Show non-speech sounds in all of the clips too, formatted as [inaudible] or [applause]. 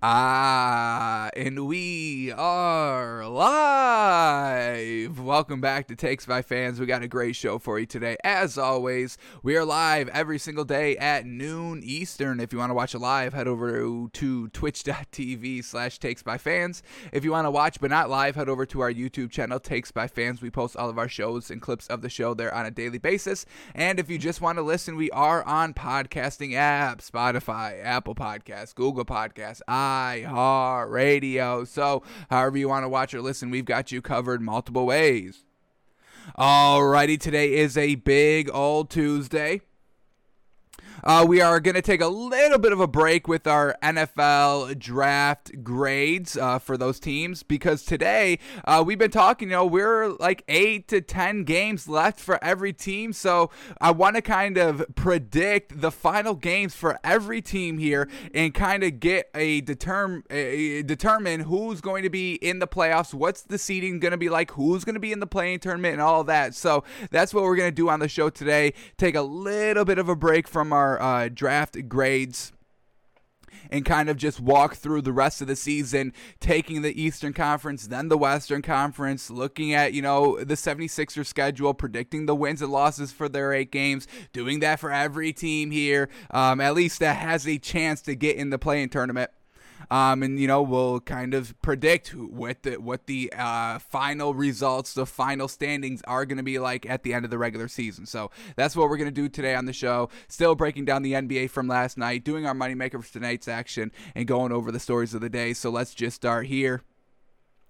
Ah, and we are live. Welcome back to Takes by Fans. We got a great show for you today. As always, we are live every single day at noon Eastern. If you want to watch it live, head over to, twitch.tv slash Takes by Fans. If you want to watch but not live, head over to our YouTube channel, Takes by Fans. We post all of our shows and clips of the show there on a daily basis. And if you just want to listen, we are on podcasting apps, Spotify, Apple Podcasts, Google Podcasts, iHeart Radio. So, however you want to watch or listen, we've got you covered multiple ways. Alrighty, today is a big old Tuesday. Uh, we are going to take a little bit of a break with our NFL draft grades uh, for those teams because today uh, we've been talking, you know, we're like eight to 10 games left for every team. So I want to kind of predict the final games for every team here and kind of get a determ- a, determine who's going to be in the playoffs, what's the seeding going to be like, who's going to be in the play-in tournament, and all that. So that's what we're going to do on the show today. Take a little bit of a break from our our uh, draft grades and kind of just walk through the rest of the season, taking the Eastern Conference, then the Western Conference, looking at, you know, the 76er schedule, predicting the wins and losses for their eight games, doing that for every team here, um, at least that has a chance to get in the play-in tournament. Um, and you know we'll kind of predict what the what the uh, final results, the final standings are going to be like at the end of the regular season. So that's what we're going to do today on the show. Still breaking down the NBA from last night, doing our moneymaker for tonight's action, and going over the stories of the day. So let's just start here.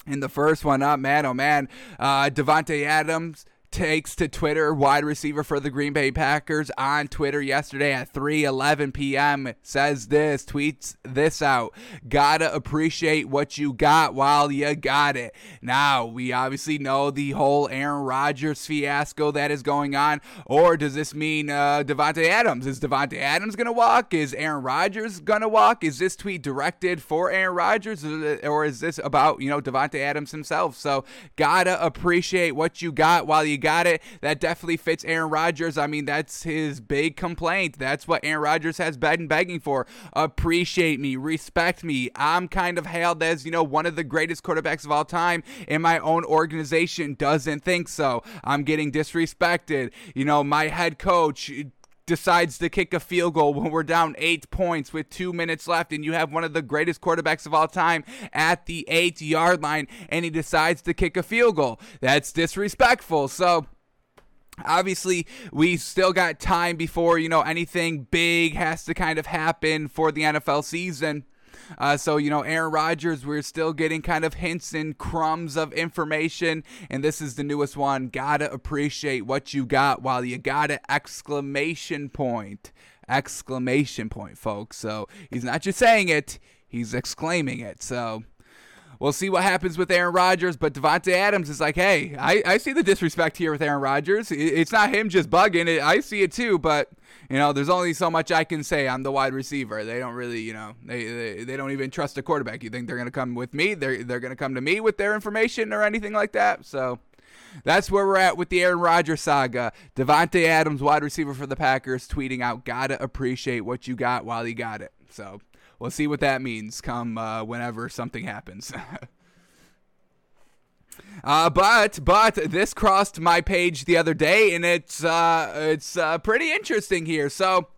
In the first one up, man, oh man, uh, Davante Adams takes to Twitter, wide receiver for the Green Bay Packers on Twitter yesterday at 3:11 p.m. says this, tweets this out. Gotta appreciate what you got while you got it. Now we obviously know the whole Aaron Rodgers fiasco that is going on, or does this mean uh, Davante Adams? Is Davante Adams gonna walk? Is Aaron Rodgers gonna walk? Is this tweet directed for Aaron Rodgers, or is this about you know Davante Adams himself? So gotta appreciate what you got while you got it. That definitely fits Aaron Rodgers. I mean, that's his big complaint. That's what Aaron Rodgers has been begging for. Appreciate me, respect me. I'm kind of hailed as, you know, one of the greatest quarterbacks of all time, and my own organization doesn't think so. I'm getting disrespected. You know, my head coach decides to kick a field goal when we're down eight points with two minutes left, and you have one of the greatest quarterbacks of all time at the eight yard line, and he decides to kick a field goal. That's disrespectful. So, obviously we still got time before you know anything big has to kind of happen for the NFL season uh, so, you know, Aaron Rodgers, we're still getting kind of hints and crumbs of information. And this is the newest one. Gotta appreciate what you got while you got it! Exclamation point. Exclamation point, folks. So he's not just saying it, he's exclaiming it. So we'll see what happens with Aaron Rodgers. But Davante Adams is like, hey, I, I see the disrespect here with Aaron Rodgers. It's not him just bugging. it. I see it too, but you know, there's only so much I can say. I'm the wide receiver. They don't really, you know, they they, they don't even trust a quarterback. You think they're gonna come with me? They're they're gonna come to me with their information or anything like that. So. That's where we're at with the Aaron Rodgers saga. Davante Adams, wide receiver for the Packers, tweeting out, "Gotta appreciate what you got while you got it." So we'll see what that means come uh, whenever something happens. [laughs] Uh, but but this crossed my page the other day, and it's uh, it's uh, pretty interesting here. So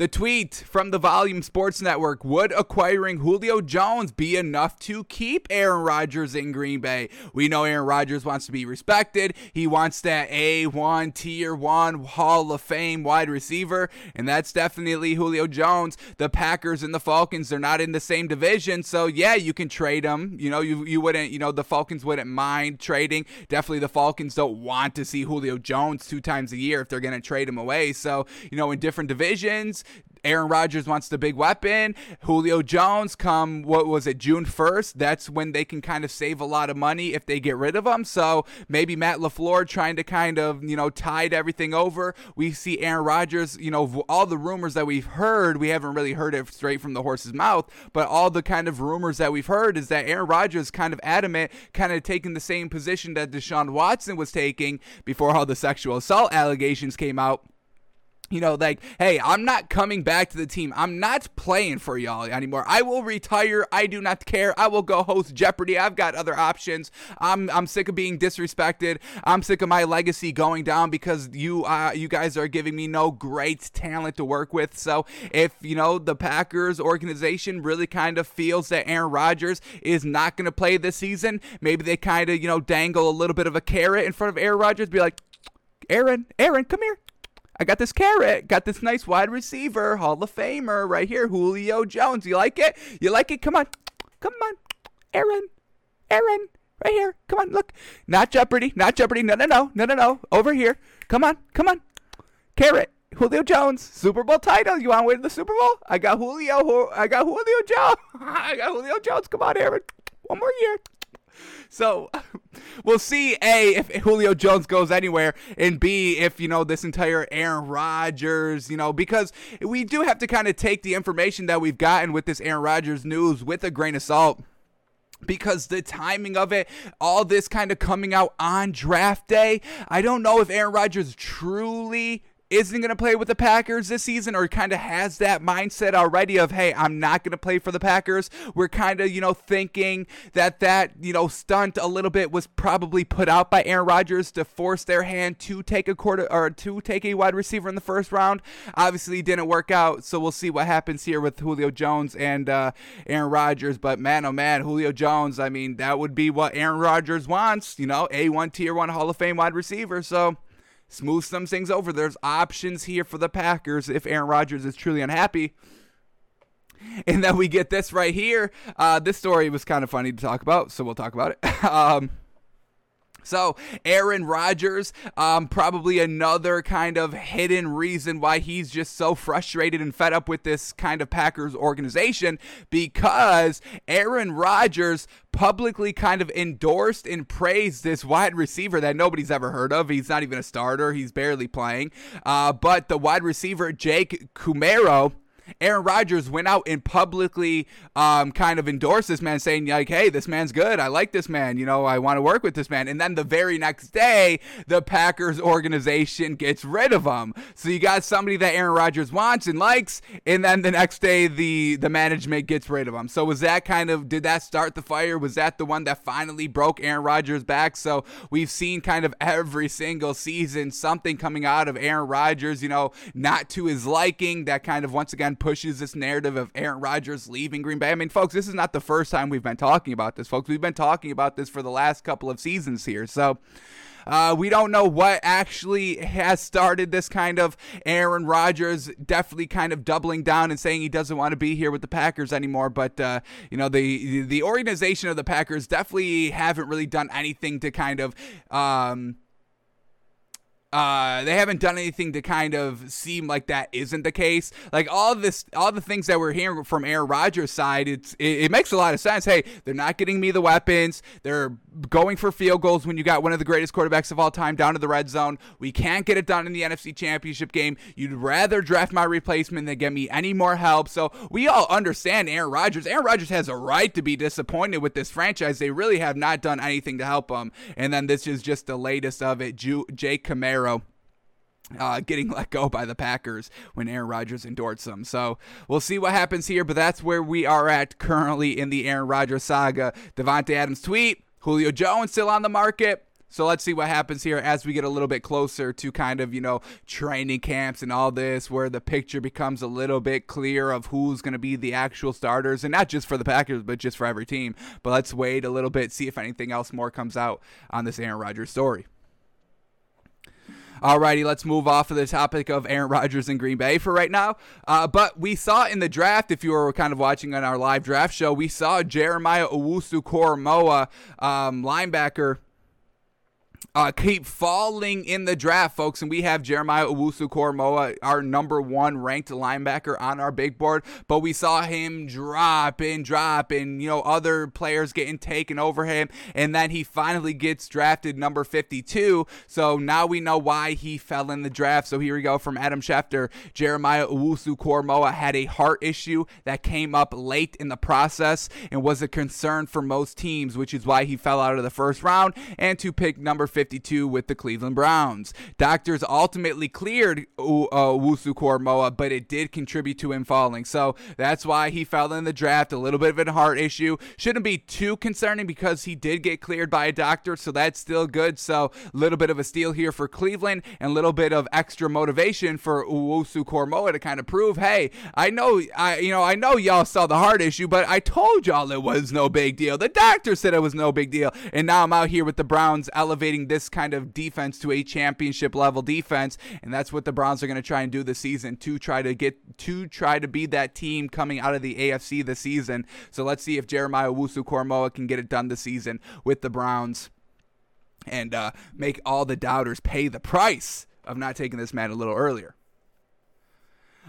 the tweet from the Volume Sports Network Would acquiring Julio Jones be enough to keep Aaron Rodgers in Green Bay? We know Aaron Rodgers wants to be respected. He wants that A1, Tier 1 Hall of Fame wide receiver, and that's definitely Julio Jones. The Packers and the Falcons, they're not in the same division, so yeah, you can trade them. You know, you, you wouldn't, you know, the Falcons wouldn't mind trading. Definitely the Falcons don't want to see Julio Jones two times a year if they're going to trade him away. So, you know, in different divisions, Aaron Rodgers wants the big weapon. Julio Jones come what was it June 1st? That's when they can kind of save a lot of money if they get rid of him. So maybe Matt LaFleur trying to kind of, you know, tide everything over. We see Aaron Rodgers, you know, all the rumors that we've heard, we haven't really heard it straight from the horse's mouth, but all the kind of rumors that we've heard is that Aaron Rodgers kind of adamant, kind of taking the same position that Deshaun Watson was taking before all the sexual assault allegations came out you know, like, hey, I'm not coming back to the team. I'm not playing for y'all anymore. I will retire. I do not care. I will go host Jeopardy. I've got other options. I'm I'm sick of being disrespected. I'm sick of my legacy going down because you uh, you guys are giving me no great talent to work with. So if you know the Packers organization really kind of feels that Aaron Rodgers is not going to play this season, maybe they kind of you know dangle a little bit of a carrot in front of Aaron Rodgers, be like, Aaron, Aaron, come here I got this carrot, got this nice wide receiver, Hall of Famer right here, Julio Jones. You like it? You like it? Come on. Come on. Aaron. Aaron. Right here. Come on, look. Not Jeopardy. Not Jeopardy. No, no, no. No, no, no. Over here. Come on. Come on. Carrot. Julio Jones, Super Bowl title. You want to win the Super Bowl? I got Julio. I got Julio Jones. [laughs] I got Julio Jones. Come on, Aaron. One more year. So [laughs] we'll see A if Julio Jones goes anywhere and B if you know this entire Aaron Rodgers, you know, because we do have to kind of take the information that we've gotten with this Aaron Rodgers news with a grain of salt because the timing of it, all this kind of coming out on draft day, I don't know if Aaron Rodgers truly isn't going to play with the Packers this season or kind of has that mindset already of, hey, I'm not going to play for the Packers. We're kind of, you know, thinking that that, you know, stunt a little bit was probably put out by Aaron Rodgers to force their hand to take a quarter or to take a wide receiver in the first round. Obviously, didn't work out. So we'll see what happens here with Julio Jones and uh, Aaron Rodgers. But man, oh man, Julio Jones, I mean, that would be what Aaron Rodgers wants, you know, A1 tier one Hall of Fame wide receiver. So, smooth some things over. There's options here for the Packers if Aaron Rodgers is truly unhappy. And then we get this right here. Uh, this story was kind of funny to talk about, so we'll talk about it. [laughs] um, so, Aaron Rodgers, um, probably another kind of hidden reason why he's just so frustrated and fed up with this kind of Packers organization because Aaron Rodgers publicly kind of endorsed and praised this wide receiver that nobody's ever heard of. He's not even a starter, he's barely playing. Uh, but the wide receiver, Jake Kumerow, Aaron Rodgers went out and publicly um, kind of endorsed this man, saying like, "Hey, this man's good. I like this man. You know, I want to work with this man." And then the very next day, the Packers organization gets rid of him. So you got somebody that Aaron Rodgers wants and likes, and then the next day, the the management gets rid of him. So was that kind of did that start the fire? Was that the one that finally broke Aaron Rodgers' back? So we've seen kind of every single season something coming out of Aaron Rodgers, you know, not to his liking. That kind of once again pushes this narrative of Aaron Rodgers leaving Green Bay. I mean, folks, this is not the first time we've been talking about this, folks. We've been talking about this for the last couple of seasons here. So, uh, we don't know what actually has started this kind of Aaron Rodgers definitely kind of doubling down and saying he doesn't want to be here with the Packers anymore. But uh, you know the the organization of the Packers definitely haven't really done anything to kind of. Um, uh, they haven't done anything to kind of seem like that isn't the case. Like all this, all the things that we're hearing from Aaron Rodgers' side, it's it, it, makes a lot of sense. Hey, they're not getting me the weapons. They're going for field goals when you got one of the greatest quarterbacks of all time down to the red zone. We can't get it done in the NFC Championship game. You'd rather draft my replacement than get me any more help. So we all understand Aaron Rodgers. Aaron Rodgers has a right to be disappointed with this franchise. They really have not done anything to help him. And then this is just the latest of it. Ju- Jake Kumerow uh, getting let go by the Packers when Aaron Rodgers endorsed them. So we'll see what happens here, but that's where we are at currently in the Aaron Rodgers saga. Davante Adams tweet, Julio Jones still on the market. So let's see what happens here as we get a little bit closer to kind of, you know, training camps and all this, where the picture becomes a little bit clear of who's going to be the actual starters, and not just for the Packers, but just for every team. But let's wait a little bit, see if anything else more comes out on this Aaron Rodgers story. Alrighty, let's move off of the topic of Aaron Rodgers and Green Bay for right now. Uh, but we saw in the draft, if you were kind of watching on our live draft show, we saw Jeremiah Owusu-Koramoah, um, linebacker uh, keep falling in the draft, folks. And we have Jeremiah Owusu-Koramoah, our number one ranked linebacker on our big board. But we saw him drop and drop and, you know, other players getting taken over him. And then he finally gets drafted number 52. So now we know why he fell in the draft. So here we go from Adam Schefter. Jeremiah Owusu-Koramoah had a heart issue that came up late in the process and was a concern for most teams, which is why he fell out of the first round and to pick number 52 52 with the Cleveland Browns. Doctors ultimately cleared uh, Wusu Koramoah, but it did contribute to him falling. So that's why he fell in the draft. A little bit of a heart issue. Shouldn't be too concerning because he did get cleared by a doctor, so that's still good. So a little bit of a steal here for Cleveland and a little bit of extra motivation for Wusu Koramoah to kind of prove, hey, I know, I you know, I know y'all saw the heart issue, but I told y'all it was no big deal. The doctor said it was no big deal, and now I'm out here with the Browns elevating this kind of defense to a championship level defense, and that's what the Browns are going to try and do this season to try to get to try to be that team coming out of the AFC this season. So let's see if Jeremiah Wusu Koramoah can get it done this season with the Browns and uh, make all the doubters pay the price of not taking this man a little earlier.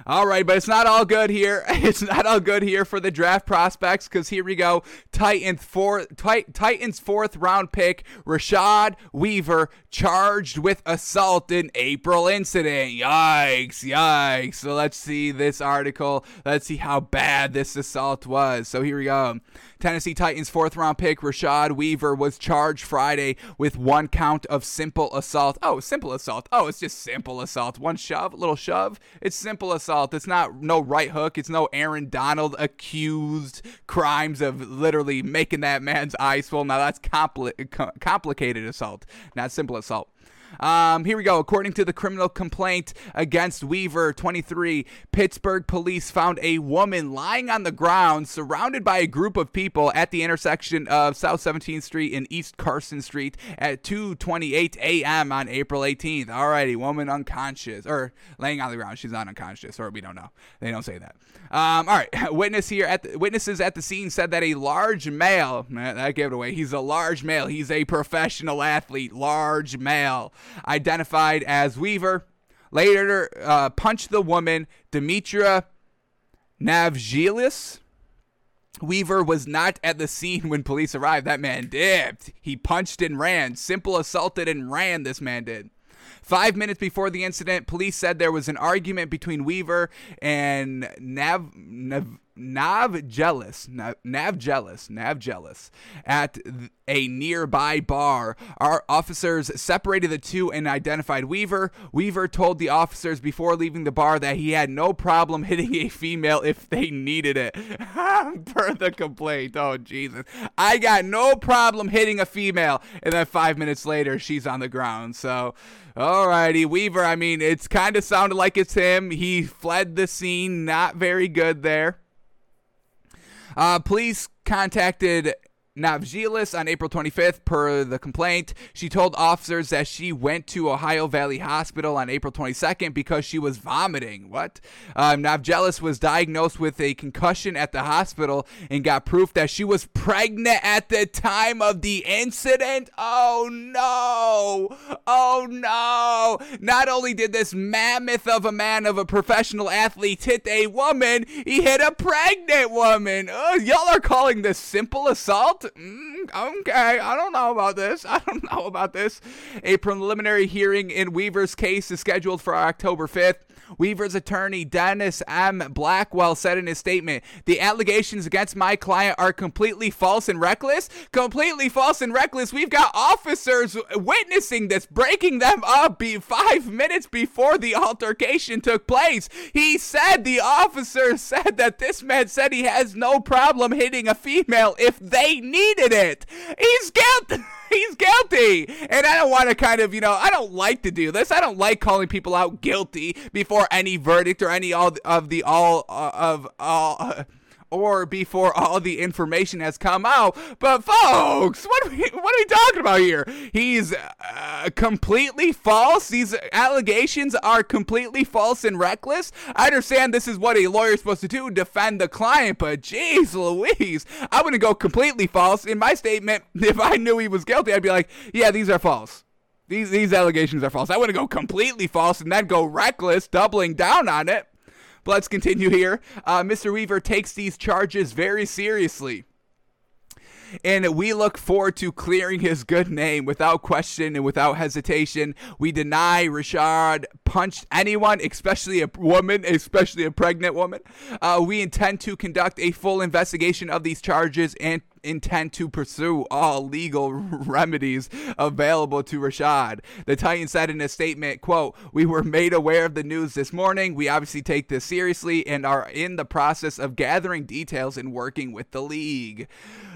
All right, but it's not all good here. [laughs] It's not all good here for the draft prospects because here we go. Titans fourth, Titans fourth round pick Rashad Weaver charged with assault in April incident. Yikes! Yikes! So let's see this article. Let's see how bad this assault was. So here we go. Tennessee Titans fourth round pick Rashad Weaver was charged Friday with one count of simple assault. Oh, simple assault. Oh, it's just simple assault. One shove, little shove. It's simple assault. It's not no right hook. It's no Aaron Donald accused crimes of literally making that man's eyes swell. Now that's compli- complicated assault, not simple assault. Um, here we go. According to the criminal complaint against Weaver, 23, Pittsburgh police found a woman lying on the ground, surrounded by a group of people at the intersection of South 17th Street and East Carson Street at 2:28 a.m. on April 18th. Alrighty, woman unconscious or laying on the ground. She's not unconscious, or we don't know. They don't say that. Um, all right, [laughs] witness here at the, witnesses at the scene said that a large male. That gave it away. He's a large male. He's a professional athlete. Large male identified as Weaver, later uh, punched the woman, Demetria Navgilis. Weaver was not at the scene when police arrived. That man dipped. He punched and ran. Simple assaulted and ran, this man did. Five minutes before the incident, police said there was an argument between Weaver and Nav, Nav Nav jealous, Nav, Nav jealous, Nav jealous at a nearby bar. Our officers separated the two and identified Weaver. Weaver told the officers before leaving the bar that he had no problem hitting a female if they needed it. [laughs] per the complaint. Oh, Jesus. I got no problem hitting a female. And then five minutes later, she's on the ground. So, alrighty. Weaver, I mean, it's kind of sounded like it's him. He fled the scene. Not very good there. Uh, police contacted Navgilis on April 25th, per the complaint. She told officers that she went to Ohio Valley Hospital on April 22nd because she was vomiting. What? Um, was diagnosed with a concussion at the hospital and got proof that she was pregnant at the time of the incident. Oh no! Oh no! Not only did this mammoth of a man of a professional athlete hit a woman, he hit a pregnant woman. Uh, y'all are calling this simple assault? Mm, okay, I don't know about this. I don't [laughs] know about this. A preliminary hearing in Weaver's case is scheduled for October 5th. Weaver's attorney, Dennis M. Blackwell, said in his statement The allegations against my client are completely false and reckless. Completely false and reckless. We've got officers witnessing this, breaking them up be five minutes before the altercation took place. He said, the officer [laughs] said that this man said he has no problem hitting a female if they needed it. He's guilty. [laughs] he's guilty. And I don't want to kind of, you know, I don't like to do this. I don't like calling people out guilty before any verdict or any all of the all uh, of all. Uh, or before all the information has come out. But folks, what are we, what are we talking about here? He's uh, completely false. These allegations are completely false and reckless. I understand this is what a lawyer is supposed to do, defend the client, but jeez Louise, I wouldn't go completely false. In my statement, [laughs] if I knew he was guilty, I'd be like, yeah, these are false. These, these allegations are false. I wouldn't go completely false and then go reckless, doubling down on it. But let's continue here. Uh, Mr. Weaver takes these charges very seriously. And we look forward to clearing his good name without question and without hesitation. We deny Rashad punched anyone, especially a woman, especially a pregnant woman. Uh, we intend to conduct a full investigation of these charges and intend to pursue all legal [laughs] remedies available to Rashad. The Titans said in a statement, quote, We were made aware of the news this morning. We obviously take this seriously and are in the process of gathering details and working with the league.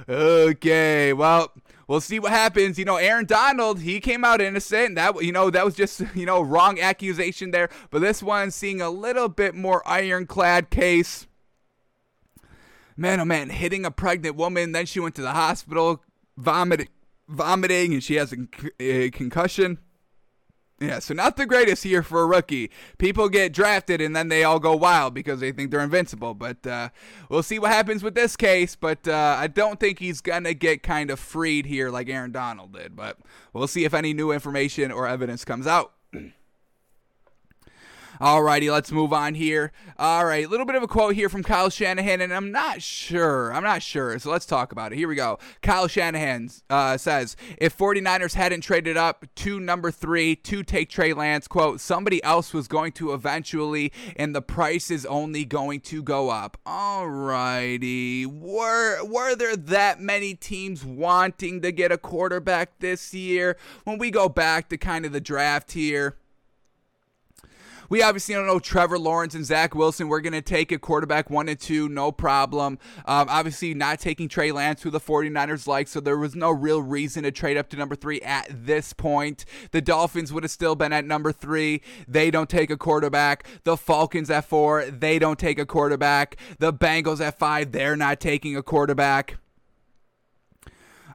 Okay, well, we'll see what happens. You know, Aaron Donald, he came out innocent. That you know, that was just you know wrong accusation there. But this one, seeing a little bit more ironclad case. Man, oh man, hitting a pregnant woman. Then she went to the hospital, vomiting, vomiting, and she has a, a concussion. Yeah, so not the greatest year for a rookie. People get drafted and then they all go wild because they think they're invincible. But uh, we'll see what happens with this case. But uh, I don't think he's going to get kind of freed here like Aaron Donald did. But we'll see if any new information or evidence comes out. [clears throat] Alrighty, let's move on here. All right, a little bit of a quote here from Kyle Shanahan, and I'm not sure. I'm not sure. So let's talk about it. Here we go. Kyle Shanahan uh, says if 49ers hadn't traded up to number three to take Trey Lance, quote, somebody else was going to eventually, and the price is only going to go up. Alrighty. Were, were there that many teams wanting to get a quarterback this year? When we go back to kind of the draft here, we obviously don't know Trevor Lawrence and Zach Wilson. We're going to take a quarterback one and two, no problem. Um, obviously, not taking Trey Lance, who the 49ers like, so there was no real reason to trade up to number three at this point. The Dolphins would have still been at number three. They don't take a quarterback. The Falcons at four, they don't take a quarterback. The Bengals at five, they're not taking a quarterback.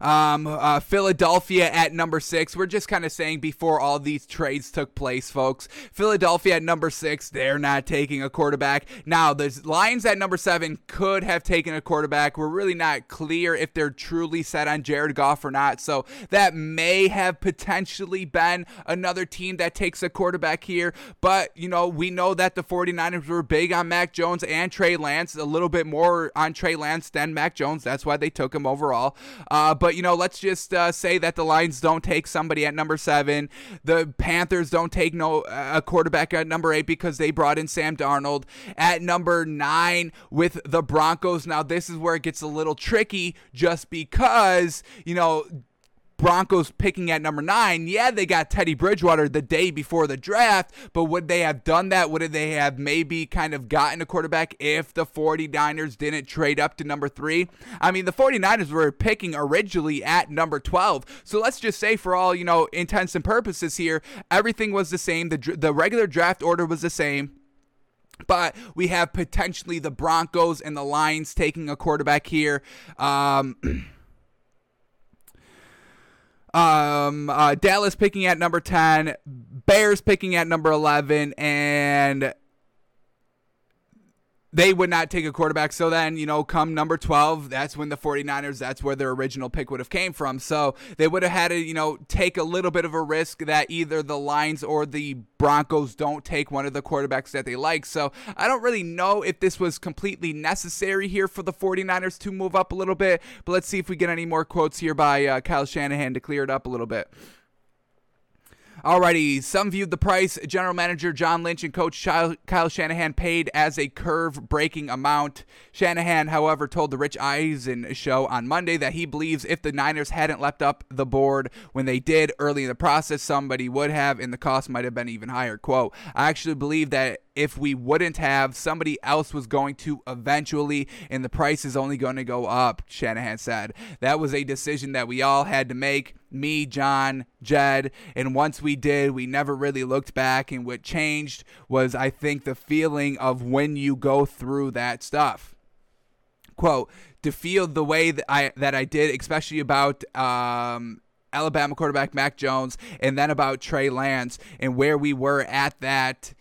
Um, uh, Philadelphia at number six. We're just kind of saying before all these trades took place, folks. Philadelphia at number six, they're not taking a quarterback. Now, the Lions at number seven could have taken a quarterback. We're really not clear if they're truly set on Jared Goff or not. So that may have potentially been another team that takes a quarterback here. But, you know, we know that the 49ers were big on Mac Jones and Trey Lance, a little bit more on Trey Lance than Mac Jones. That's why they took him overall. Uh, but but you know, let's just uh, say that the Lions don't take somebody at number seven. The Panthers don't take no a quarterback at number eight because they brought in Sam Darnold at number nine with the Broncos. Now this is where it gets a little tricky, just because you know Broncos picking at number nine, yeah, they got Teddy Bridgewater the day before the draft, but would they have done that? Would they have maybe kind of gotten a quarterback if the 49ers didn't trade up to number three? I mean, the 49ers were picking originally at number 12. So let's just say, for all, you know, intents and purposes here, everything was the same. The, the regular draft order was the same. But we have potentially the Broncos and the Lions taking a quarterback here. Um, [clears throat] Um, uh, Dallas picking at number 10, Bears picking at number 11, and they would not take a quarterback. So then, you know, come number 12, that's when the 49ers, that's where their original pick would have came from. So they would have had to, you know, take a little bit of a risk that either the Lions or the Broncos don't take one of the quarterbacks that they like. So I don't really know if this was completely necessary here for the 49ers to move up a little bit. But let's see if we get any more quotes here by uh, Kyle Shanahan to clear it up a little bit. Alrighty, some viewed the price general manager John Lynch and coach Kyle Shanahan paid as a curve breaking amount. Shanahan, however, told the Rich Eisen show on Monday that he believes if the Niners hadn't leapt up the board when they did early in the process, somebody would have, and the cost might have been even higher. Quote, I actually believe that if we wouldn't have, somebody else was going to eventually, and the price is only going to go up, Shanahan said. That was a decision that we all had to make me, John, Jed, and once we did, we never really looked back. And what changed was, I think, the feeling of when you go through that stuff. Quote, to feel the way that I that I did, especially about um, Alabama quarterback Mac Jones, and then about Trey Lance, and where we were at that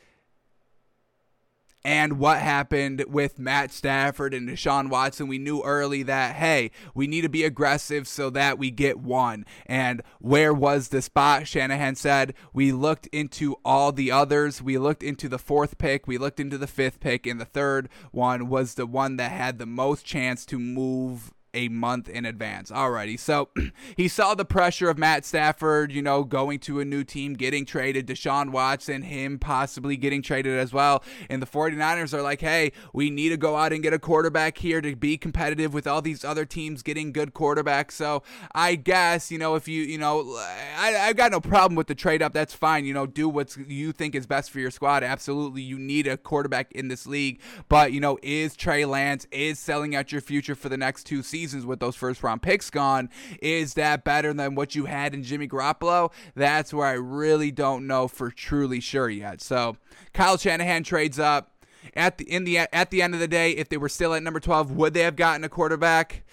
and what happened with Matt Stafford and Deshaun Watson. We knew early that, hey, we need to be aggressive so that we get one. And where was the spot? Shanahan said, we looked into all the others. We looked into the fourth pick, we looked into the fifth pick, and the third one was the one that had the most chance to move a month in advance. Alrighty, so [clears throat] he saw the pressure of Matt Stafford, you know, going to a new team, getting traded, Deshaun Watson, him possibly getting traded as well. And the 49ers are like, hey, we need to go out and get a quarterback here to be competitive with all these other teams getting good quarterbacks. So I guess, you know, if you, you know, I, I've got no problem with the trade up. That's fine. You know, do what you think is best for your squad. Absolutely. You need a quarterback in this league. But, you know, is Trey Lance, is selling out your future for the next two seasons? Seasons with those first round picks gone. Is that better than what you had in Jimmy Garoppolo? That's where I really don't know for truly sure yet. So Kyle Shanahan trades up. At the in the at the end of the day, if they were still at number 12, would they have gotten a quarterback?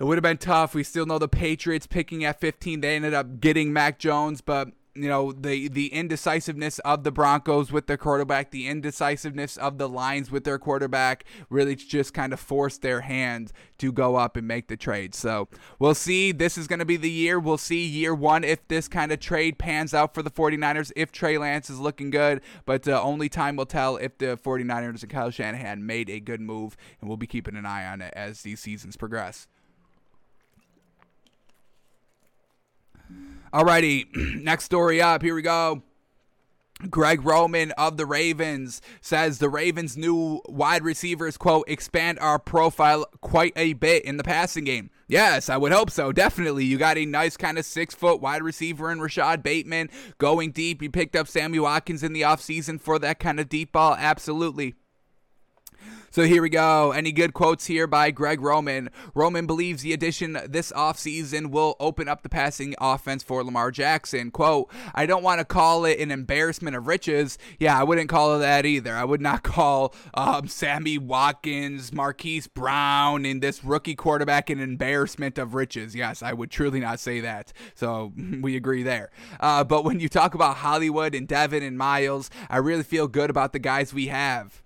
It would have been tough. We still know the Patriots picking at 15. They ended up getting Mac Jones, but you know the the indecisiveness of the Broncos with their quarterback, the indecisiveness of the Lions with their quarterback, really just kind of forced their hand to go up and make the trade. So we'll see. This is going to be the year. We'll see year one if this kind of trade pans out for the 49ers, if Trey Lance is looking good. But uh, only time will tell if the 49ers and Kyle Shanahan made a good move, and we'll be keeping an eye on it as these seasons progress. Alrighty, [clears throat] next story up. Here we go. Greg Roman of the Ravens says the Ravens' new wide receivers, quote, expand our profile quite a bit in the passing game. Yes, I would hope so. Definitely. You got a nice kind of six foot wide receiver in Rashad Bateman going deep. You picked up Sammy Watkins in the offseason for that kind of deep ball. Absolutely. So here we go. Any good quotes here by Greg Roman? Roman believes the addition this offseason will open up the passing offense for Lamar Jackson. Quote, I don't want to call it an embarrassment of riches. Yeah, I wouldn't call it that either. I would not [laughs] call um, Sammy Watkins, Marquise Brown, and this rookie quarterback an embarrassment of riches. Yes, I would truly not say that. So [laughs] we agree there. Uh, but when you talk about Hollywood and Devin and Miles, I really feel good about the guys we have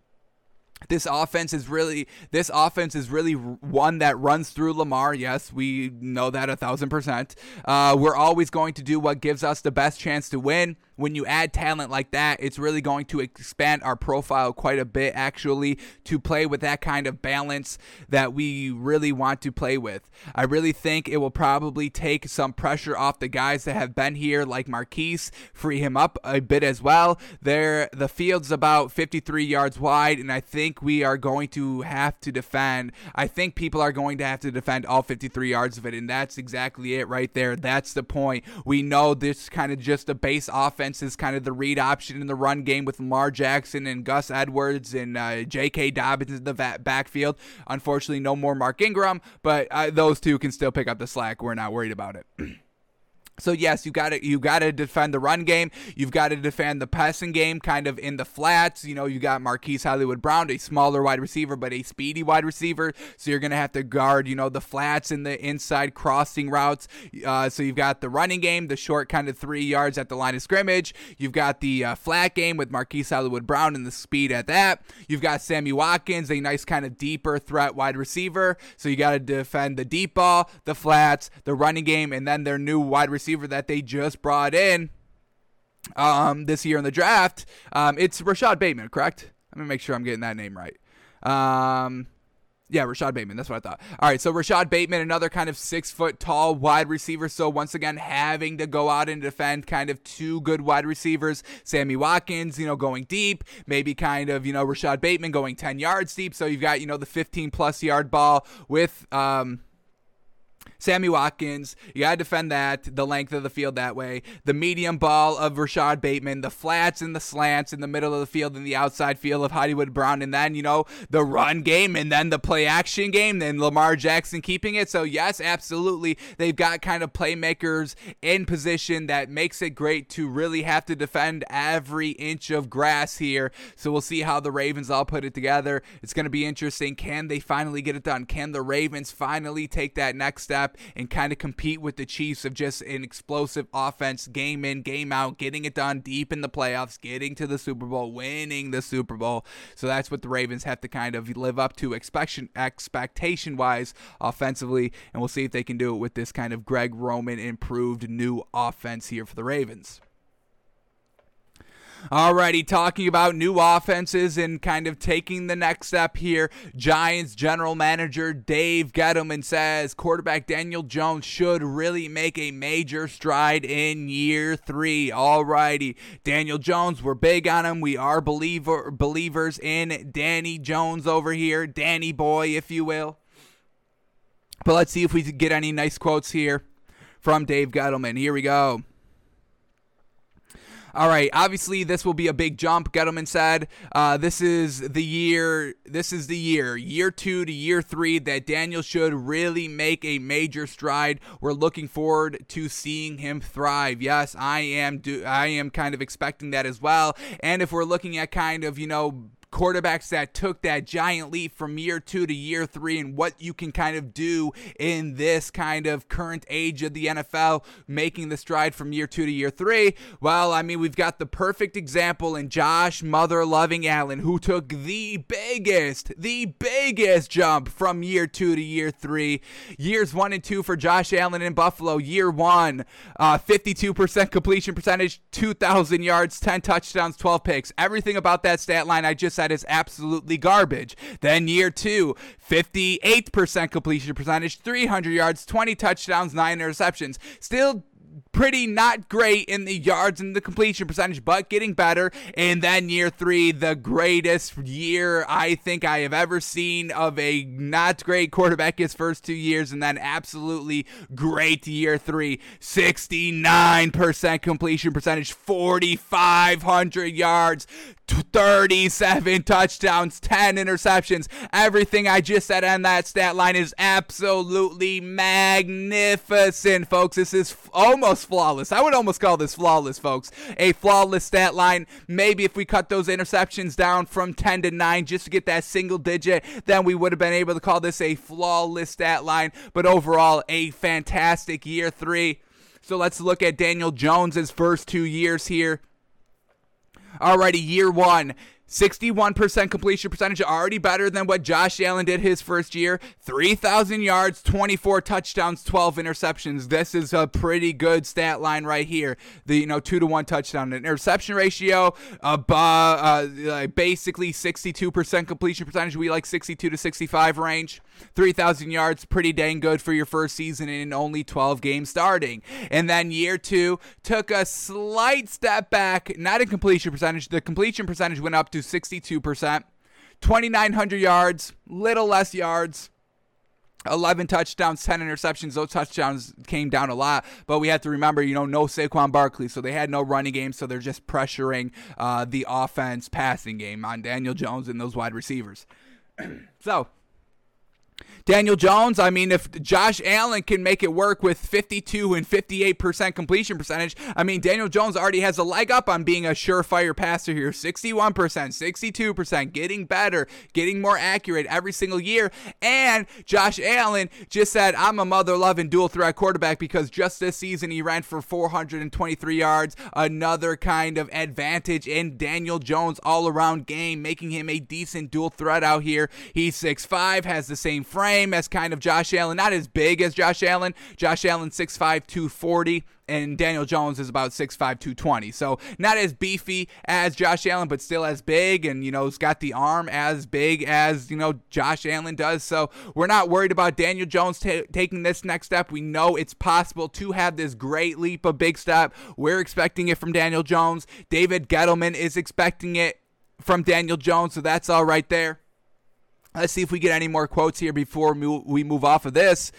this offense is really this offense is really one that runs through Lamar. Yes, we know that a thousand percent. Uh, we're always going to do what gives us the best chance to win when you add talent like that, it's really going to expand our profile quite a bit, actually, to play with that kind of balance that we really want to play with. I really think it will probably take some pressure off the guys that have been here, like Marquise, free him up a bit as well. There, the field's about 53 yards wide, and I think we are going to have to defend. I think people are going to have to defend all 53 yards of it, and that's exactly it right there. That's the point. We know this kind of just a base offense offense is kind of the read option in the run game with Lamar Jackson and Gus Edwards and uh, J.K. Dobbins in the backfield. Unfortunately, no more Mark Ingram, but uh, those two can still pick up the slack. We're not worried about it. [clears throat] So yes, you got to you got to defend the run game. You've got to defend the passing game, kind of in the flats. You know, you got Marquise Hollywood Brown, a smaller wide receiver, but a speedy wide receiver. So you're gonna have to guard, you know, the flats and the inside crossing routes. Uh, so you've got the running game, the short kind of three yards at the line of scrimmage. You've got the uh, flat game with Marquise Hollywood Brown and the speed at that. You've got Sammy Watkins, a nice kind of deeper threat wide receiver. So you got to defend the deep ball, the flats, the running game, and then their new wide receiver receiver that they just brought in um, this year in the draft. Um, it's Rashad Bateman, correct? Let me make sure I'm getting that name right. Um, yeah, Rashad Bateman. That's what I thought. All right, so Rashad Bateman, another kind of six foot tall wide receiver. So once again, having to go out and defend kind of two good wide receivers. Sammy Watkins, you know, going deep. Maybe kind of, you know, Rashad Bateman going 10 yards deep. So you've got, you know, the 15 plus yard ball with, um, Sammy Watkins. You got to defend that, the length of the field that way. The medium ball of Rashad Bateman, the flats and the slants in the middle of the field and the outside field of Hollywood Brown. And then, you know, the run game and then the play action game. Then Lamar Jackson keeping it. So, yes, absolutely. They've got kind of playmakers in position that makes it great to really have to defend every inch of grass here. So, we'll see how the Ravens all put it together. It's going to be interesting. Can they finally get it done? Can the Ravens finally take that next step? And kind of compete with the Chiefs of just an explosive offense, game in, game out, getting it done deep in the playoffs, getting to the Super Bowl, winning the Super Bowl. So that's what the Ravens have to kind of live up to expectation expectation wise offensively, and we'll see if they can do it with this kind of Greg Roman improved new offense here for the Ravens. Alrighty, talking about new offenses and kind of taking the next step here. Giants general manager Dave Gettleman says quarterback Daniel Jones should really make a major stride in year three. Alrighty, Daniel Jones, we're big on him. We are believer believers in Danny Jones over here, Danny boy, if you will. But let's see if we can get any nice quotes here from Dave Gettleman. Here we go. All right, obviously this will be a big jump. Gettleman said, uh, "This is the year. This is the year, year two to year three, that Daniel should really make a major stride. We're looking forward to seeing him thrive. Yes, I am. Do I am kind of expecting that as well. And if we're looking at kind of you know." Quarterbacks that took that giant leap from year two to year three and what you can kind of do in this kind of current age of the NFL, making the stride from year two to year three. Well, I mean, we've got the perfect example in Josh Mother Loving Allen, who took the biggest, the biggest jump from year two to year three. Years one and two for Josh Allen in Buffalo. Year one, uh, 52% completion percentage, 2,000 yards, 10 touchdowns, 12 picks. Everything about that stat line I just said is absolutely garbage. Then year two, 58% completion percentage, 300 yards, 20 touchdowns, 9 interceptions. Still pretty not great in the yards and the completion percentage, but getting better. And then year three, the greatest year I think I have ever seen of a not great quarterback his first two years, and then absolutely great year three 69% completion percentage, 4,500 yards, 37 touchdowns, 10 interceptions. Everything I just said on that stat line is absolutely magnificent, folks. This is almost flawless. I would almost call this flawless, folks. A flawless stat line. Maybe if we cut those interceptions down from 10 to 9 just to get that single digit, then we would have been able to call this a flawless stat line. But overall, a fantastic year three. So let's look at Daniel Jones's first two years here. Alrighty, year one. 61% completion percentage, already better than what Josh Allen did his first year. 3,000 yards, 24 touchdowns, 12 interceptions. This is a pretty good stat line right here. The you know two to one touchdown interception ratio, above uh, basically 62% completion percentage. We like 62 to 65 range. 3,000 yards, pretty dang good for your first season in only 12 games starting. And then year two took a slight step back, not in completion percentage. The completion percentage went up to 62%. 2,900 yards, little less yards. 11 touchdowns, 10 interceptions. Those touchdowns came down a lot, but we have to remember, you know, no Saquon Barkley, so they had no running game, so they're just pressuring uh, the offense passing game on Daniel Jones and those wide receivers. [clears throat] so, Daniel Jones, I mean, if Josh Allen can make it work with 52 and 58% completion percentage, I mean, Daniel Jones already has a leg up on being a surefire passer here 61%, 62%, getting better, getting more accurate every single year. And Josh Allen just said, I'm a mother loving dual threat quarterback because just this season he ran for 423 yards, another kind of advantage in Daniel Jones all around game, making him a decent dual threat out here. He's 6'5, has the same frame as kind of Josh Allen, not as big as Josh Allen. Josh Allen 6'5, 240 and Daniel Jones is about 6'5, 220. So not as beefy as Josh Allen, but still as big and, you know, he's got the arm as big as, you know, Josh Allen does. So we're not worried about Daniel Jones t- taking this next step. We know it's possible to have this great leap, a big step. We're expecting it from Daniel Jones. David Gettleman is expecting it from Daniel Jones, so that's all right there. Let's see if we get any more quotes here before we move off of this.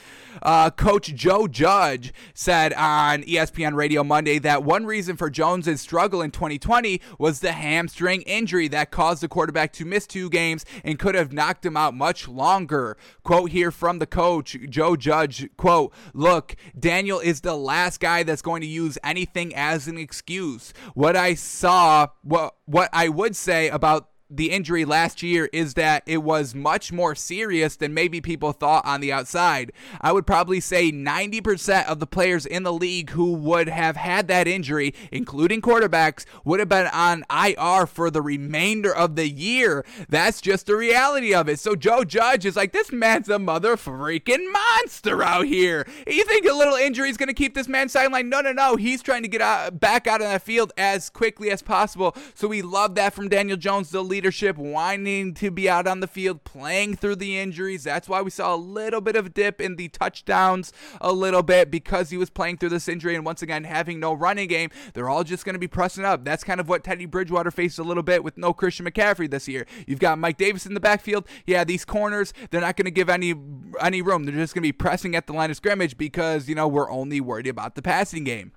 Uh, Coach Joe Judge said on ESPN Radio Monday that one reason for Jones's struggle in 2020 was the hamstring injury that caused the quarterback to miss two games and could have knocked him out much longer. Quote here from the coach, Joe Judge, quote, look, Daniel is the last guy that's going to use anything as an excuse. What I saw, what, what I would say about the injury last year is that it was much more serious than maybe people thought on the outside. I would probably say 90% of the players in the league who would have had that injury, including quarterbacks, would have been on IR for the remainder of the year. That's just the reality of it. So Joe Judge is like, this man's a mother freaking monster out here. You think a little injury is going to keep this man sidelined? No, no, no. He's trying to get out, back out on that field as quickly as possible. So we love that from Daniel Jones, the leadership, wanting to be out on the field, playing through the injuries. That's why we saw a little bit of dip in the touchdowns a little bit because he was playing through this injury and once again having no running game. They're all just going to be pressing up. That's kind of what Teddy Bridgewater faced a little bit with no Christian McCaffrey this year. You've got Mike Davis in the backfield. Yeah, these corners, they're not going to give any any room. They're just going to be pressing at the line of scrimmage because, you know, we're only worried about the passing game.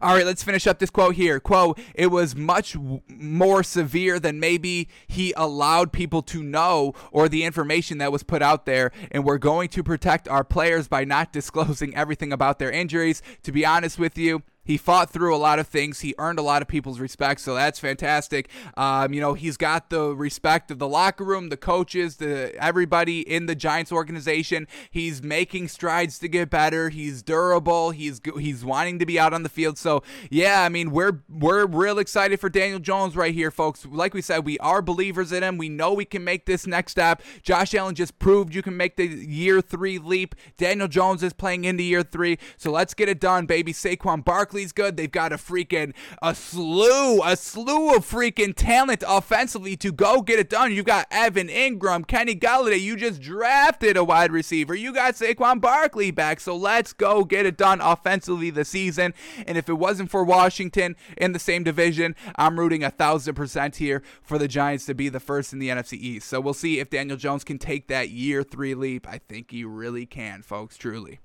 All right, let's finish up this quote here. Quote, it was much w- more severe than maybe he allowed people to know or the information that was put out there. And we're going to protect our players by not disclosing everything about their injuries. To be honest with you, he fought through a lot of things. He earned a lot of people's respect, so that's fantastic. Um, you know, he's got the respect of the locker room, the coaches, the everybody in the Giants organization. He's making strides to get better. He's durable. He's he's wanting to be out on the field. So yeah, I mean, we're we're real excited for Daniel Jones right here, folks. Like we said, we are believers in him. We know we can make this next step. Josh Allen just proved you can make the year three leap. Daniel Jones is playing into year three, so let's get it done, baby. Saquon Barkley Barkley's good. They've got a freaking a slew, a slew of freaking talent offensively to go get it done. You got Evan Engram, Kenny Golladay. You just drafted a wide receiver. You got Saquon Barkley back. So let's go get it done offensively this season. And if it wasn't for Washington in the same division, I'm rooting a thousand percent here for the Giants to be the first in the NFC East. So we'll see if Daniel Jones can take that year three leap. I think he really can, folks. Truly.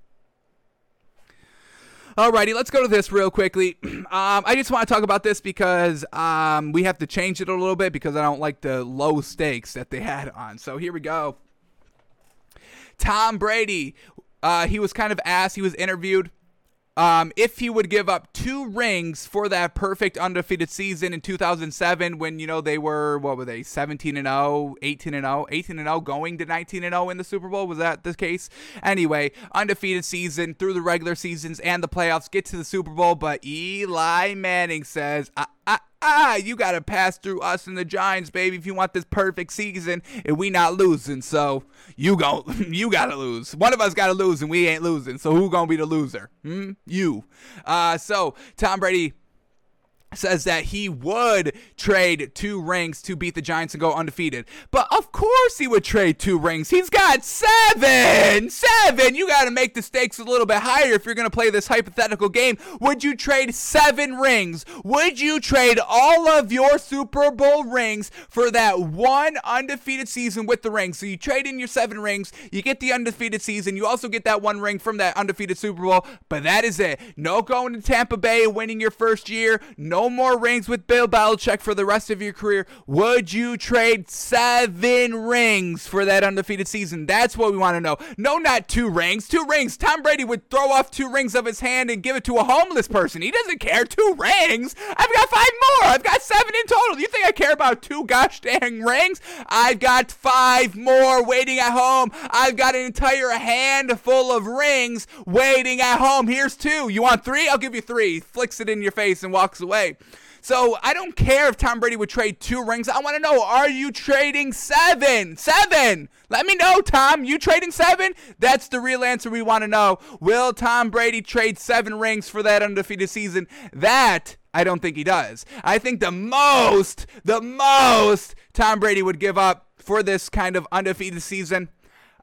Alrighty, let's go to this real quickly. [clears throat] Um, I just want to talk about this because um, we have to change it a little bit because I don't like the low stakes that they had on. So here we go. Tom Brady, uh, he was kind of asked, he was interviewed um, if he would give up two rings for that perfect undefeated season in 2007 when you know they were what were they 17 and 0 18 and 0 18 and 0 going to 19 and 0 in the Super Bowl? Was that the case? Anyway undefeated season through the regular seasons and the playoffs get to the Super Bowl but Eli Manning says I, I, ah, you got to pass through us and the Giants, baby, if you want this perfect season and we not losing. So you go, [laughs] you got to lose. One of us got to lose and we ain't losing. So who to be the loser? Hmm? You. Uh, so Tom Brady says that he would trade two rings to beat the Giants and go undefeated. But of course he would trade two rings. He's got seven. Seven. You got to make the stakes a little bit higher if you're going to play this hypothetical game. Would you trade seven rings? Would you trade all of your Super Bowl rings for that one undefeated season with the rings? So you trade in your seven rings, you get the undefeated season, you also get that one ring from that undefeated Super Bowl, but that is it. No going to Tampa Bay winning your first year. No more rings with Bill Belichick for the rest of your career, would you trade seven rings for that undefeated season? That's what we want to know. No, not two rings. Two rings. Tom Brady would throw off two rings of his hand and give it to a homeless person. He doesn't care. Two rings. I've got five more. I've got seven in total. You think I care about two gosh dang rings? I've got five more waiting at home. I've got an entire handful of rings waiting at home. Here's two. You want three? I'll give you three. Flicks it in your face and walks away. So I don't care if Tom Brady would trade two rings. I want to know are you trading seven? Seven. Let me know, Tom. You trading seven? That's the real answer we want to know. Will Tom Brady trade seven rings for that undefeated season? That I don't think he does. I think the most, the most Tom Brady would give up for this kind of undefeated season,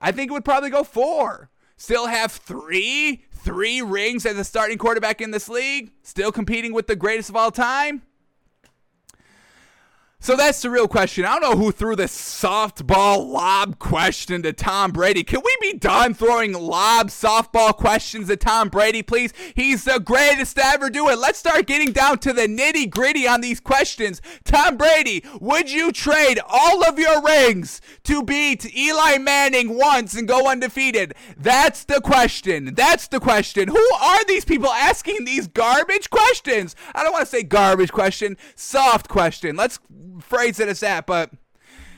I think it would probably go four. Still have three, three rings as a starting quarterback in this league, still competing with the greatest of all time. So that's the real question. I don't know who threw this softball lob question to Tom Brady. Can we be done throwing lob softball questions at Tom Brady, please? He's the greatest to ever do it. Let's start getting down to the nitty gritty on these questions. Tom Brady, would you trade all of your rings to beat Eli Manning once and go undefeated? That's the question. That's the question. Who are these people asking these garbage questions? I don't want to say garbage question, soft question. Let's phrase it as that, but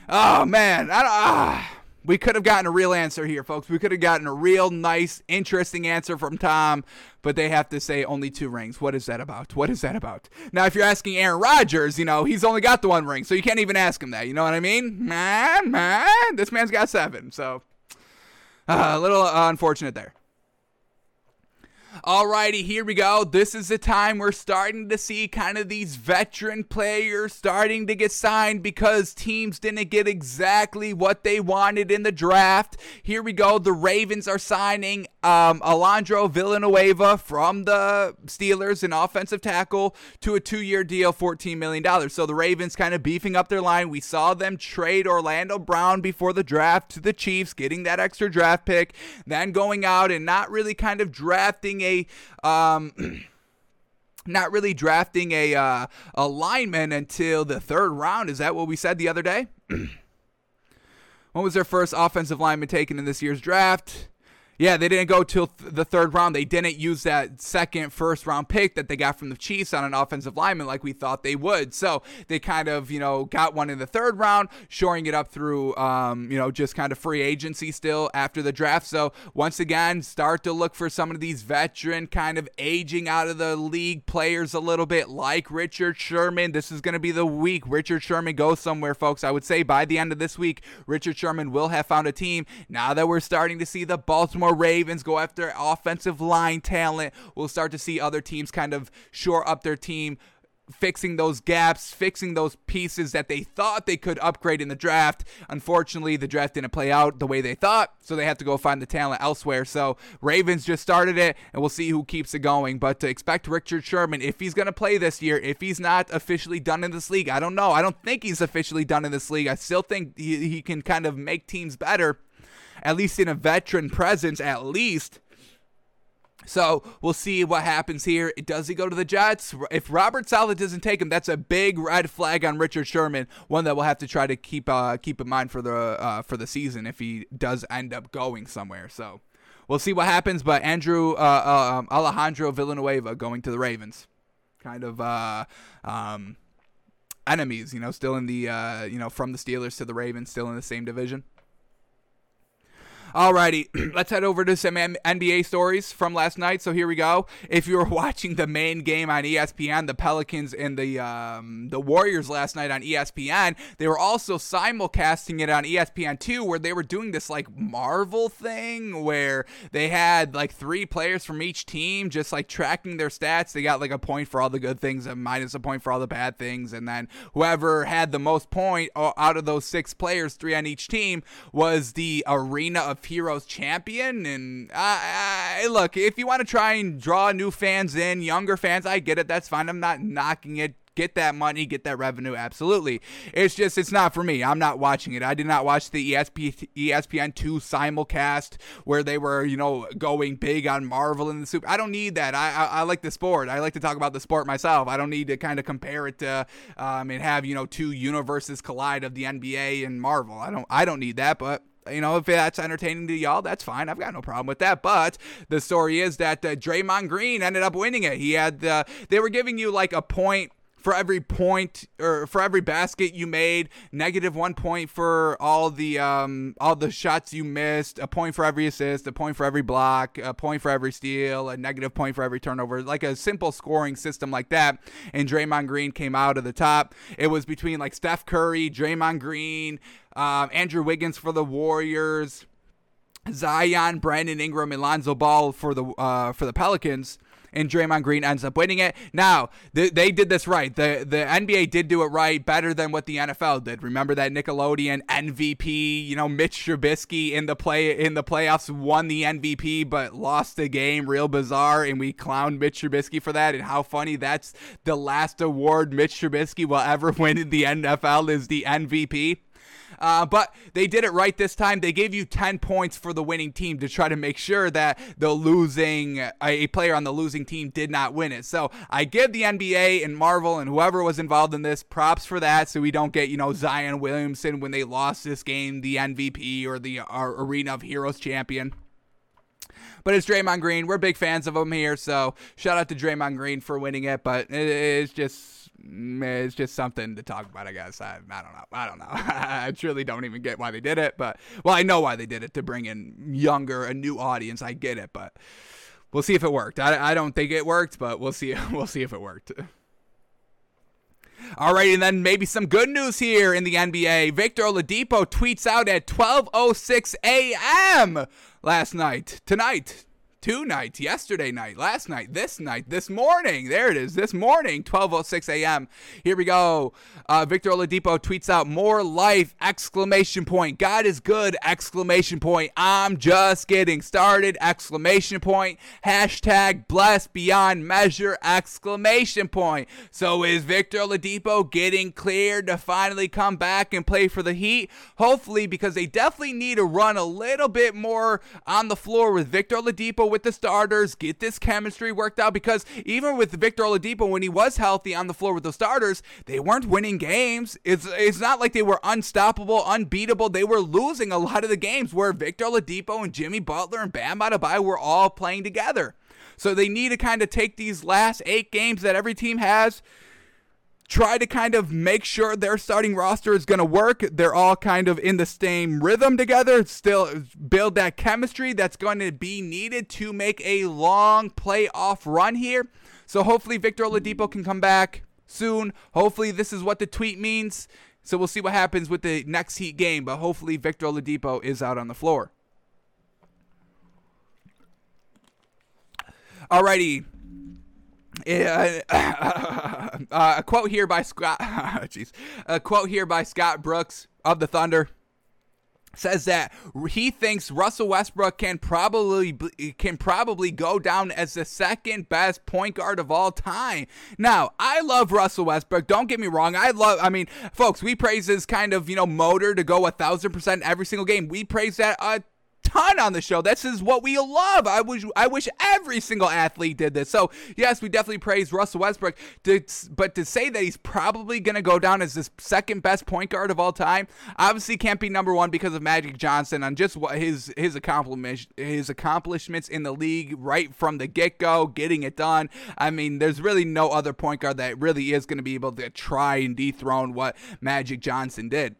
oh man, I don't. Ah. We could have gotten a real answer here, folks. We could have gotten a real nice, interesting answer from Tom, but they have to say only two rings. What is that about? What is that about? Now, if you're asking Aaron Rodgers, you know, he's only got the one ring, so you can't even ask him that. You know what I mean? Man, man, this man's got seven. So, uh, a little uh, unfortunate there. Alrighty, here we go. This is the time we're starting to see kind of these veteran players starting to get signed because teams didn't get exactly what they wanted in the draft. Here we go. The Ravens are signing um, Alejandro Villanueva from the Steelers, an offensive tackle, to a two year deal, $14 million. So the Ravens kind of beefing up their line. We saw them trade Orlando Brown before the draft to the Chiefs, getting that extra draft pick, then going out and not really kind of drafting a um, [clears throat] not really drafting a uh, a lineman until the third round. Is that what we said the other day? [clears throat] when was their first offensive lineman taken in this year's draft? Yeah, they didn't go till th- the third round. They didn't use that second, first round pick that they got from the Chiefs on an offensive lineman like we thought they would. So they kind of, you know, got one in the third round, shoring it up through, um, you know, just kind of free agency still after the draft. So once again, start to look for some of these veteran kind of aging out of the league players a little bit, like Richard Sherman. This is going to be the week Richard Sherman goes somewhere, folks. I would say by the end of this week, Richard Sherman will have found a team. Now that we're starting to see the Baltimore Baltimore Ravens go after offensive line talent. We'll start to see other teams kind of shore up their team fixing those gaps, fixing those pieces that they thought they could upgrade in the draft. Unfortunately, the draft didn't play out the way they thought, so they have to go find the talent elsewhere. So Ravens just started it, and we'll see who keeps it going. But to expect Richard Sherman, if he's going to play this year, if he's not officially done in this league, I don't know. I don't think he's officially done in this league. I still think he, he can kind of make teams better at least in a veteran presence, at least. So we'll see what happens here. Does he go to the Jets? If Robert Saleh doesn't take him, that's a big red flag on Richard Sherman. One that we'll have to try to keep uh, keep in mind for the uh, for the season if he does end up going somewhere. So we'll see what happens. But Andrew uh, uh Alejandro Villanueva going to the Ravens, kind of uh, um, enemies. You know, still in the uh, you know from the Steelers to the Ravens, still in the same division. Alrighty, [clears throat] let's head over to some NBA stories from last night. So here we go. If you were [laughs] watching the main game on ESPN, the Pelicans and the um, the Warriors last night on ESPN, they were also simulcasting it on ESPN two, where they were doing this like Marvel thing where they had like three players from each team, just like tracking their stats. They got like a point for all the good things and minus a point for all the bad things, and then whoever had the most point uh, out of those six players, three on each team, was the arena of Heroes champion. And look, if you want to try and draw new fans in, younger fans, I get it. That's fine. I'm not knocking it get that money, get that revenue. Absolutely. It's just, it's not for me. I'm not watching it. I did not watch the ESP, ESPN2 simulcast where they were, you know, going big on Marvel and the Super. I don't need that. I, I, I like the sport. I like to talk about the sport myself. I don't need to kind of compare it to um, and have, you know, two universes collide of the NBA and Marvel. I don't, I don't need that, but you know, if that's entertaining to y'all, that's fine. I've got no problem with that. But the story is that uh, Draymond Green ended up winning it. He had, uh, they were giving you like a point for every point or for every basket you made, negative one point for all the um, all the shots you missed, a point for every assist, a point for every block, a point for every steal, a negative point for every turnover, like a simple scoring system like that. And Draymond Green came out of the top. It was between like Steph Curry, Draymond Green, um, Andrew Wiggins for the Warriors. Zion, Brandon Ingram, and Lonzo Ball for the uh, for the Pelicans and Draymond Green ends up winning it. Now, they, they did this right. The the NBA did do it right better than what the NFL did. Remember that Nickelodeon MVP, you know, Mitch Trubisky in the play in the playoffs won the MVP but lost the game. Real bizarre, and we clowned Mitch Trubisky for that. And how funny that's the last award Mitch Trubisky will ever [laughs] win in the NFL is the MVP. Uh, but they did it right this time. They gave you 10 points for the winning team to try to make sure that the losing a player on the losing team did not win it. So I give the NBA and Marvel and whoever was involved in this props for that. So we don't get you know Zion Williamson when they lost this game, the MVP or the Arena of Heroes champion. But it's Draymond Green. We're big fans of him here, so shout out to Draymond Green for winning it. But it's just it's just something to talk about, I guess. I, I don't know. I don't know. [laughs] I truly don't even get why they did it, but well, I know why they did it to bring in younger, a new audience. I get it, but we'll see if it worked. I, I don't think it worked, but we'll see. [laughs] We'll see if it worked. All right, and then maybe some good news here in the NBA. Victor Oladipo tweets out at 12:06 a.m. last night, tonight, two nights, yesterday night, last night, this night, this morning. There it is, this morning, 12:06 a.m. Here we go. Uh, Victor Oladipo tweets out more life! Exclamation point. God is good! Exclamation point. I'm just getting started! Exclamation point. Hashtag blessed beyond measure! Exclamation point. So is Victor Oladipo getting cleared to finally come back and play for the Heat? Hopefully, because they definitely need to run a little bit more on the floor with Victor Oladipo with the starters, get this chemistry worked out because even with Victor Oladipo when he was healthy on the floor with the starters, they weren't winning games. It's it's not like they were unstoppable, unbeatable. They were losing a lot of the games where Victor Oladipo and Jimmy Butler and Bam Adebayo were all playing together. So they need to kind of take these last 8 games that every team has try to kind of make sure their starting roster is going to work. They're all kind of in the same rhythm together, still build that chemistry that's going to be needed to make a long playoff run here. So hopefully Victor Oladipo can come back soon. Hopefully this is what the tweet means. So we'll see what happens with the next Heat game, but hopefully Victor Oladipo is out on the floor. Alrighty, [laughs] uh, a quote here by Scott. [laughs] Jeez, a quote here by Scott Brooks of the Thunder says that he thinks Russell Westbrook can probably can probably go down as the second best point guard of all time. Now, I love Russell Westbrook. Don't get me wrong. I love. I mean, folks, we praise his kind of you know motor to go a thousand percent every single game. We praise that a ton on the show. This is what we love. I wish I wish every single athlete did this. So yes, we definitely praise Russell Westbrook. To, but to say that he's probably going to go down as the second best point guard of all time, obviously can't be number one because of Magic Johnson on just what his his accomplishments his accomplishments in the league right from the get go, getting it done. I mean, there's really no other point guard that really is going to be able to try and dethrone what Magic Johnson did.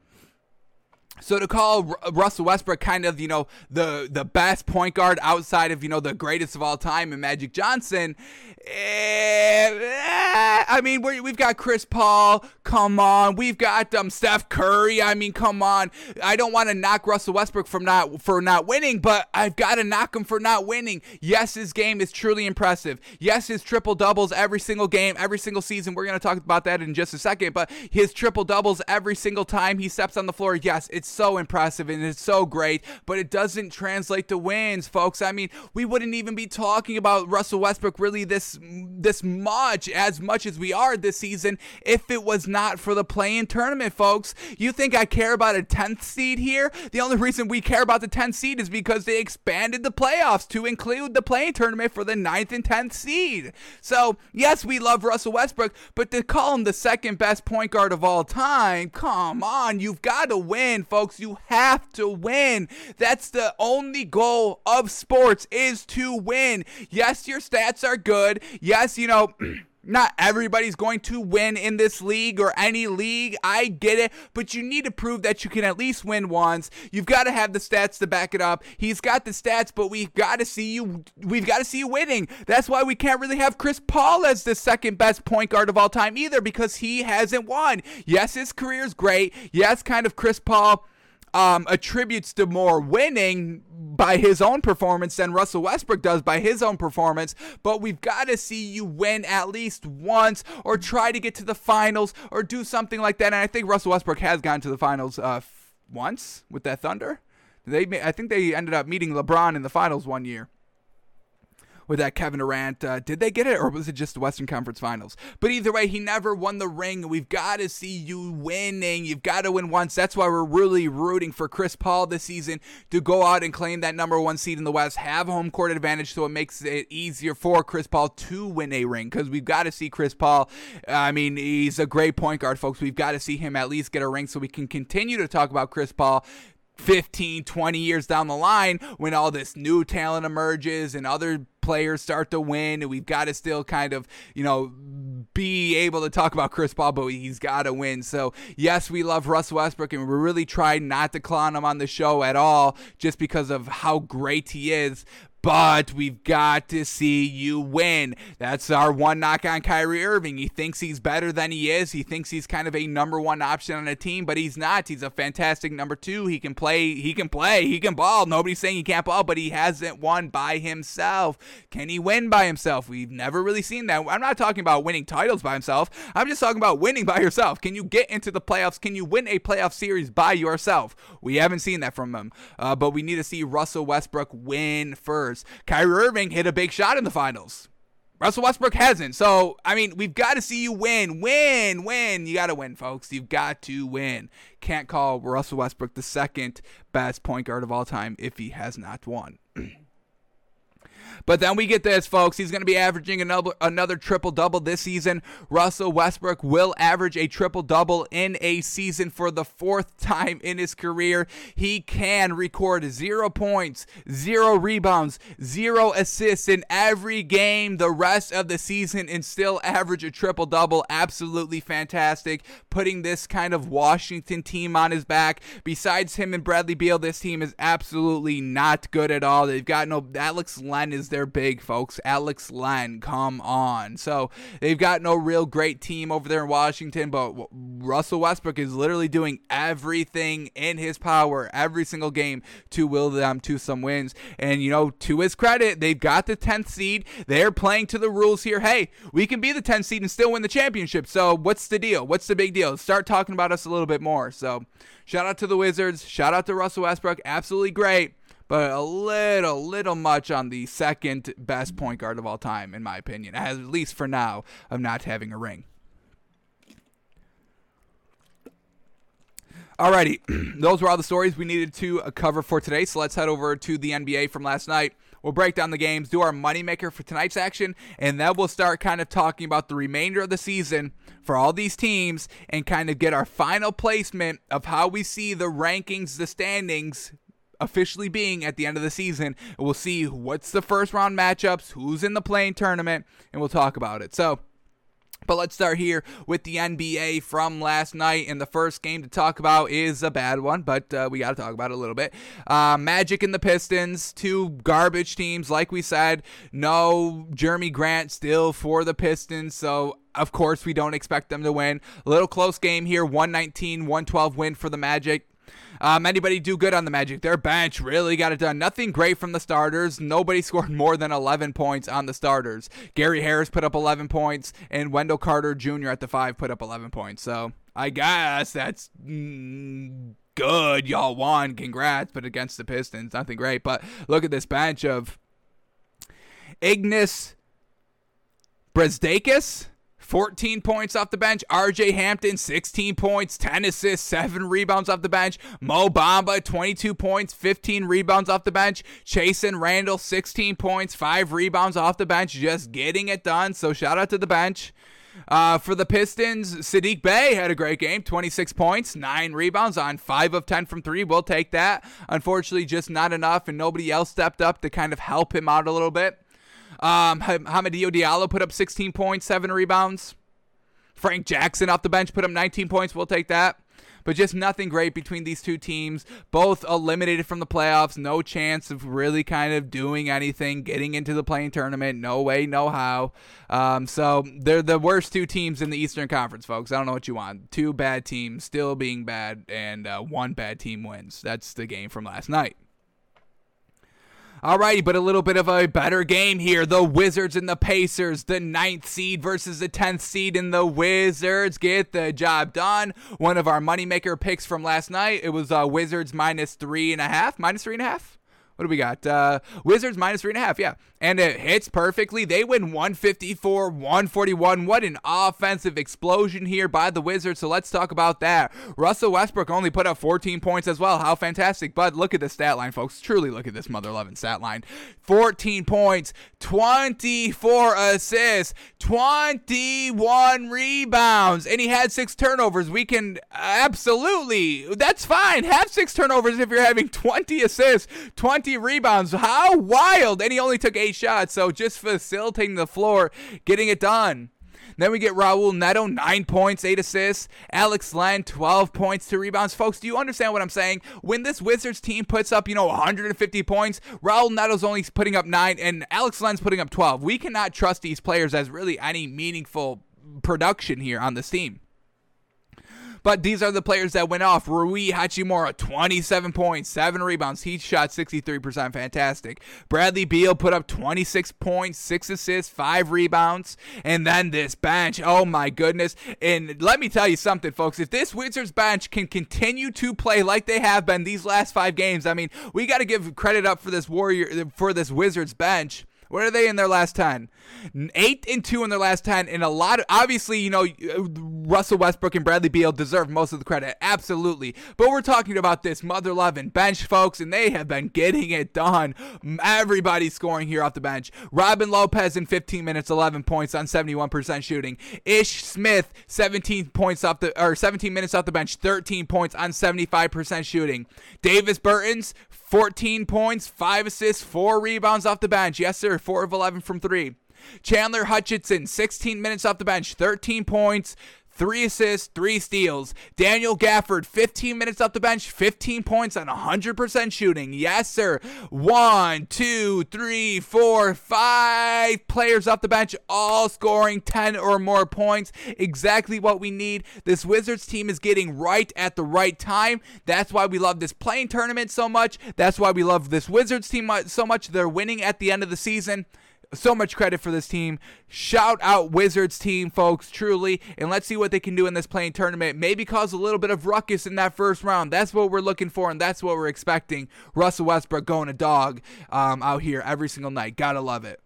So to call Russell Westbrook kind of, you know, the the best point guard outside of, you know, the greatest of all time and Magic Johnson, eh, I mean, we have got Chris Paul, come on. We've got um Steph Curry. I mean, come on. I don't want to knock Russell Westbrook from not for not winning, but I've got to knock him for not winning. Yes, his game is truly impressive. Yes, his triple doubles every single game, every single season. We're going to talk about that in just a second, but his triple doubles every single time he steps on the floor. Yes, it's it's so impressive and it's so great, but it doesn't translate to wins, folks. I mean, we wouldn't even be talking about Russell Westbrook really this this much as much as we are this season if it was not for the play-in tournament, folks. You think I care about a 10th seed here? The only reason we care about the 10th seed is because they expanded the playoffs to include the play-in tournament for the 9th and 10th seed. So, yes, we love Russell Westbrook, but to call him the second best point guard of all time, come on, you've got to win, folks folks. You have to win. That's the only goal of sports is to win. Yes, your stats are good. Yes, you know. [clears throat] Not everybody's going to win in this league or any league. I get it, but you need to prove that you can at least win once. You've got to have the stats to back it up. He's got the stats, but we've got to see you we've got to see you winning. That's why we can't really have Chris Paul as the second best point guard of all time either because he hasn't won. Yes, his career is great. Yes, kind of Chris Paul um, attributes to more winning by his own performance than Russell Westbrook does by his own performance. But we've got to see you win at least once or try to get to the finals or do something like that. And I think Russell Westbrook has gotten to the finals uh, f- once with that Thunder. They, I think they ended up meeting LeBron in the finals one year with that Kevin Durant. Uh, did they get it, or was it just the Western Conference Finals? But either way, he never won the ring. We've got to see you winning. You've got to win once. That's why we're really rooting for Chris Paul this season to go out and claim that number one seed in the West, have home court advantage, so it makes it easier for Chris Paul to win a ring. Because we've got to see Chris Paul. I mean, he's a great point guard, folks. We've got to see him at least get a ring so we can continue to talk about Chris Paul 15, 20 years down the line when all this new talent emerges and other players start to win and we've got to still kind of, you know, be able to talk about Chris Paul, but he's got to win. So, yes, we love Russ Westbrook and we're really trying not to clown him on the show at all just because of how great he is but we've got to see you win. That's our one knock on Kyrie Irving. He thinks he's better than he is. He thinks he's kind of a number one option on a team, but he's not. He's a fantastic number two. He can play. He can play. He can ball. Nobody's saying he can't ball, but he hasn't won by himself. Can he win by himself? We've never really seen that. I'm not talking about winning titles by himself. I'm just talking about winning by yourself. Can you get into the playoffs? Can you win a playoff series by yourself? We haven't seen that from him, uh, but we need to see Russell Westbrook win first. Kyrie Irving hit a big shot in the finals. Russell Westbrook hasn't. So, I mean, we've got to see you win. Win, win. You got to win, folks. You've got to win. Can't call Russell Westbrook the second best point guard of all time if he has not won. But then we get this, folks. He's going to be averaging another, another triple double this season. Russell Westbrook will average a triple double in a season for the fourth time in his career. He can record zero points, zero rebounds, zero assists in every game the rest of the season and still average a triple double. Absolutely fantastic. Putting this kind of Washington team on his back. Besides him and Bradley Beal, this team is absolutely not good at all. They've got no Alex Len is their big, folks. Alex Len, come on. So they've got no real great team over there in Washington, but Russell Westbrook is literally doing everything in his power every single game to will them to some wins. And, you know, to his credit, they've got the 10th seed. They're playing to the rules here. Hey, we can be the 10th seed and still win the championship. So what's the deal? What's the big deal? Start talking about us a little bit more. So shout out to the Wizards. Shout out to Russell Westbrook. Absolutely great but a little, little much on the second best point guard of all time, in my opinion, at least for now, of not having a ring. Alrighty, [clears throat] those were all the stories we needed to uh, cover for today. So let's head over to the NBA from last night. We'll break down the games, do our moneymaker for tonight's action, and then we'll start kind of talking about the remainder of the season for all these teams and kind of get our final placement of how we see the rankings, the standings officially being at the end of the season. We'll see what's the first round matchups, who's in the play-in tournament, and we'll talk about it. So, but let's start here with the NBA from last night. And the first game to talk about is a bad one, but uh, we got to talk about it a little bit. Uh, Magic and the Pistons, two garbage teams. Like we said, no Jerami Grant still for the Pistons. So, of course, we don't expect them to win. A little close game here 119 112 win for the Magic. Um, anybody do good on the Magic? Their bench really got it done. Nothing great from the starters. Nobody [laughs] scored more than 11 points on the starters. Gary Harris put up 11 points, and Wendell Carter Jr. at the five put up 11 points. So I guess that's. Mm, good, y'all won. Congrats, but against the Pistons, nothing great. But look at this bench of Ignas Brazdeikis, 14 points off the bench. RJ Hampton, 16 points, 10 assists, 7 rebounds off the bench. Mo Bamba, 22 points, 15 rebounds off the bench. Chasson Randle, 16 points, 5 rebounds off the bench, just getting it done. So shout out to the bench. Uh, for the Pistons, Saddiq Bey had a great game 26 points, 9 rebounds on 5 of 10 from 3. We'll take that. Unfortunately, just not enough, and nobody else stepped up to kind of help him out a little bit. Um, Hamidou Diallo put up 16 points, seven rebounds. Frank Jackson off the bench put up 19 points. We'll take that. But just nothing great between these two teams. Both eliminated from the playoffs. No chance of really kind of doing anything, getting into the play-in tournament. No way, no how. Um, so they're the worst two teams in the Eastern Conference, folks. I don't know what you want. Two bad teams still being bad, and uh, one bad team wins. That's the game from last night. Alrighty, but a little bit of a better game here. The Wizards and the Pacers, the ninth seed versus the 10th seed, and the Wizards get the job done. One of our moneymaker picks from last night, it was uh, Wizards minus three and a half. Minus three and a half? what do we got? Uh, Wizards minus three and a half, yeah. And it hits perfectly. They win 154, 141. What an offensive explosion here by the Wizards. So let's talk about that. Russell Westbrook only put up 14 points as well. How fantastic. But look at the stat line, folks. Truly look at this mother loving stat line 14 points, 24 assists, 21 rebounds, and he had six turnovers. We can absolutely, that's fine. Have six turnovers if you're having 20 assists, 20 rebounds. How wild! And he only took eight shots, so just facilitating the floor, getting it done. Then we get Raul Neto, 9 points, 8 assists. Alex Len, 12 points, 2 rebounds. Folks, do you understand what I'm saying? When this Wizards team puts up, you know, 150 points, Raul Neto's only putting up 9 and Alex Len's putting up 12. We cannot trust these players as really any meaningful production here on this team. But these are the players that went off. Rui Hachimura, 27 points, 7 rebounds. He shot 63%. Fantastic. Bradley Beal put up 26 points, 6 assists, 5 rebounds. And then this bench. Oh my goodness. And let me tell you something, folks. If this Wizards bench can continue to play like they have been these last 5 games, I mean, we got to give credit up for this Warrior for this Wizards bench what are they in their last 10? 8 and 2 in their last 10 and a lot of obviously, you know, uh, Russell Westbrook and Bradley Beal deserve most of the credit. Absolutely. But we're talking about this mother loving bench folks and they have been getting it done. Everybody's scoring here off the bench. Robin Lopez in 15 minutes, 11 points on 71% shooting. Ish Smith 17 points off the or 17 minutes off the bench, 13 points on 75% shooting. Davis Bertans 14 points, 5 assists, 4 rebounds off the bench. Yes, sir, 4 of 11 from 3. Chandler Hutchison, 16 minutes off the bench, 13 points, three assists, three steals. Daniel Gafford, 15 minutes off the bench, 15 points on 100% shooting. Yes, sir. One, two, three, four, five players off the bench, all scoring 10 or more points. Exactly what we need. This Wizards team is getting right at the right time. That's why we love this play-in tournament so much. That's why we love this Wizards team so much. They're winning at the end of the season so much credit for this team. Shout out Wizards team, folks, truly. And let's see what they can do in this play-in tournament. Maybe cause a little bit of ruckus in that first round. That's what we're looking for, and that's what we're expecting. Russell Westbrook going a dog um, out here every single night. Gotta love it.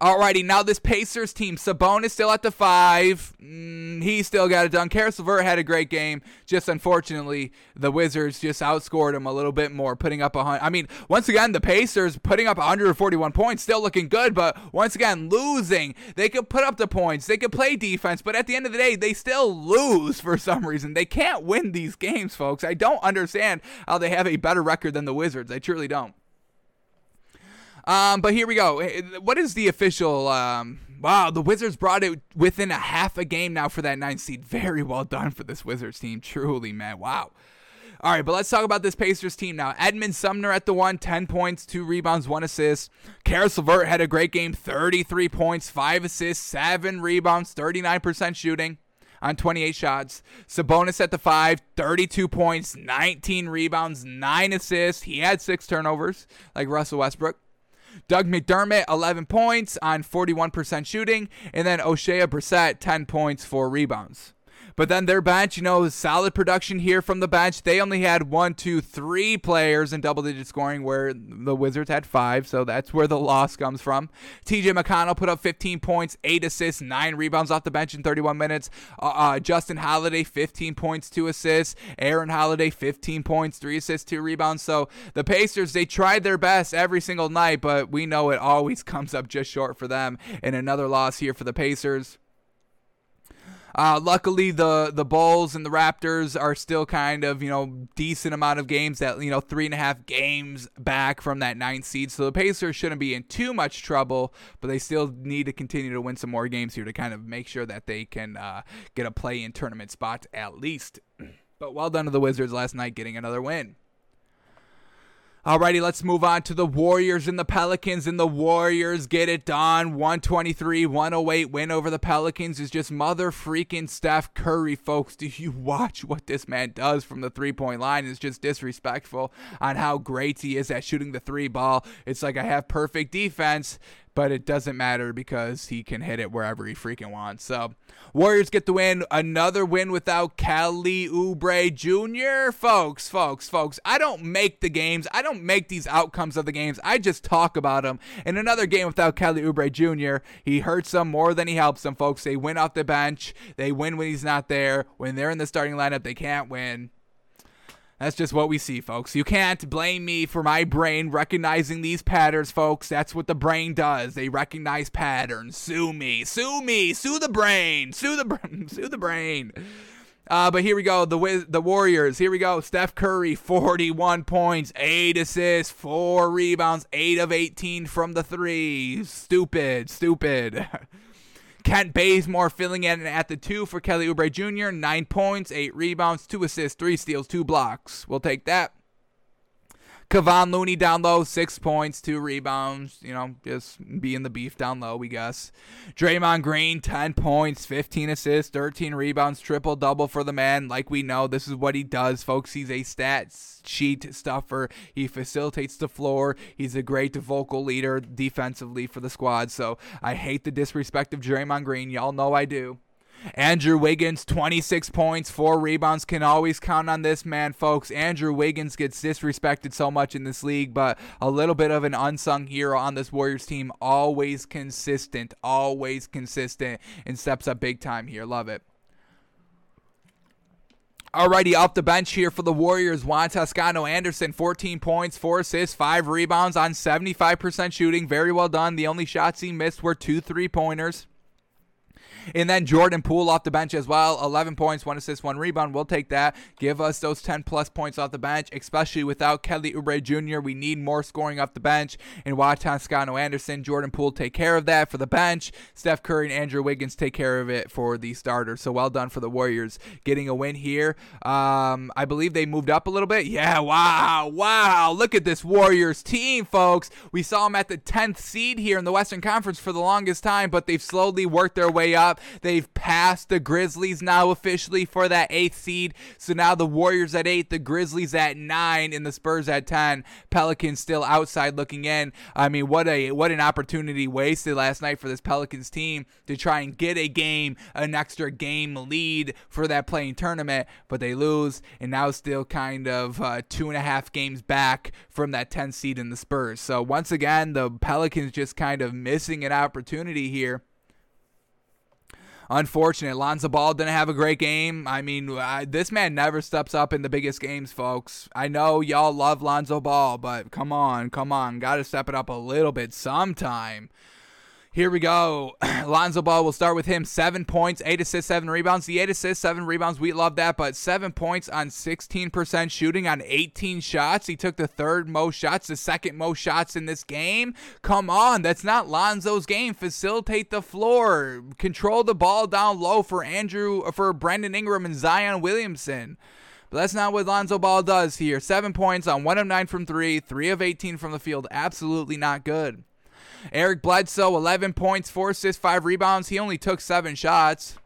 Alrighty, now this Pacers team. Sabonis still at the five. Mm, he still got it done. Caris LeVert had a great game. Just unfortunately, the Wizards just outscored him a little bit more, putting up a hundred. I mean, once again, the Pacers putting up 141 points, still looking good, but once again, losing. They could put up the points, they could play defense, but at the end of the day, they still lose for some reason. They can't win these games, folks. I don't understand how they have a better record than the Wizards. I truly don't. Um, but here we go. What is the official? Um, wow, the Wizards brought it within a half a game now for that nine seed. Very well done for this Wizards team. Truly, man. Wow. All right, but let's talk about this Pacers team now. Edmond Sumner at the one, 10 points, 2 rebounds, 1 assist. Caris LeVert had a great game, 33 points, 5 assists, 7 rebounds, 39% shooting on 28 shots. Sabonis at the 5, 32 points, 19 rebounds, 9 assists. He had 6 turnovers, like Russell Westbrook. Doug McDermott, 11 points on 41% shooting. And then Oshae Brissett, 10 points, 4 rebounds. But then their bench, you know, solid production here from the bench. They only had one, two, three players in double digit scoring, where the Wizards had five. So that's where the loss comes from. TJ McConnell put up 15 points, eight assists, nine rebounds off the bench in 31 minutes. Uh, uh, Justin Holiday, 15 points, two assists. Aaron Holiday, 15 points, three assists, two rebounds. So the Pacers, they tried their best every single night, but we know it always [laughs] comes up just short for them. And another loss here for the Pacers. Uh, luckily, the the Bulls and the Raptors are still kind of you know decent amount of games that you know three and a half games back from that ninth seed. So the Pacers shouldn't be in too much trouble, but they still need to continue to win some more games here to kind of make sure that they can uh, get a play in tournament spot at least. But well done to the Wizards last night getting another win. Alrighty, let's move on to the Warriors and the Pelicans. And the Warriors get it done. 123 108 win over the Pelicans is just mother freaking Steph Curry, folks. Do you watch what this man does from the three point line? It's just disrespectful on how great he is at shooting the three ball. It's like I have perfect defense but it doesn't matter because he can hit it wherever he freaking wants. So, Warriors get the win. Another win without Kelly Oubre Jr. Folks, folks, folks, I don't make the games. I don't make these outcomes of the games. I just talk about them. In another game without Kelly Oubre Jr., he hurts them more than he helps them, folks. They win off the bench. They win when he's not there. When they're in the starting lineup, they can't win. That's just what we see, folks. You can't blame me for my brain recognizing these patterns, folks. That's what the brain does. They recognize patterns. Sue me. Sue me. Sue the brain. Sue the brain. [laughs] Sue the brain. Uh, but here we go. The the Warriors. Here we go. Steph Curry, 41 points, 8 assists, 4 rebounds, 8 of 18 from the three. Stupid. Stupid. [laughs] Kent Bazemore filling in at the two for Kelly Oubre Jr. Nine points, eight rebounds, two assists, three steals, two blocks. We'll take that. Kevon Looney down low, six points, two rebounds. You know, just being the beef down low, we guess. Draymond Green, 10 points, 15 assists, 13 rebounds, triple double for the man. Like we know, this is what he does, folks. He's a stats sheet stuffer. He facilitates the floor. He's a great vocal leader defensively for the squad. So I hate the disrespect of Draymond Green. Y'all know I do. Andrew Wiggins, 26 points, four rebounds. Can always count on this man, folks. Andrew Wiggins gets disrespected so much in this league, but a little bit of an unsung hero on this Warriors team. Always consistent, always consistent, and steps up big time here. Love it. Alrighty, off the bench here for the Warriors, Juan Toscano Anderson, 14 points, 4 assists, 5 rebounds on 75% shooting. Very well done. The only shots he missed were two three pointers. And then Jordan Poole off the bench as well. 11 points, one assist, one rebound. We'll take that. Give us those 10 plus points off the bench, especially without Kelly Oubre Jr. We need more scoring off the bench. And watch Toscano Anderson, Jordan Poole take care of that for the bench. Steph Curry and Andrew Wiggins take care of it for the starters. So well done for the Warriors getting a win here. Um, I believe they moved up a little bit. Yeah, wow, wow. Look at this Warriors team, folks. We saw them at the 10th seed here in the Western Conference for the longest time, but they've slowly worked their way up. They've passed the Grizzlies now officially for that eighth seed. So now the Warriors at eight, the Grizzlies at nine, and the Spurs at ten. Pelicans still outside looking in. I mean, what a what an opportunity wasted last night for this Pelicans team to try and get a game, an extra game lead for that play-in tournament, but they lose, and now still kind of uh, two and a half games back from that 10 seed in the Spurs. So once again, the Pelicans just kind of missing an opportunity here unfortunate. Lonzo Ball didn't have a great game. I mean, I, this man never steps up in the biggest games, folks. I know y'all love Lonzo Ball, but come on, come on. Got to step it up a little bit sometime. Here we go. [clears throat] Lonzo Ball, we'll start with him. Seven points, eight assists, seven rebounds. The eight assists, seven rebounds, we love that. But seven points on 16% shooting on 18 shots. He took the third most shots, the second most shots in this game. Come on, that's not Lonzo's game. Facilitate the floor, control the ball down low for Andrew, for Brandon Ingram and Zion Williamson. But that's not what Lonzo Ball does here. Seven points on one of nine from three, three of 18 from the field. Absolutely not good. Eric Bledsoe, 11 points, 4 assists, 5 rebounds. He only took 7 shots.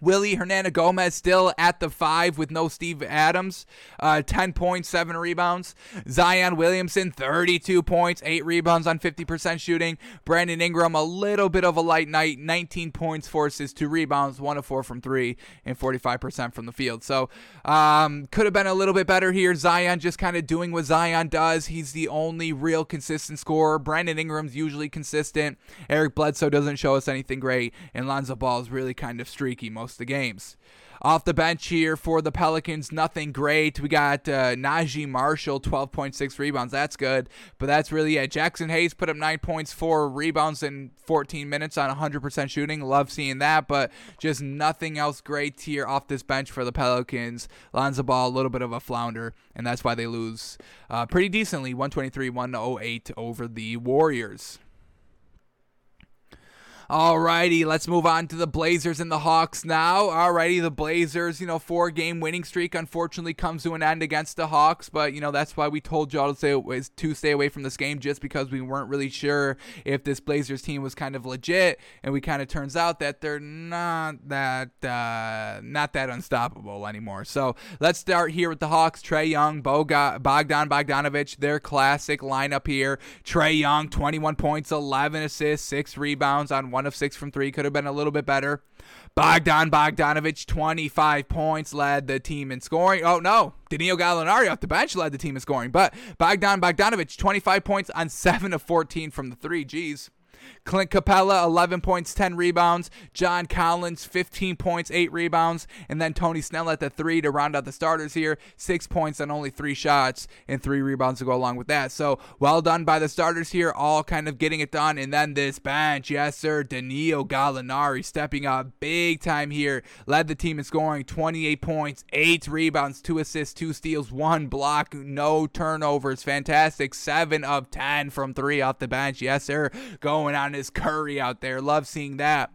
Willy Hernangomez still at the five with no Steve Adams, uh, 10 points, 7 rebounds. Zion Williamson, 32 points, 8 rebounds on 50% shooting. Brandon Ingram, a little bit of a light night, 19 points, 4 assists, 2 rebounds, 1 of 4 from 3, and 45% from the field. So um, could have been a little bit better here. Zion just kind of doing what Zion does. He's the only real consistent scorer. Brandon Ingram's usually consistent. Eric Bledsoe doesn't show us anything great, and Lonzo Ball is really kind of streaky most the games. Off the bench here for the Pelicans, nothing great. We got uh, Naji Marshall, 12.6 rebounds. That's good, but that's really it. Jaxson Hayes put up 9 points, 4 rebounds in 14 minutes on 100% shooting. Love seeing that, but just nothing else great here off this bench for the Pelicans. Lonzo Ball, a little bit of a flounder, and that's why they lose uh, pretty decently 123 108 over the Warriors. Alrighty, let's move on to the Blazers and the Hawks now. Alrighty, the Blazers, you know, four game winning streak unfortunately comes to an end against the Hawks, but you know that's why we told y'all to stay to stay away from this game just because we weren't really sure if this Blazers team was kind of legit, and we kind of turns out that they're not that uh, not that unstoppable anymore. So let's start here with the Hawks. Trae Young, Bogdan Bogdanovich, their classic lineup here. Trae Young, 21 points, 11 assists, six rebounds on one of six from three. Could have been a little bit better. Bogdan Bogdanovich, 25 points, led the team in scoring. Oh, no. Danilo Gallinari off the bench led the team in scoring. But Bogdan Bogdanovich, 25 points on 7 of 14 from the three. Jeez. Clint Capela, 11 points, 10 rebounds. John Collins, 15 points, 8 rebounds. And then Tony Snell at the three to round out the starters here. 6 points on only 3 shots and 3 rebounds to go along with that. So well done by the starters here, all kind of getting it done. And then this bench, yes, sir. Danilo Gallinari stepping up big time here. Led the team in scoring 28 points, 8 rebounds, 2 assists, 2 steals, 1 block, no turnovers. Fantastic. 7 of 10 from 3 off the bench. Yes, sir. Going on his Curry out there. Love seeing that.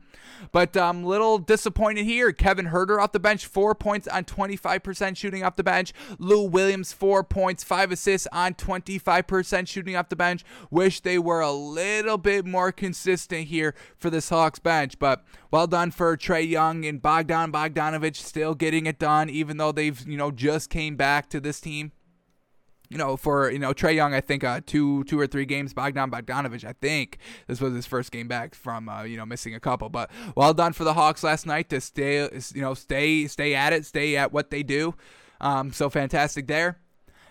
But i um, little disappointed here. Kevin Huerter off the bench, four points on 25% shooting off the bench. Lou Williams, four points, five assists on 25% shooting off the bench. Wish they were a little bit more consistent here for this Hawks bench. But well done for Trae Young and Bogdan Bogdanovich still getting it done, even though they've, you know, just came back to this team you know, for you know Trae Young, I think uh, two two or three games. Bogdan Bogdanovich, I think this was his first game back from uh, you know missing a couple. But well done for the Hawks last night to stay you know stay stay at it, stay at what they do. Um, so fantastic there.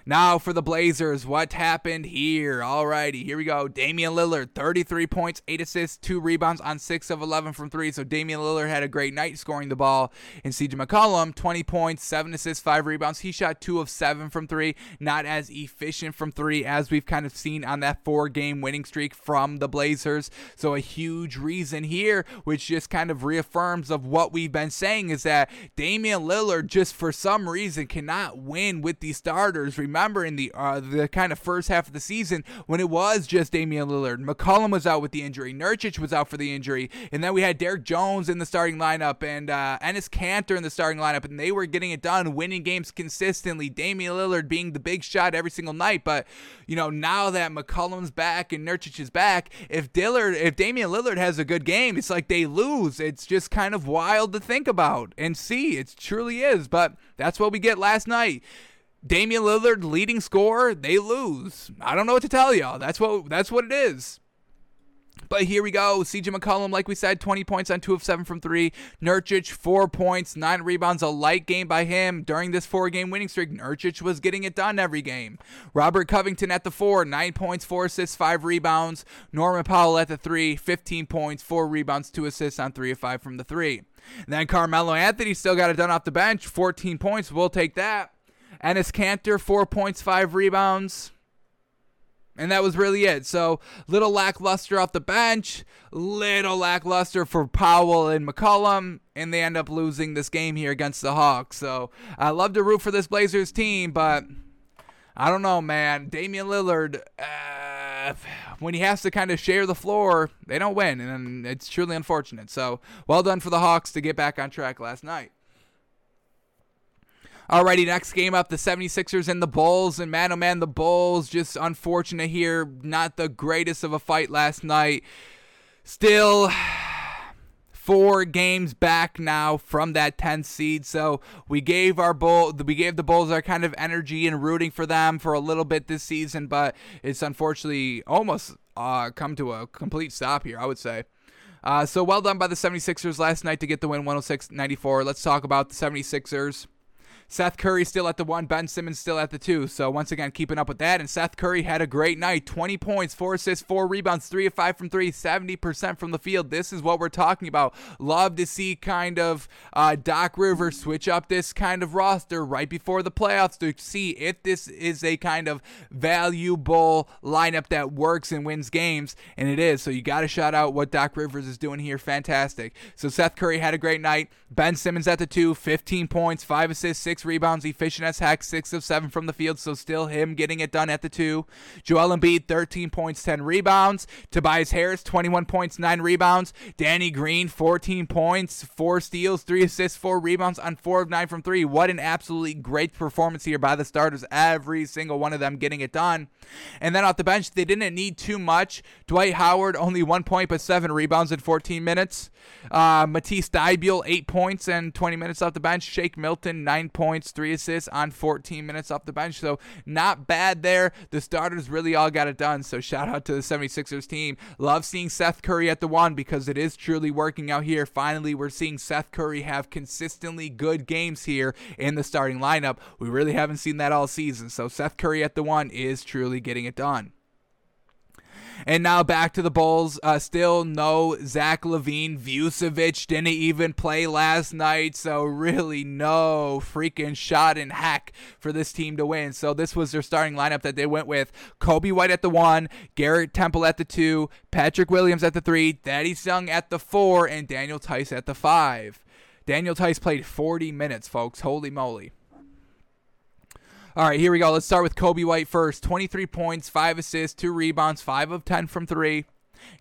Now for the Blazers, what happened here? Alrighty, here we go. Damian Lillard, 33 points, 8 assists, 2 rebounds on 6 of 11 from 3. So Damian Lillard had a great night scoring the ball. And CJ McCollum, 20 points, 7 assists, 5 rebounds. He shot 2 of 7 from 3. Not as efficient from 3 as we've kind of seen on that 4 game winning streak from the Blazers. So a huge reason here, which just kind of reaffirms of what we've been saying, is that Damian Lillard just for some reason cannot win with these starters remember in the uh, the kind of first half of the season when it was just Damian Lillard. McCollum was out with the injury. Nurkic was out for the injury. And then we had Derrick Jones in the starting lineup and uh, Enes Kanter in the starting lineup. And they were getting it done, winning games consistently. Damian Lillard being the big shot every single night. But, you know, now that McCollum's back and Nurkic is back, if Dillard, if Damian Lillard has a good game, it's like they lose. It's just kind of wild to think about and see. It truly is. But that's what we get last night. Damian Lillard leading scorer, they lose. I don't know what to tell y'all. That's what that's what it is. But here we go. CJ McCollum, like we said, 20 points on 2 of 7 from 3. Nurkic, 4 points, 9 rebounds. A light game by him during this four game winning streak. Nurkic was getting it done every game. Robert Covington at the 4, 9 points, 4 assists, 5 rebounds. Norman Powell at the 3, 15 points, 4 rebounds, 2 assists on 3 of 5 from the 3. And then Carmelo Anthony still got it done off the bench, 14 points. We'll take that. Enes Kanter, four points, five rebounds. And that was really it. So, little lackluster off the bench, little lackluster for Powell and McCollum, and they end up losing this game here against the Hawks. So, I love to root for this Blazers team, but I don't know, man. Damian Lillard, uh, when he has to kind of share the floor, they don't win, and it's truly unfortunate. So, well done for the Hawks to get back on track last night. Alrighty, next game up, the 76ers and the Bulls. And man, oh man, the Bulls just unfortunate here. Not the greatest of a fight last night. Still [sighs] four games back now from that 10th seed. So we gave our bull we gave the Bulls our kind of energy and rooting for them for a little bit this season, but it's unfortunately almost uh, come to a complete stop here, I would say. Uh, so well done by the 76ers last night to get the win 106 94. Let's talk about the 76ers. Seth Curry still at the one, Ben Simmons still at the two. So once again, keeping up with that. And Seth Curry had a great night 20 points, four assists, four rebounds, three of five from three, 70% from the field. This is what we're talking about. Love to see kind of uh, Doc Rivers switch up this kind of roster right before the playoffs to see if this is a kind of valuable lineup that works and wins games. And it is. So you got to shout out what Doc Rivers is doing here. Fantastic. So Seth Curry had a great night. Ben Simmons at the two, 15 points, five assists, six rebounds, efficient as heck, six of seven from the field, so still him getting it done at the two. Joel Embiid, 13 points, 10 rebounds. Tobias Harris, 21 points, nine rebounds. Danny Green, 14 points, four steals, three assists, four rebounds on four of nine from three. What an absolutely great performance here by the starters. Every single one of them getting it done. And then off the bench, they didn't need too much. Dwight Howard, only one point, but seven rebounds in 14 minutes. Uh, Matisse Thybulle, eight points and 20 minutes off the bench. Shake Milton, nine points, three assists on 14 minutes off the bench. So not bad there. The starters really all got it done. So shout out to the 76ers team. Love seeing Seth Curry at the one because it is truly working out here. Finally, we're seeing Seth Curry have consistently good games here in the starting lineup. We really haven't seen that all season. So Seth Curry at the one is truly getting it done. And now back to the Bulls. Uh, still no Zach LaVine. Vucevic didn't even play last night. So really no freaking shot in heck for this team to win. So this was their starting lineup that they went with. Coby White at the one, Garrett Temple at the two, Patrick Williams at the three, Thaddeus Young at the four, and Daniel Theis at the five. Daniel Theis played 40 minutes, folks. Holy moly. All right, here we go. Let's start with Coby White first. 23 points, 5 assists, 2 rebounds, 5 of 10 from 3.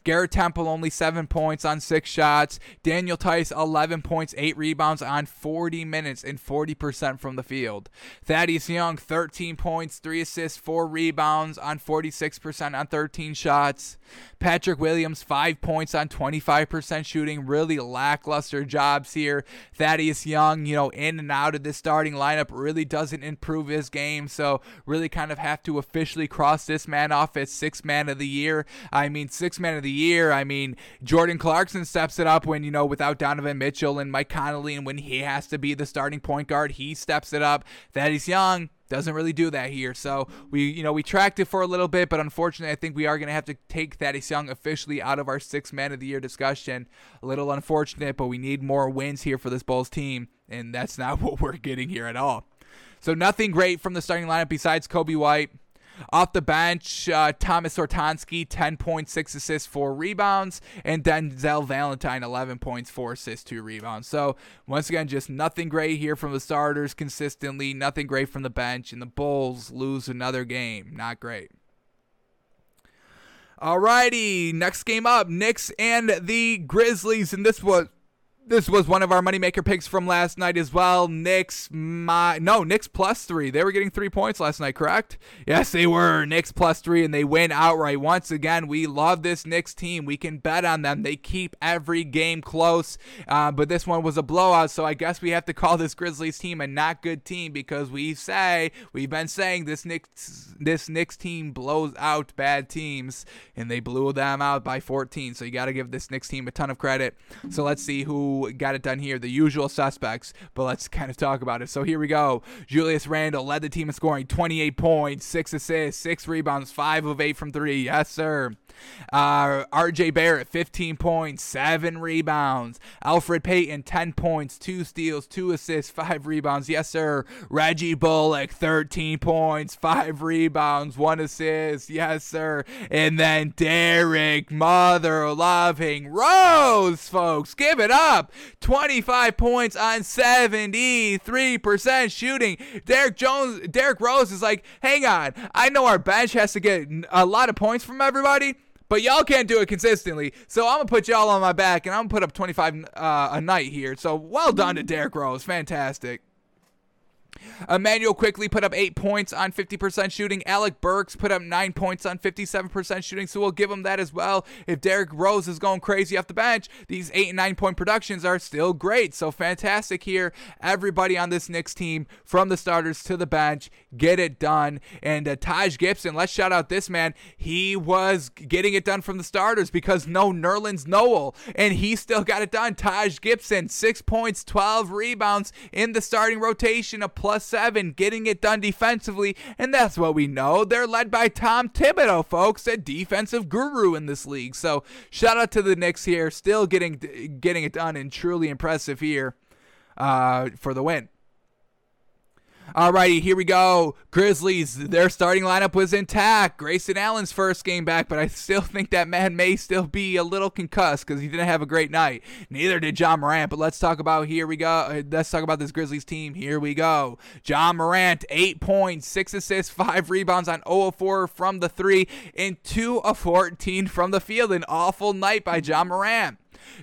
Garrett Temple only seven points on six shots. Daniel Theis 11 points, eight rebounds on 40 minutes and 40% from the field. Thaddeus Young 13 points, three assists, four rebounds on 46% on 13 shots. Patrick Williams five points on 25% shooting. Really lackluster jobs here. Thaddeus Young, you know, in and out of this starting lineup really doesn't improve his game. So really kind of have to officially cross this man off as six man of the year. I mean, six man of the year. I mean, Jordan Clarkson steps it up when, you know, without Donovan Mitchell and Mike Conley, and when he has to be the starting point guard, he steps it up. Thaddeus Young doesn't really do that here. So we, you know, we tracked it for a little bit, but unfortunately, I think we are going to have to take Thaddeus Young officially out of our six man of the year discussion. A little unfortunate, but we need more wins here for this Bulls team, and that's [laughs] not what we're getting here at all. So nothing great from the starting lineup besides Coby White. Off the bench, uh, Thomas Satoransky, 10 points, 6 assists, 4 rebounds, and Denzel Valentine, 11 points, 4 assists, 2 rebounds. So, once again, just nothing great here from the starters consistently, nothing great from the bench, and the Bulls lose another game. Not great. Alrighty, next game up, Knicks and the Grizzlies, and this was this was one of our moneymaker picks from last night as well. Knicks, my no, Knicks plus three. They were getting three points last night, correct? Yes, they were. Knicks plus three, and they win outright. Once again, we love this Knicks team. We can bet on them. They keep every game close. Uh, but this one was a blowout, so I guess we have to call this Grizzlies team a not good team because we say we've been saying this Knicks this Knicks team blows out bad teams, and they blew them out by 14. So you got to give this Knicks team a ton of credit. So let's see who got it done here. The usual suspects, but let's kind of talk about it. So here we go. Julius Randle led the team in scoring 28 points, 6 assists, 6 rebounds, 5 of 8 from 3. Yes, sir. Uh, RJ Barrett, 15 points, 7 rebounds. Elfrid Payton, 10 points, 2 steals, 2 assists, 5 rebounds. Yes, sir. Reggie Bullock, 13 points, 5 rebounds, 1 assist. Yes, sir. And then Derrick Mother Loving Rose, folks. Give it up. 25 points on 73% shooting. Derrick Jones, Derrick Rose is like, hang on. I know our bench has to get a lot of points from everybody but y'all can't do it consistently. So I'm gonna put y'all on my back, and I'm gonna put up 25 uh, a night here. So well done to Derrick Rose, fantastic. Immanuel Quickley put up eight points on 50% shooting. Alec Burks put up nine points on 57% shooting. So we'll give him that as well. If Derrick Rose is going crazy off the bench, these eight and nine point productions are still great. So fantastic here. Everybody on this Knicks team, from the starters to the bench, get it done. And uh, Taj Gibson, let's shout out this man. He was getting it done from the starters because no Nerlens Noel, and he still got it done. Taj Gibson, six points, 12 rebounds in the starting rotation, a plus seven, getting it done defensively, and that's what we know. They're led by Tom Thibodeau, folks, a defensive guru in this league. So shout out to the Knicks here, still getting getting it done and truly impressive here uh, for the win. Alrighty, here we go. Grizzlies, their starting lineup was intact. Grayson Allen's first game back, but I still think that man may still be a little concussed because he didn't have a great night. Neither did Ja Morant, but let's talk about here we go. Uh, let's talk about this Grizzlies team. Here we go. Ja Morant, 8 points, 6 assists, 5 rebounds on 0 of 4 from the 3, and 2 of 14 from the field. An awful night by Ja Morant.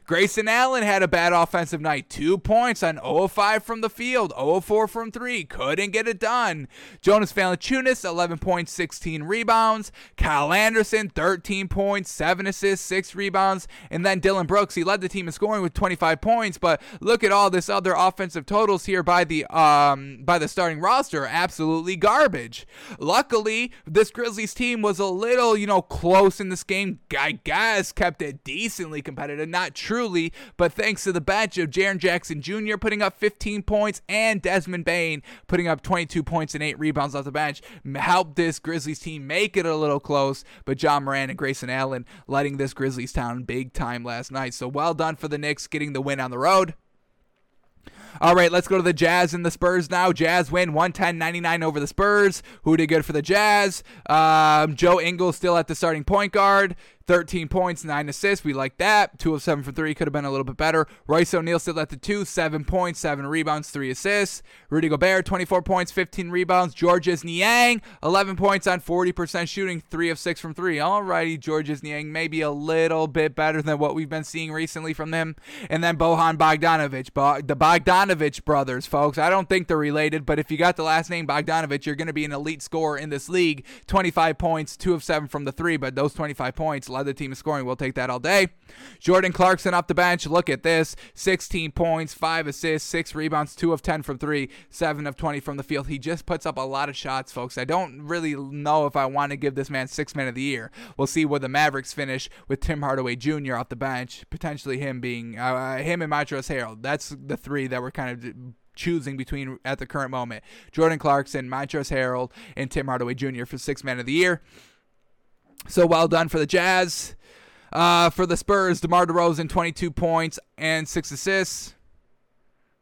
Grayson Allen had a bad offensive night. Two points on 0 5 from the field, 0 4 from three. Couldn't get it done. Jonas Valanciunas, 11 points, 16 rebounds. Kyle Anderson, 13 points, 7 assists, 6 rebounds. And then Dillon Brooks, he led the team in scoring with 25 points. But look at all this other offensive totals here by the um by the starting roster. Absolutely garbage. Luckily, this Grizzlies team was a little, you know, close in this game. I guess kept it decently competitive. Not truly, but thanks to the bench of Jaren Jackson Jr. putting up 15 points and Desmond Bane putting up 22 points and 8 rebounds off the bench, helped this Grizzlies team make it a little close. But Ja Morant and Grayson Allen letting this Grizzlies town big time last night. So well done for the Knicks getting the win on the road. All right, let's go to the Jazz and the Spurs now. Jazz win 110-99 over the Spurs. Who did good for the Jazz? Um, Joe Ingles still at the starting point guard. 13 points, 9 assists. We like that. 2 of 7 for 3 could have been a little bit better. Royce O'Neale still at the 2, 7 points, 7 rebounds, 3 assists. Rudy Gobert, 24 points, 15 rebounds. Georges Niang, 11 points on 40% shooting, 3 of 6 from 3. Alrighty, Georges Niang maybe a little bit better than what we've been seeing recently from them. And then Bohan Bogdanovich, Bo- the Bogdanovich brothers, folks. I don't think they're related, but if you got the last name Bogdanovich, you're going to be an elite scorer in this league. 25 points, 2 of 7 from the 3, but those 25 points the team in scoring. We'll take that all day. Jordan Clarkson off the bench. Look at this 16 points, 5 assists, 6 rebounds, 2 of 10 from 3, 7 of 20 from the field. He just puts up a lot of shots, folks. I don't really know if I want to give this man six man of the year. We'll see where the Mavericks finish with Tim Hardaway Jr. off the bench, potentially him being uh, him and Montrezl Harrell. That's the three that we're kind of choosing between at the current moment. Jordan Clarkson, Montrezl Harrell, and Tim Hardaway Jr. for six man of the year. So well done for the Jazz. Uh, for the Spurs, DeMar DeRozan, 22 points and six assists.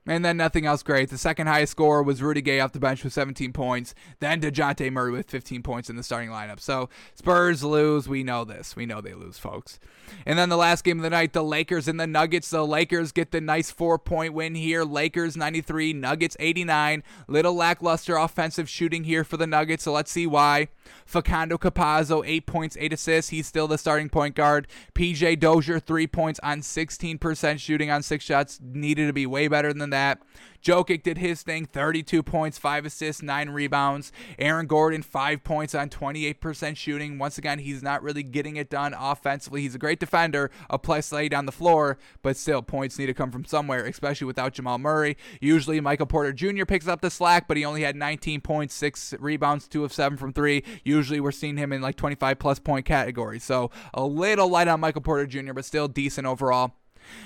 And then nothing else great. The second highest score was Rudy Gay off the bench with 17 points. Then Dejounte Murray with 15 points in the starting lineup. So Spurs lose. We know this. We know they lose, folks. And then the last game of the night, the Lakers and the Nuggets. The Lakers get the nice four point win here. Lakers 93, Nuggets 89. Little lackluster offensive shooting here for the Nuggets. So let's see why. Facundo Campazzo, 8 points, 8 assists. He's still the starting point guard. PJ Dozier, 3 points on 16% shooting on 6 shots. Needed to be way better than that. Jokic did his thing 32 points, 5 assists, 9 rebounds. Aaron Gordon, 5 points on 28% shooting. Once again, he's not really getting it done offensively. He's a great defender, a plus lay down the floor, but still, points need to come from somewhere, especially without Jamal Murray. Usually, Michael Porter Jr. picks up the slack, but he only had 19 points, 6 rebounds, 2 of 7 from 3. Usually, we're seeing him in like 25 plus point category. So, a little light on Michael Porter Jr., but still decent overall.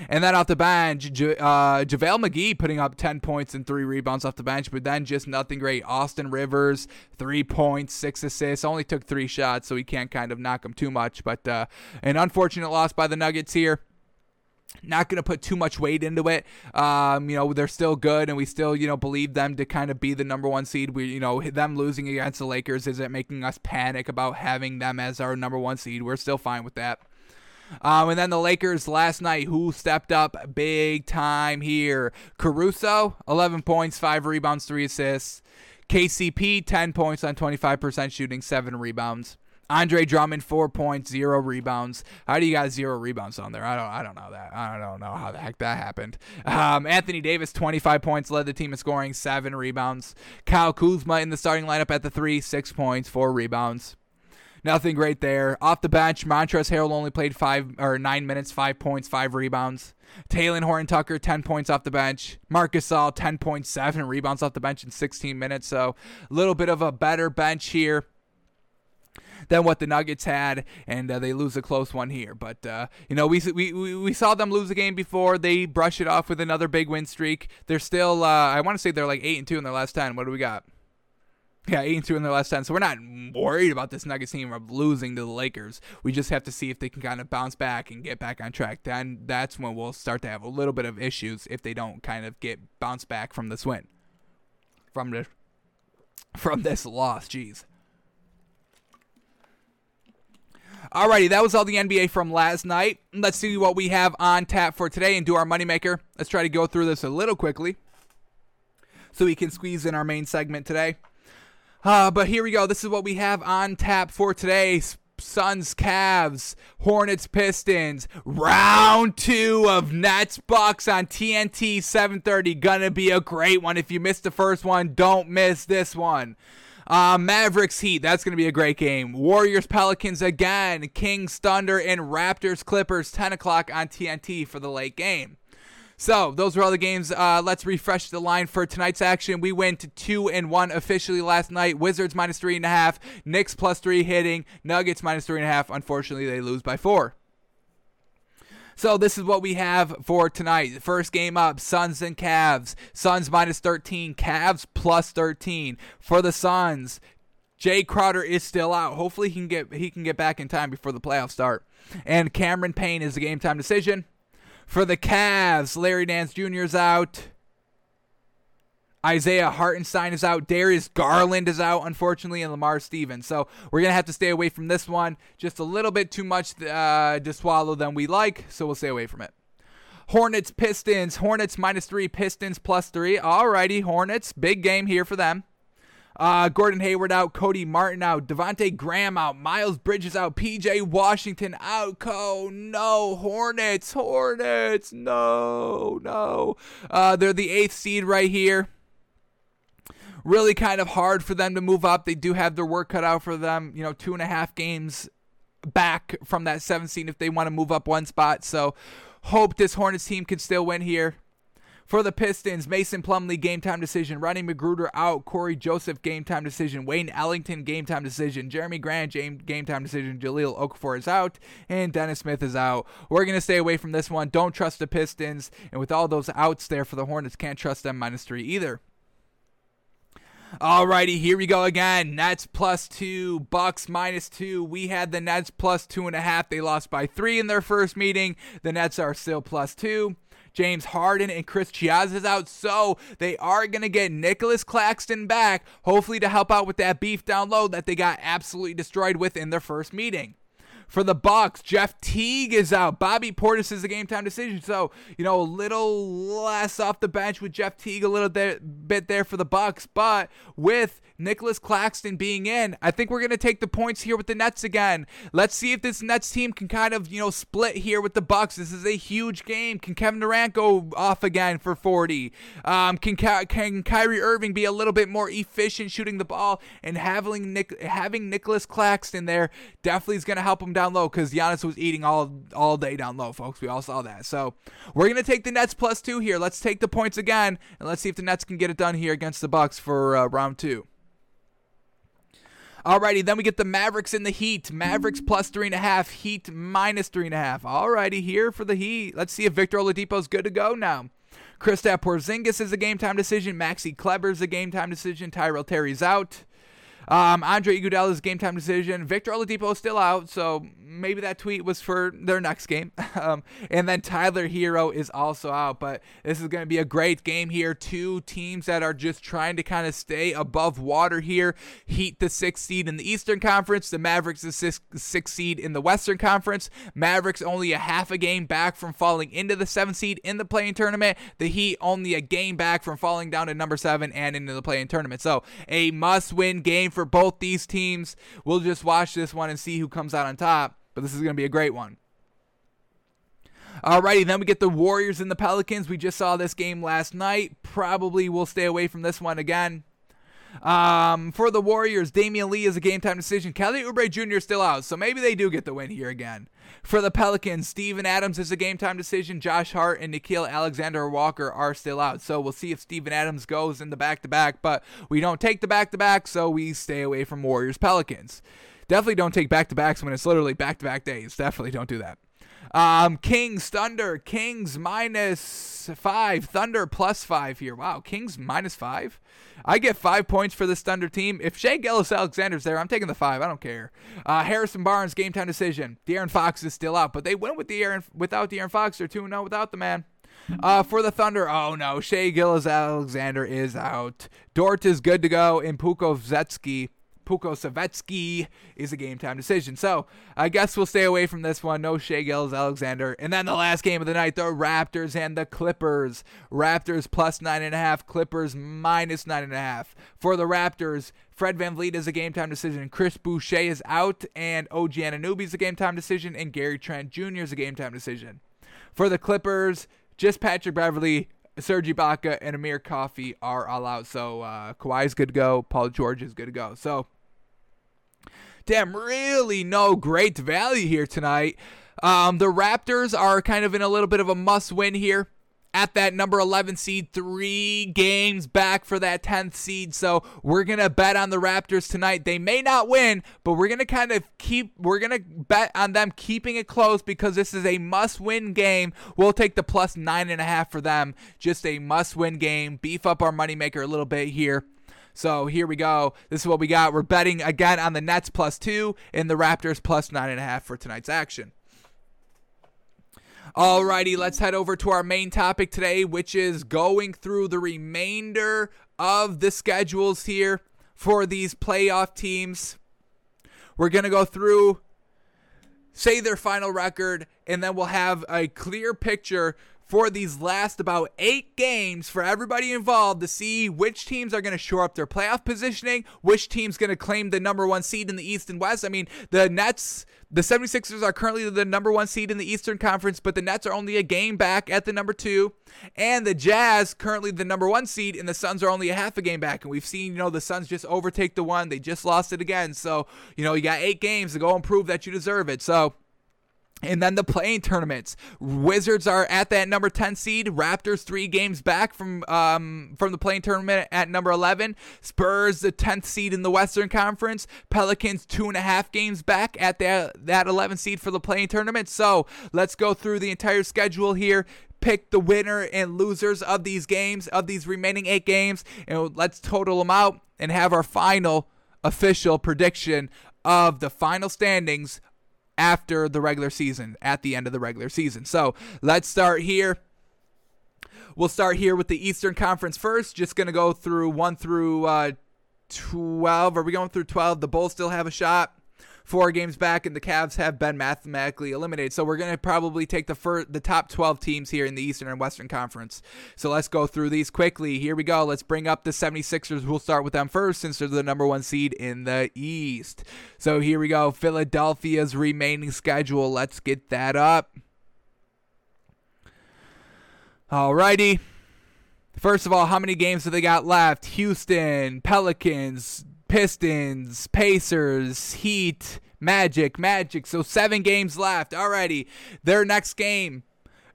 And then off the bench, uh, JaVale McGee putting up 10 points and three rebounds off the bench, but then just nothing great. Austin Rivers, three points, six assists, only took three shots, so he can't kind of knock him too much. But uh, an unfortunate loss by the Nuggets here not going to put too much weight into it. Um, you know, they're still good, and we still, you know, believe them to kind of be the number one seed. We, you know, them losing against the Lakers isn't making us panic about having them as our number one seed. We're still fine with that. Um, and then the Lakers last night, who stepped up big time here? Caruso, 11 points, 5 rebounds, 3 assists. KCP, 10 points on 25% shooting, 7 rebounds. Andre Drummond, four points, zero rebounds. How do you got zero rebounds on there? I don't, I don't know that. I don't know how the heck that happened. Um, Anthony Davis, 25 points, led the team in scoring, seven rebounds. Kyle Kuzma in the starting lineup at the three, six points, four rebounds. Nothing great there. Off the bench, Montrezl Harrell only played five or nine minutes, five points, five rebounds. Talen Horton Tucker, 10 points off the bench. Marc Gasol, 10.7 rebounds off the bench in 16 minutes. So a little bit of a better bench here than what the Nuggets had, and uh, they lose a close one here. But uh, you know, we, we we saw them lose a game before. They brush it off with another big win streak. They're still, uh, I want to say they're like eight and two in their last ten. What do we got? Yeah, eight and two in their last ten. So we're not worried about this Nuggets team of losing to the Lakers. We just have to see if they can kind of bounce back and get back on track. Then that's when we'll start to have a little bit of issues if they don't kind of get bounce back from this win. From the from this loss. Jeez. Alrighty, that was all the NBA from last night. Let's see what we have on tap for today and do our moneymaker. Let's try to go through this a little quickly so we can squeeze in our main segment today. Uh, but here we go. This is what we have on tap for today. Suns, Cavs, Hornets, Pistons. Round two of Nets, Bucks on TNT 7:30. Gonna be a great one. If you missed the first one, don't miss this one. Uh, Mavericks Heat, that's going to be a great game. Warriors Pelicans again. Kings Thunder and Raptors Clippers, 10 o'clock on TNT for the late game. So those were all the games. Uh, let's refresh the line for tonight's action. We went two and one officially last night. Wizards minus three and a half. Knicks plus three hitting. Nuggets minus three and a half. Unfortunately, they lose by four. So this is what we have for tonight. First game up, Suns and Cavs. Suns minus 13, Cavs plus 13. For the Suns, Jae Crowder is still out. Hopefully he can get he can get back in time before the playoffs start. And Cameron Payne is a game time decision. For the Cavs, Larry Nance Jr. is out. Isaiah Hartenstein is out. Darius Garland is out, unfortunately, and Lamar Stevens. So we're going to have to stay away from this one. Just a little bit too much uh, to swallow than we like, so we'll stay away from it. Hornets, Pistons. Hornets minus three, Pistons plus three. Alrighty, Hornets. Big game here for them. Uh, Gordon Hayward out, Cody Martin out, Devonte Graham out, Miles Bridges out, PJ Washington out. Co, no, Hornets, Hornets, no, no. Uh, they're the eighth seed right here really kind of hard for them to move up. They do have their work cut out for them. You know, two and a half games back from that seventh seed if they want to move up one spot. So hope this Hornets team can still win here. For the Pistons, Mason Plumlee game time decision. Rodney McGruder out. Cory Joseph game time decision. Wayne Ellington game time decision. Jerami Grant game time decision. Jahlil Okafor is out. And Dennis Smith is out. We're going to stay away from this one. Don't trust the Pistons. And with all those outs there for the Hornets, can't trust them minus three either. Alrighty, here we go again. Nets plus two, Bucks minus two. We had the Nets plus two and a half. They lost by three in their first meeting. The Nets are still plus two. James Harden and Chris Chiozza is out, so they are going to get Nicholas Claxton back, hopefully to help out with that beef down low that they got absolutely destroyed with in their first meeting for the Bucks. Jeff Teague is out. Bobby Portis is a game time decision. So, you know, a little less off the bench with Jeff Teague a little bit there for the Bucks, but with Nicholas Claxton being in, I think we're going to take the points here with the Nets again. Let's see if this Nets team can kind of, you know, split here with the Bucks. This is a huge game. Can Kevin Durant go off again for 40? Um, can can Kyrie Irving be a little bit more efficient shooting the ball and having Nick having Nicholas Claxton there definitely is going to help him down low because Giannis was eating all all day down low, folks. We all saw that. So we're to take the Nets plus two here. Let's take the points again and let's see if the Nets can get it done here against the Bucks for uh, round two. Alrighty, then we get the Mavericks in the Heat. Mavericks plus three and a half, Heat minus three and a half. Alrighty, here for the Heat. Let's see if Victor Oladipo's good to go now. Kristaps Porzingis is a game time decision. Maxi Kleber's a game time decision. Tyrell Terry's out. Um, Andre Iguodala's game time decision. Victor Oladipo is still out, so maybe that tweet was for their next game. [laughs] um, and then Tyler Herro is also out, but this is going to be a great game here. Two teams that are just trying to kind of stay above water here. Heat the sixth seed in the Eastern Conference. The Mavericks the sixth, seed in the Western Conference. Mavericks only a half a game back from falling into the seventh seed in the play-in tournament. The Heat only a game back from falling down to number seven and into the play-in tournament. So a must-win game for both these teams. We'll just watch this one and see who comes out on top. But this is going to be a great one. Alrighty, then we get the Warriors and the Pelicans. We just saw this game last night. Probably will stay away from this one again. Um, for the Warriors, Damion Lee is a game time decision. Kelly Oubre Jr. is still out, so maybe they do get the win here again. For the Pelicans, Steven Adams is a game time decision. Josh Hart and Nickeil Alexander Walker are still out. So we'll see if Steven Adams goes in the back to back, but we don't take the back to back, so we stay away from Warriors Pelicans. Definitely don't take back to backs when it's literally back to back days. Definitely don't do that. Um, Kings, Thunder, Kings minus five, Thunder plus five here. Wow, Kings minus five. I get five points for this Thunder team. If Shai Gilgeous-Alexander's there, I'm taking the five. I don't care. Uh, Harrison Barnes, game time decision. De'Aaron Fox is still out, but they went with the Aaron without De'Aaron Fox. They're 2 0 without the man. Uh, for the Thunder, oh no, Shai Gilgeous-Alexander is out. Dort is good to go, and Pokusevski Pokusevski is a game time decision. So I guess we'll stay away from this one. No Shai Gilgeous-Alexander. And then the last game of the night, the Raptors and the Clippers. Raptors plus nine and a half, Clippers minus nine and a half. For the Raptors, Fred Van VanVleet is a game time decision. Chris Boucher is out, and OG Anunoby is a game time decision, and Gary Trent Jr. is a game time decision. For the Clippers, just Patrick Beverley, Serge Ibaka, and Amir Coffey are all out. So uh, Kawhi's good to go. Paul George is good to go. So damn, really no great value here tonight. Um, the Raptors are kind of in a little bit of a must win here at that number 11 seed, three games back for that 10th seed. So we're going to bet on the Raptors tonight. They may not win, but we're going to kind of keep, we're going to bet on them keeping it close because this is a must win game. We'll take the plus nine and a half for them. Just a must win game. Beef up our moneymaker a little bit here. So here we go. This is what we got. We're betting again on the Nets plus two and the Raptors plus nine and a half for tonight's action. Alrighty, let's head over to our main topic today, which is going through the remainder of the schedules here for these playoff teams. We're going to go through, say their final record, and then we'll have a clear picture for these last about eight games for everybody involved to see which teams are going to shore up their playoff positioning, which team's going to claim the number one seed in the East and West. I mean, the Nets, the 76ers are currently the number one seed in the Eastern Conference, but the Nets are only a game back at the number two. And the Jazz, currently the number one seed, and the Suns are only a half a game back. And we've seen, you know, the Suns just overtake the one. They just lost it again. So, you know, you got eight games to go and prove that you deserve it. So, and then the play-in tournaments. Wizards are at that number 10 seed. Raptors three games back from um, from the play-in tournament at number 11. Spurs the 10th seed in the Western Conference. Pelicans two and a half games back at that that 11 seed for the play-in tournament. So let's go through the entire schedule here. Pick the winner and losers of these games of these remaining eight games, and let's total them out and have our final official prediction of the final standings after the regular season, at the end of the regular season. So let's start here. We'll start here with the Eastern Conference first. Just going to go through 1 through uh, 12. Are we going through 12? The Bulls still have a shot four games back, and the Cavs have been mathematically eliminated. So we're going to probably take the first, the top 12 teams here in the Eastern and Western Conference. So let's go through these quickly. Here we go. Let's bring up the 76ers. We'll start with them first since they're the number one seed in the East. So here we go. Philadelphia's remaining schedule. Let's get that up. Alrighty. First of all, how many games have they got left? Houston, Pelicans, Pistons, Pacers, Heat, Magic, Magic. So seven games left. Alrighty. Their next game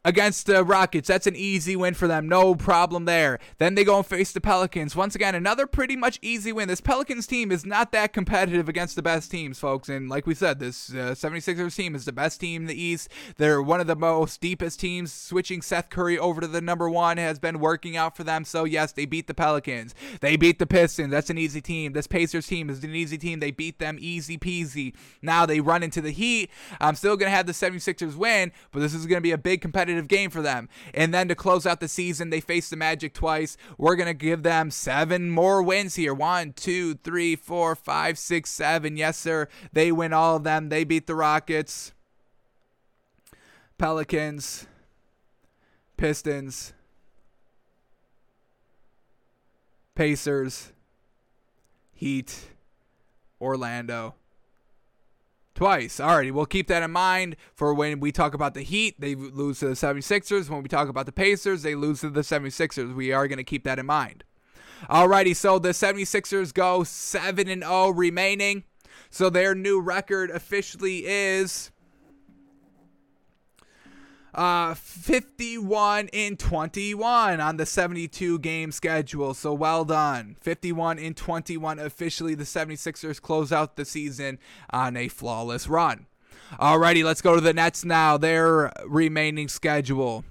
against the Rockets. That's an easy win for them. No problem there. Then they go and face the Pelicans. Once again, another pretty much easy win. This Pelicans team is not that competitive against the best teams, folks. And like we said, this uh, 76ers team is the best team in the East. They're one of the most deepest teams. Switching Seth Curry over to the number one has been working out for them. So, yes, they beat the Pelicans. They beat the Pistons. That's an easy team. This Pacers team is an easy team. They beat them easy peasy. Now they run into the Heat. I'm still going to have the 76ers win, but this is going to be a big competitive competitive game for them. And then to close out the season, they face the Magic twice. We're going to give them seven more wins here. One, two, three, four, five, six, seven. Yes, sir. They win all of them. They beat the Rockets, Pelicans, Pistons, Pacers, Heat, Orlando twice. Alrighty, we'll keep that in mind for when we talk about the Heat, they lose to the 76ers. When we talk about the Pacers, they lose to the 76ers. We are going to keep that in mind. Alrighty, so the 76ers go 7 and 0 remaining. So their new record officially is uh, 51 in 21 on the 72 game schedule. So well done. 51 in 21. Officially, the 76ers close out the season on a flawless run. Alrighty, let's go to the Nets now. Their remaining schedule.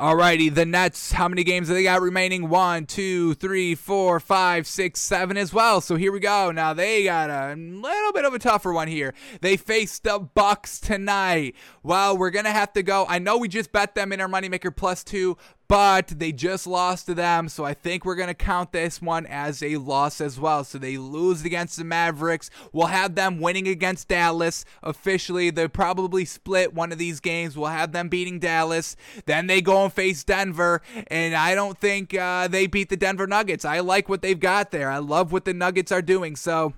Alrighty, the Nets, how many games do they got remaining? One, two, three, four, five, six, seven as well. So here we go. Now they got a little bit of a tougher one here. They face the Bucks tonight. Well, we're gonna have to go. I know we just bet them in our moneymaker plus two, but they just lost to them, so I think we're going to count this one as a loss as well. So they lose against the Mavericks. We'll have them winning against Dallas officially. They'll probably split one of these games. We'll have them beating Dallas. Then they go and face Denver, and I don't think uh, they beat the Denver Nuggets. I like what they've got there. I love what the Nuggets are doing. So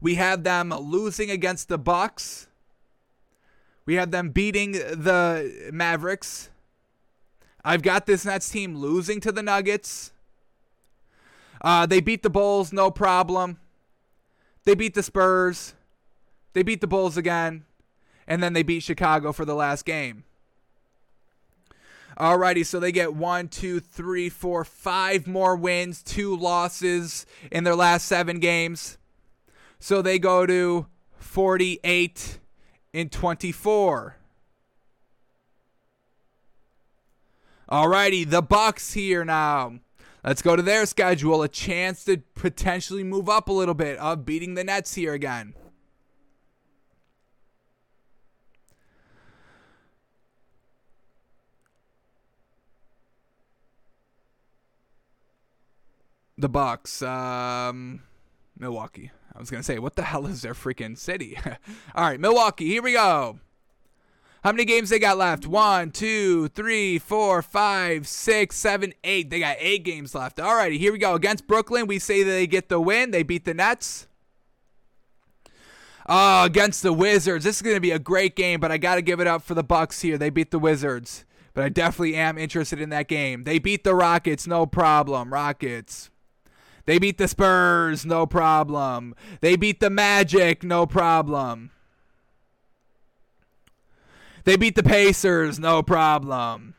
we have them losing against the Bucks. We have them beating the Mavericks. I've got this Nets team losing to the Nuggets. Uh, they beat the Bulls, no problem. They beat the Spurs. They beat the Bulls again. And then they beat Chicago for the last game. Alrighty, so they get one, two, three, four, five more wins, two losses in their last seven games. So they go to 48 in 24. Alrighty, the Bucks here now. Let's go to their schedule. A chance to potentially move up a little bit of beating the Nets here again. The Bucks, um, Milwaukee. I was gonna say, what the hell is their freaking city? [laughs] All right, Milwaukee. Here we go. How many games they got left? One, two, three, four, five, six, seven, eight. They got eight games left. Alrighty, here we go. Against Brooklyn, we say they get the win. They beat the Nets. Oh, against the Wizards. This is going to be a great game, but I got to give it up for the Bucks here. They beat the Wizards, but I definitely am interested in that game. They beat the Rockets, no problem. Rockets. They beat the Spurs, no problem. They beat the Magic, no problem. They beat the Pacers, no problem.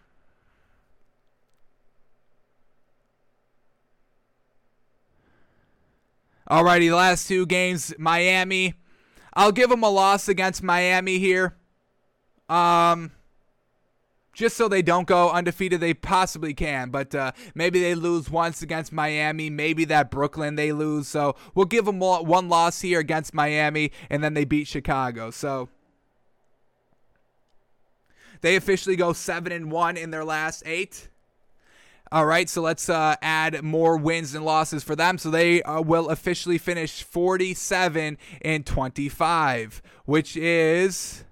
Alrighty, last two games, Miami. I'll give them a loss against Miami here. Um, just so they don't go undefeated. They possibly can, but uh, maybe they lose once against Miami. Maybe that Brooklyn they lose. So we'll give them one loss here against Miami, and then they beat Chicago. So they officially go seven and one in their last eight. All right, so let's uh, add more wins and losses for them. So they uh, will officially finish 47 and 25, which is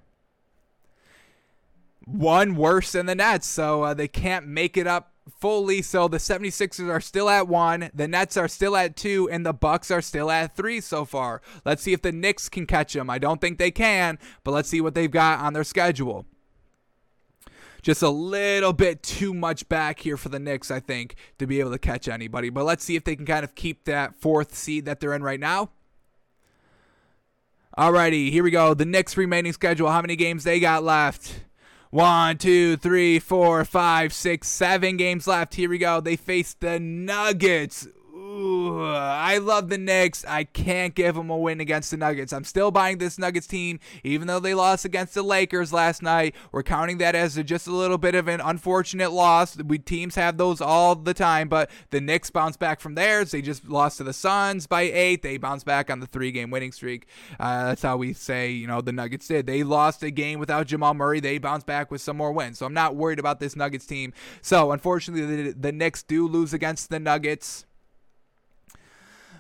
one worse than the Nets. So uh, they can't make it up fully. So the 76ers are still at one, the Nets are still at two, and the Bucks are still at three so far. Let's see if the Knicks can catch them. I don't think they can, but let's see what they've got on their schedule just a little bit too much back here for the Knicks, I think, to be able to catch anybody. But let's see if they can kind of keep that fourth seed that they're in right now. Alrighty, here we go. The Knicks remaining schedule. How many games they got left? One, two, three, four, five, six, seven games left. Here we go. They face the Nuggets. Ooh, I love the Knicks. I can't give them a win against the Nuggets. I'm still buying this Nuggets team, even though they lost against the Lakers last night. We're counting that as a, just a little bit of an unfortunate loss. We teams have those all the time, but the Knicks bounced back from theirs. They just lost to the Suns by eight. They bounced back on the three-game winning streak. Uh, that's how we say, you know, the Nuggets did. They lost a game without Jamal Murray. They bounced back with some more wins. So I'm not worried about this Nuggets team. So unfortunately, the, the Knicks do lose against the Nuggets.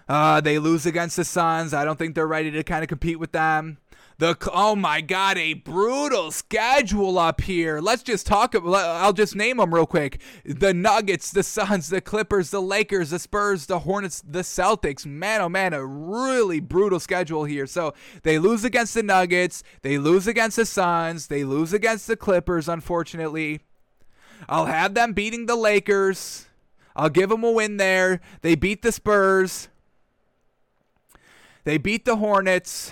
Uh, they lose against the Suns. I don't think they're ready to kind of compete with them. The oh my god, a brutal schedule up here. Let's just talk. I'll just name them real quick: the Nuggets, the Suns, the Clippers, the Lakers, the Spurs, the Hornets, the Celtics. Man, oh man, a really brutal schedule here. So they lose against the Nuggets, they lose against the Suns, they lose against the Clippers. Unfortunately, I'll have them beating the Lakers. I'll give them a win there. They beat the Spurs. They beat the Hornets.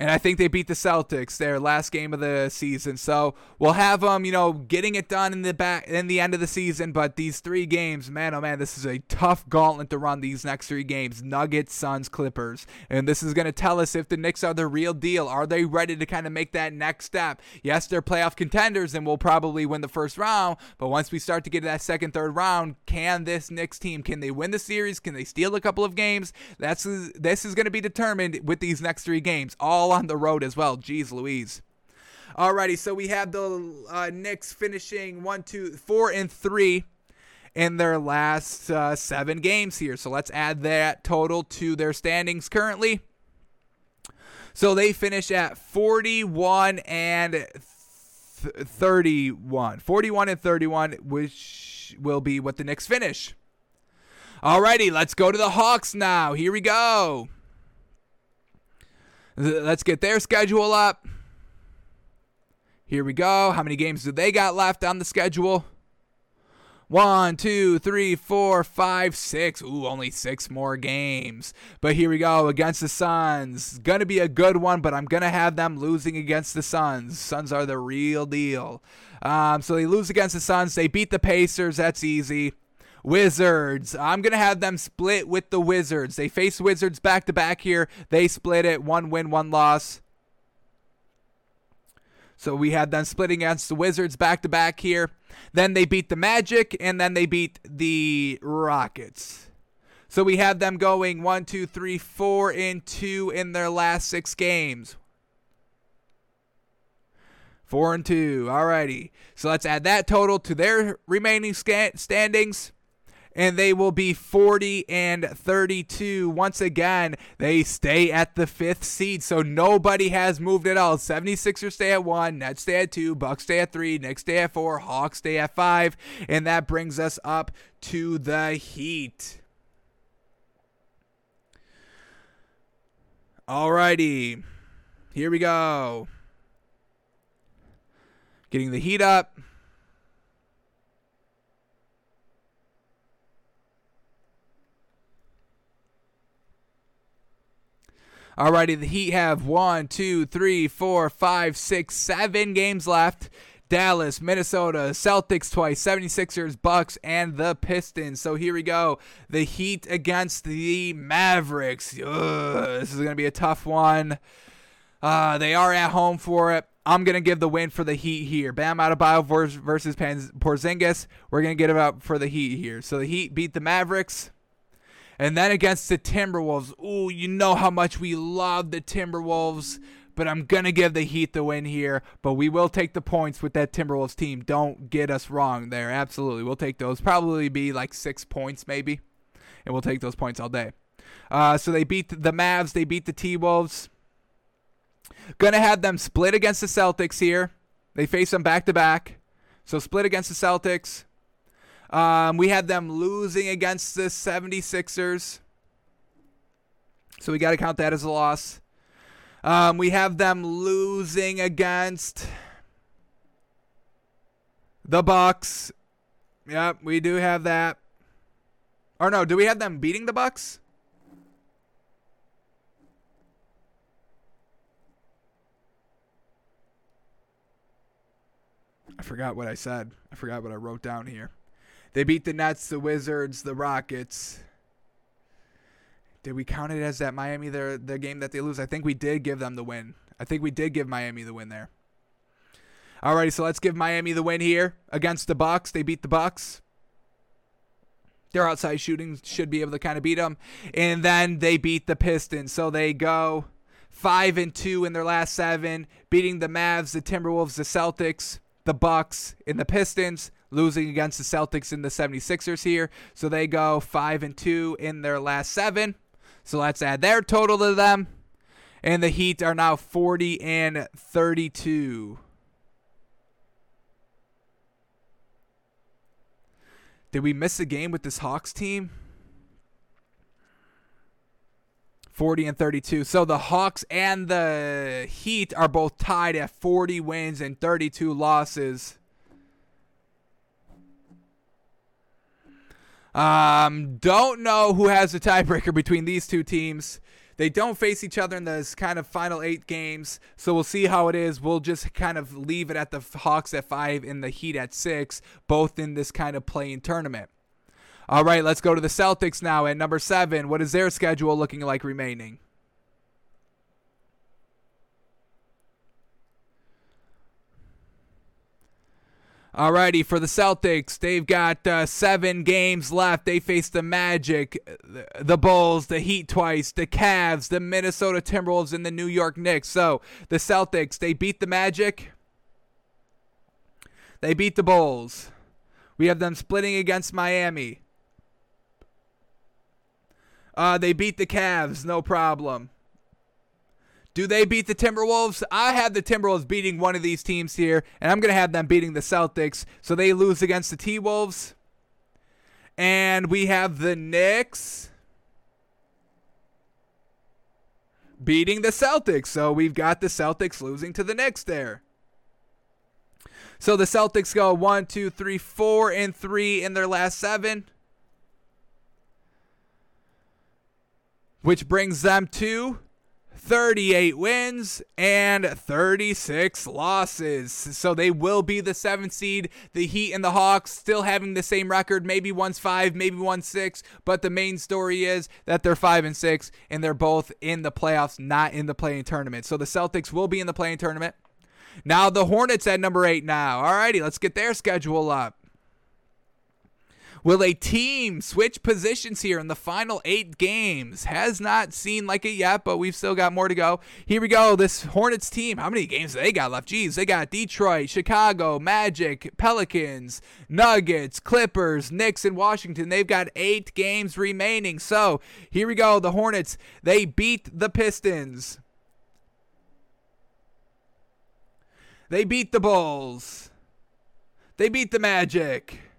And I think they beat the Celtics their last game of the season. So we'll have them, you know, getting it done in the back in the end of the season. But these three games, man, oh man, this is a tough gauntlet to run. These next three games: Nuggets, Suns, Clippers, and this is going to tell us if the Knicks are the real deal. Are they ready to kind of make that next step? Yes, they're playoff contenders, and we'll probably win the first round. But once we start to get to that second, third round, can this Knicks team can they win the series? Can they steal a couple of games? That's this is going to be determined with these next three games. All on the road as well. Jeez Louise. Alrighty, so we have the uh, Knicks finishing one, two, four, and three in their last uh, seven games here. So let's add that total to their standings currently. So they finish at 41 and th- 31. 41 and 31, which will be what the Knicks finish. Alrighty, let's go to the Hawks now. Here we go. Let's get their schedule up. Here we go. How many games do they got left on the schedule? One, two, three, four, five, six. Ooh, only six more games. But here we go against the Suns. Gonna be a good one, but I'm gonna have them losing against the Suns. Suns are the real deal. Um, so they lose against the Suns. They beat the Pacers. That's easy. Wizards. I'm going to have them split with the Wizards. They face Wizards back to back here. They split it. One win, one loss. So we had them splitting against the Wizards back to back here. Then they beat the Magic, and then they beat the Rockets. So we have them going one, two, three, four, and two in their last six games. Four and two. Alrighty. So let's add that total to their remaining standings and they will be 40 and 32. Once again, they stay at the fifth seed, so nobody has moved at all. 76ers stay at one, Nets stay at two, Bucks stay at three, Knicks stay at four, Hawks stay at five, and that brings us up to the Heat. Alrighty, here we go. Getting the Heat up. Alrighty, the Heat have one, two, three, four, five, six, seven games left. Dallas, Minnesota, Celtics twice, 76ers, Bucks, and the Pistons. So here we go. The Heat against the Mavericks. Ugh, this is going to be a tough one. Uh, they are at home for it. I'm going to give the win for the Heat here. Bam out of Adebayo versus Porzingis. We're going to get it up for the Heat here. So the Heat beat the Mavericks. And then against the Timberwolves, ooh, you know how much we love the Timberwolves, but I'm going to give the Heat the win here. But we will take the points with that Timberwolves team. Don't get us wrong there. Absolutely. We'll take those. Probably be like six points, maybe. And we'll take those points all day. Uh, so they beat the Mavs, they beat the T Wolves. Gonna have them split against the Celtics here. They face them back to back. So split against the Celtics. Um, we had them losing against the 76ers. So we got to count that as a loss. Um, we have them losing against the Bucks. Yep, we do have that. Or no, do we have them beating the Bucks? I forgot what I said. I forgot what I wrote down here. They beat the Nets, the Wizards, the Rockets. Did we count it as that Miami their the game that they lose? I think we did give them the win. I think we did give Miami the win there. Alrighty, so let's give Miami the win here against the Bucks. They beat the Bucks. Their outside shooting should be able to kind of beat them, and then they beat the Pistons. So they go five and two in their last seven, beating the Mavs, the Timberwolves, the Celtics, the Bucks, and the Pistons losing against the Celtics and the 76ers here. So they go 5 and 2 in their last 7. So let's add their total to them. And the Heat are now 40 and 32. Did we miss a game with this Hawks team? 40 and 32. So the Hawks and the Heat are both tied at 40 wins and 32 losses. Um, don't know who has the tiebreaker between these two teams. They don't face each other in those kind of final eight games, so we'll see how it is. We'll just kind of leave it at the Hawks at five and the Heat at six, both in this kind of play-in tournament. All right, let's go to the Celtics now at number seven. What is their schedule looking like remaining? Alrighty, for the Celtics, they've got uh, seven games left. They face the Magic, the Bulls, the Heat twice, the Cavs, the Minnesota Timberwolves, and the New York Knicks. So the Celtics, they beat the Magic. They beat the Bulls. We have them splitting against Miami. Uh, they beat the Cavs, no problem. Do they beat the Timberwolves? I have the Timberwolves beating one of these teams here, and I'm going to have them beating the Celtics. So they lose against the T Wolves. And we have the Knicks beating the Celtics. So we've got the Celtics losing to the Knicks there. So the Celtics go one, two, three, four, and three in their last seven. Which brings them to 38 wins and 36 losses. So they will be the seventh seed. The Heat and the Hawks still having the same record. Maybe one's five, maybe one's six. But the main story is that they're five and six, and they're both in the playoffs, not in the play-in tournament. So the Celtics will be in the play-in tournament. Now the Hornets at number eight now. Alrighty, let's get their schedule up. Will a team switch positions here in the final eight games? Has not seen like it yet, but we've still got more to go. Here we go. This Hornets team, how many games they got left? Jeez, they got Detroit, Chicago, Magic, Pelicans, Nuggets, Clippers, Knicks, and Washington. They've got eight games remaining. So here we go. The Hornets, they beat the Pistons. They beat the Bulls. They beat the Magic.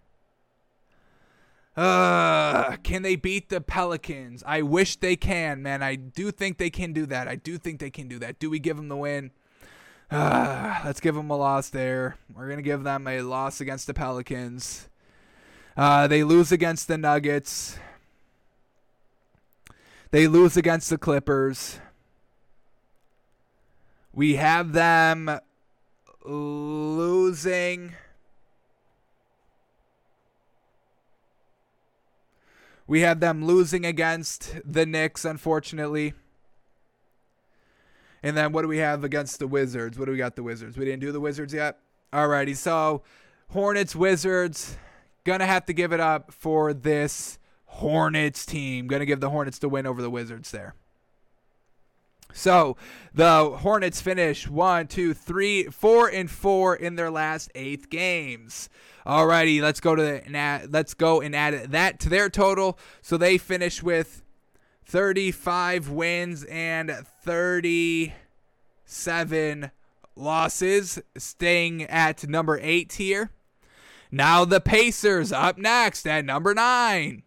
Uh, can they beat the Pelicans? I wish they can, man. I do think they can do that. I do think they can do that. Do we give them the win? Uh, let's give them a loss there. We're going to give them a loss against the Pelicans. Uh, they lose against the Nuggets. They lose against the Clippers. We have them losing We had them losing against the Knicks, unfortunately. And then what do we have against the Wizards? What do we got the Wizards? We didn't do the Wizards yet? Alrighty, so Hornets, Wizards. Gonna have to give it up for this Hornets team. Gonna give the Hornets the win over the Wizards there. So the Hornets finish one, two, three, four, and four in their last eight games. Alrighty, let's go to the, let's go and add that to their total. So they finish with 35 wins and 37 losses, staying at number eight here. Now the Pacers up next at number nine.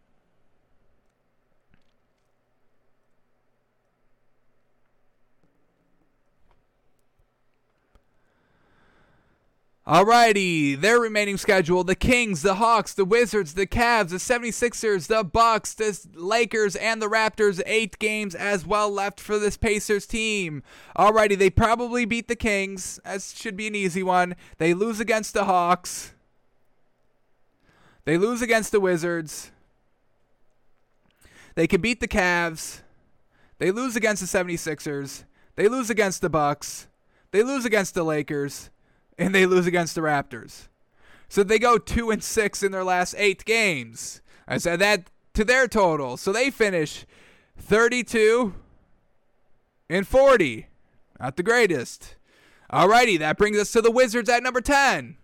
Alrighty, their remaining schedule the Kings, the Hawks, the Wizards, the Cavs, the 76ers, the Bucks, the Lakers, and the Raptors. Eight games as well left for this Pacers team. Alrighty, they probably beat the Kings. That should be an easy one. They lose against the Hawks. They lose against the Wizards. They can beat the Cavs. They lose against the 76ers. They lose against the Bucks. They lose against the Lakers and they lose against the Raptors. So they go 2 and 6 in their last 8 games. I said that to their total. So they finish 32 and 40. Not the greatest. Alrighty, that brings us to the Wizards at number 10.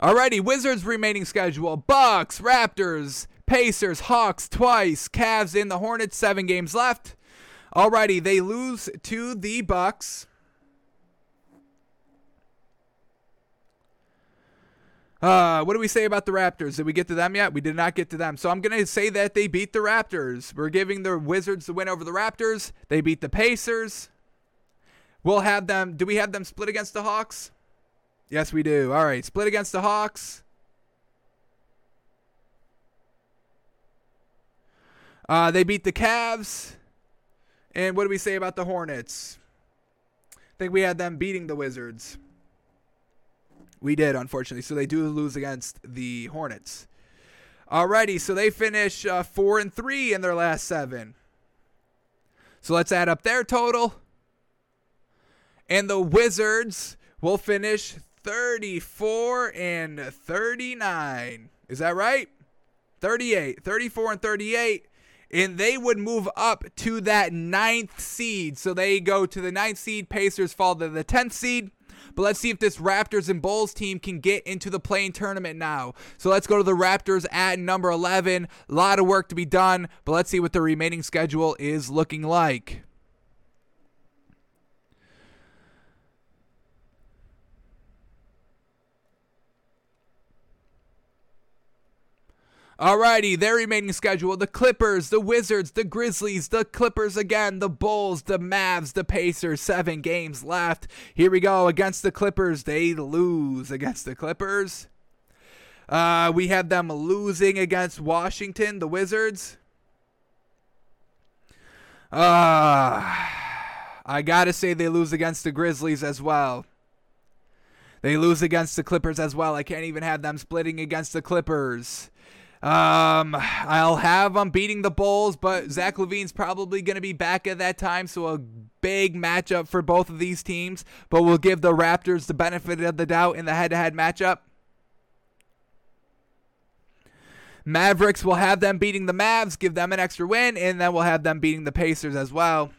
Alrighty, Wizards remaining schedule: Bucks, Raptors, Pacers, Hawks twice, Cavs in the Hornets. Seven games left. Alrighty, they lose to the Bucks. Uh, what do we say about the Raptors? Did we get to them yet? We did not get to them. So I'm going to say that they beat the Raptors. We're giving the Wizards the win over the Raptors. They beat the Pacers. we'll have them. Do we have them split against the Hawks? Yes, we do. All right, split against the Hawks. Uh, they beat the Cavs. And what do we say about the Hornets? I think we had them beating the Wizards. We did, unfortunately. So they do lose against the Hornets. Alrighty, so they finish uh, four and three in their last seven. So let's add up their total. And the Wizards will finish 34 and 39. Is that right? 38, 34 and 38 and they would move up to that ninth seed. So they go to the ninth seed. Pacers fall to the tenth seed. But let's see if this Raptors and Bulls team can get into the play-in tournament now. So let's go to the Raptors at number 11. A lot of work to be done, but let's see what the remaining schedule is looking like. Alrighty, their remaining schedule the Clippers, the Wizards, the Grizzlies, the Clippers again, the Bulls, the Mavs, the Pacers. Seven games left. Here we go. Against the Clippers, they lose against the Clippers. Uh, we have them losing against Washington, the Wizards. Uh, I gotta say they lose against the Grizzlies as well. They lose against the Clippers as well. I can't even have them splitting against the Clippers. Um, I'll have them beating the Bulls, but Zach LaVine's probably going to be back at that time, so a big matchup for both of these teams. But we'll give the Raptors the benefit of the doubt in the head-to-head matchup. Mavericks will have them beating the Mavs, give them an extra win, and then we'll have them beating the Pacers as well.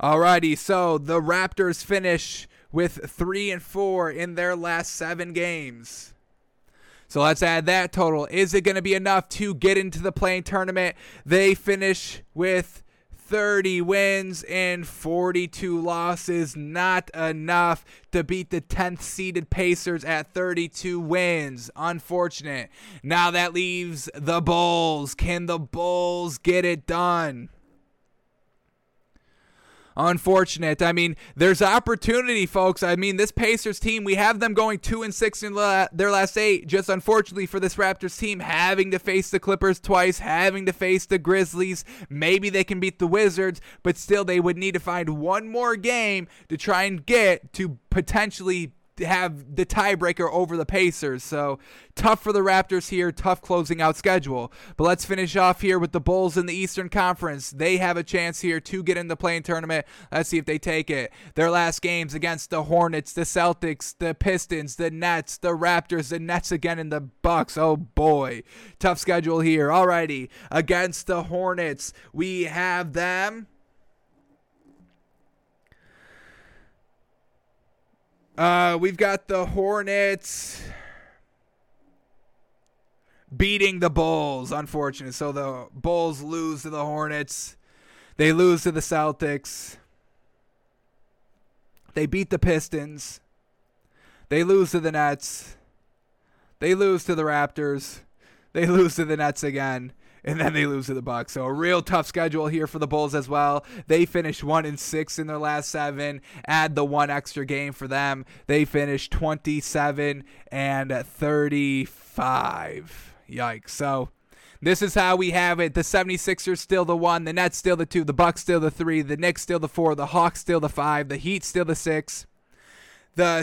Alrighty, so the Raptors finish with three and four in their last seven games. So let's add that total. Is it going to be enough to get into the play-in tournament? They finish with 30 wins and 42 losses. Not enough to beat the 10th seeded Pacers at 32 wins. Unfortunate. Now that leaves the Bulls. Can the Bulls get it done? Unfortunate. I mean, there's opportunity, folks. I mean, this Pacers team, we have them going two and six in la- their last eight. Just unfortunately for this Raptors team, having to face the Clippers twice, having to face the Grizzlies. Maybe they can beat the Wizards, but still, they would need to find one more game to try and get to potentially have the tiebreaker over the Pacers. So tough for the Raptors here, tough closing out schedule. But let's finish off here with the Bulls in the Eastern Conference. They have a chance here to get in the play-in tournament. Let's see if they take it. Their last games against the Hornets, the Celtics, the Pistons, the Nets, the Raptors, the Nets again in the Bucks. Oh boy. Tough schedule here. Alrighty. Against the Hornets, we have them Uh, we've got the Hornets beating the Bulls, unfortunately. So the Bulls lose to the Hornets. They lose to the Celtics. They beat the Pistons. They lose to the Nets. They lose to the Raptors. They lose to the Nets again and then they lose to the Bucks. So a real tough schedule here for the Bulls as well. They finished one and six in their last seven. Add the one extra game for them. They finished 27 and 35. Yikes. So this is how we have it. The 76ers still the one, the Nets still the two, the Bucks still the three, the Knicks still the four, the Hawks still the five, the Heat still the six, the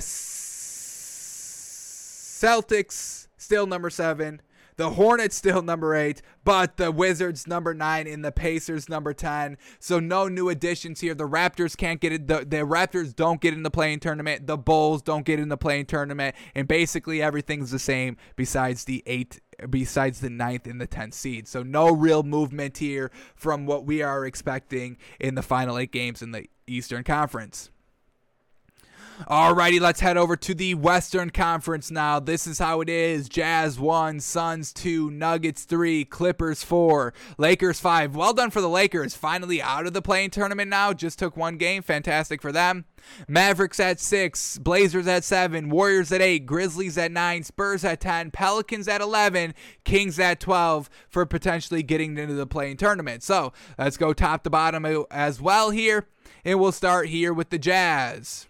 Celtics still number seven, the Hornets still number eight, but the Wizards number nine and the Pacers number 10. So no new additions here. The Raptors can't get it. The, the Raptors don't get in the play-in tournament. The Bulls don't get in the play-in tournament. And basically everything's the same besides the eight besides the ninth and the 10th seed. So no real movement here from what we are expecting in the final eight games in the Eastern Conference. Alrighty, let's head over to the Western Conference now. This is how it is Jazz 1, Suns 2, Nuggets 3, Clippers 4, Lakers 5. Well done for the Lakers. Finally out of the play-in tournament now. Just took one game. Fantastic for them. Mavericks at 6, Blazers at 7, Warriors at 8, Grizzlies at 9, Spurs at 10, Pelicans at 11, Kings at 12 for potentially getting into the play-in tournament. So let's go top to bottom as well here. And we'll start here with the Jazz.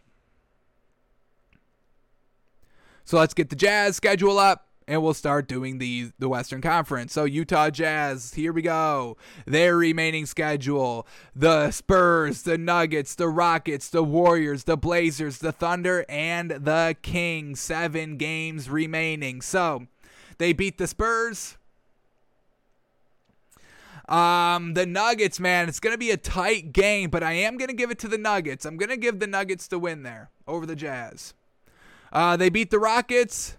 So let's get the Jazz schedule up and we'll start doing the the Western Conference. So Utah Jazz, here we go. Their remaining schedule: the Spurs, the Nuggets, the Rockets, the Warriors, the Blazers, the Thunder, and the Kings. Seven games remaining. So they beat the Spurs. Um, the Nuggets, man, it's gonna be a tight game, but I am gonna give it to the Nuggets. I'm gonna give the Nuggets the win there over the Jazz. Uh, they beat the Rockets.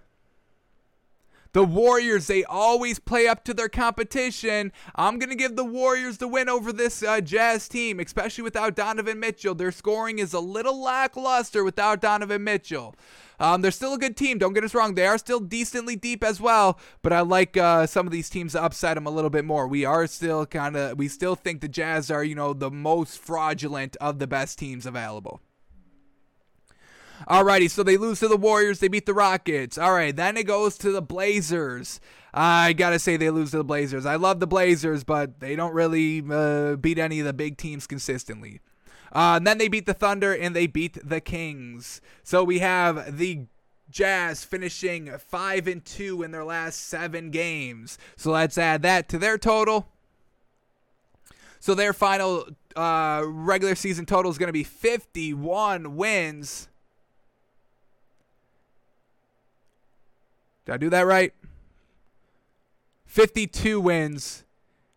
The Warriors, they always play up to their competition. I'm going to give the Warriors the win over this uh, Jazz team, especially without Donovan Mitchell. Their scoring is a little lackluster without Donovan Mitchell. Um, they're still a good team. Don't get us wrong. They are still decently deep as well, but I like uh, some of these teams to upside them a little bit more. We are still kind of, we still think the Jazz are, you know, the most fraudulent of the best teams available. Alrighty, so they lose to the Warriors. They beat the Rockets. All right, then it goes to the Blazers. I gotta say they lose to the Blazers. I love the Blazers, but they don't really uh, beat any of the big teams consistently. Uh, then they beat the Thunder and they beat the Kings. So we have the Jazz finishing five and two in their last seven games. So let's add that to their total. So their final uh, regular season total is going to be 51 wins Did I do that right? 52 wins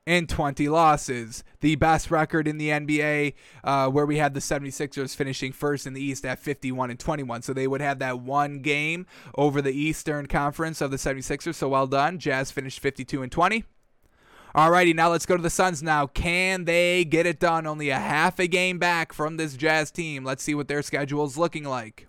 and 20 losses. The best record in the NBA, uh, where we had the 76ers finishing first in the East at 51 and 21. So they would have that one game over the Eastern Conference of the 76ers. So well done. Jazz finished 52 and 20. Alrighty, now let's go to the Suns now. Can they get it done? Only a half a game back from this Jazz team. Let's see what their schedule is looking like.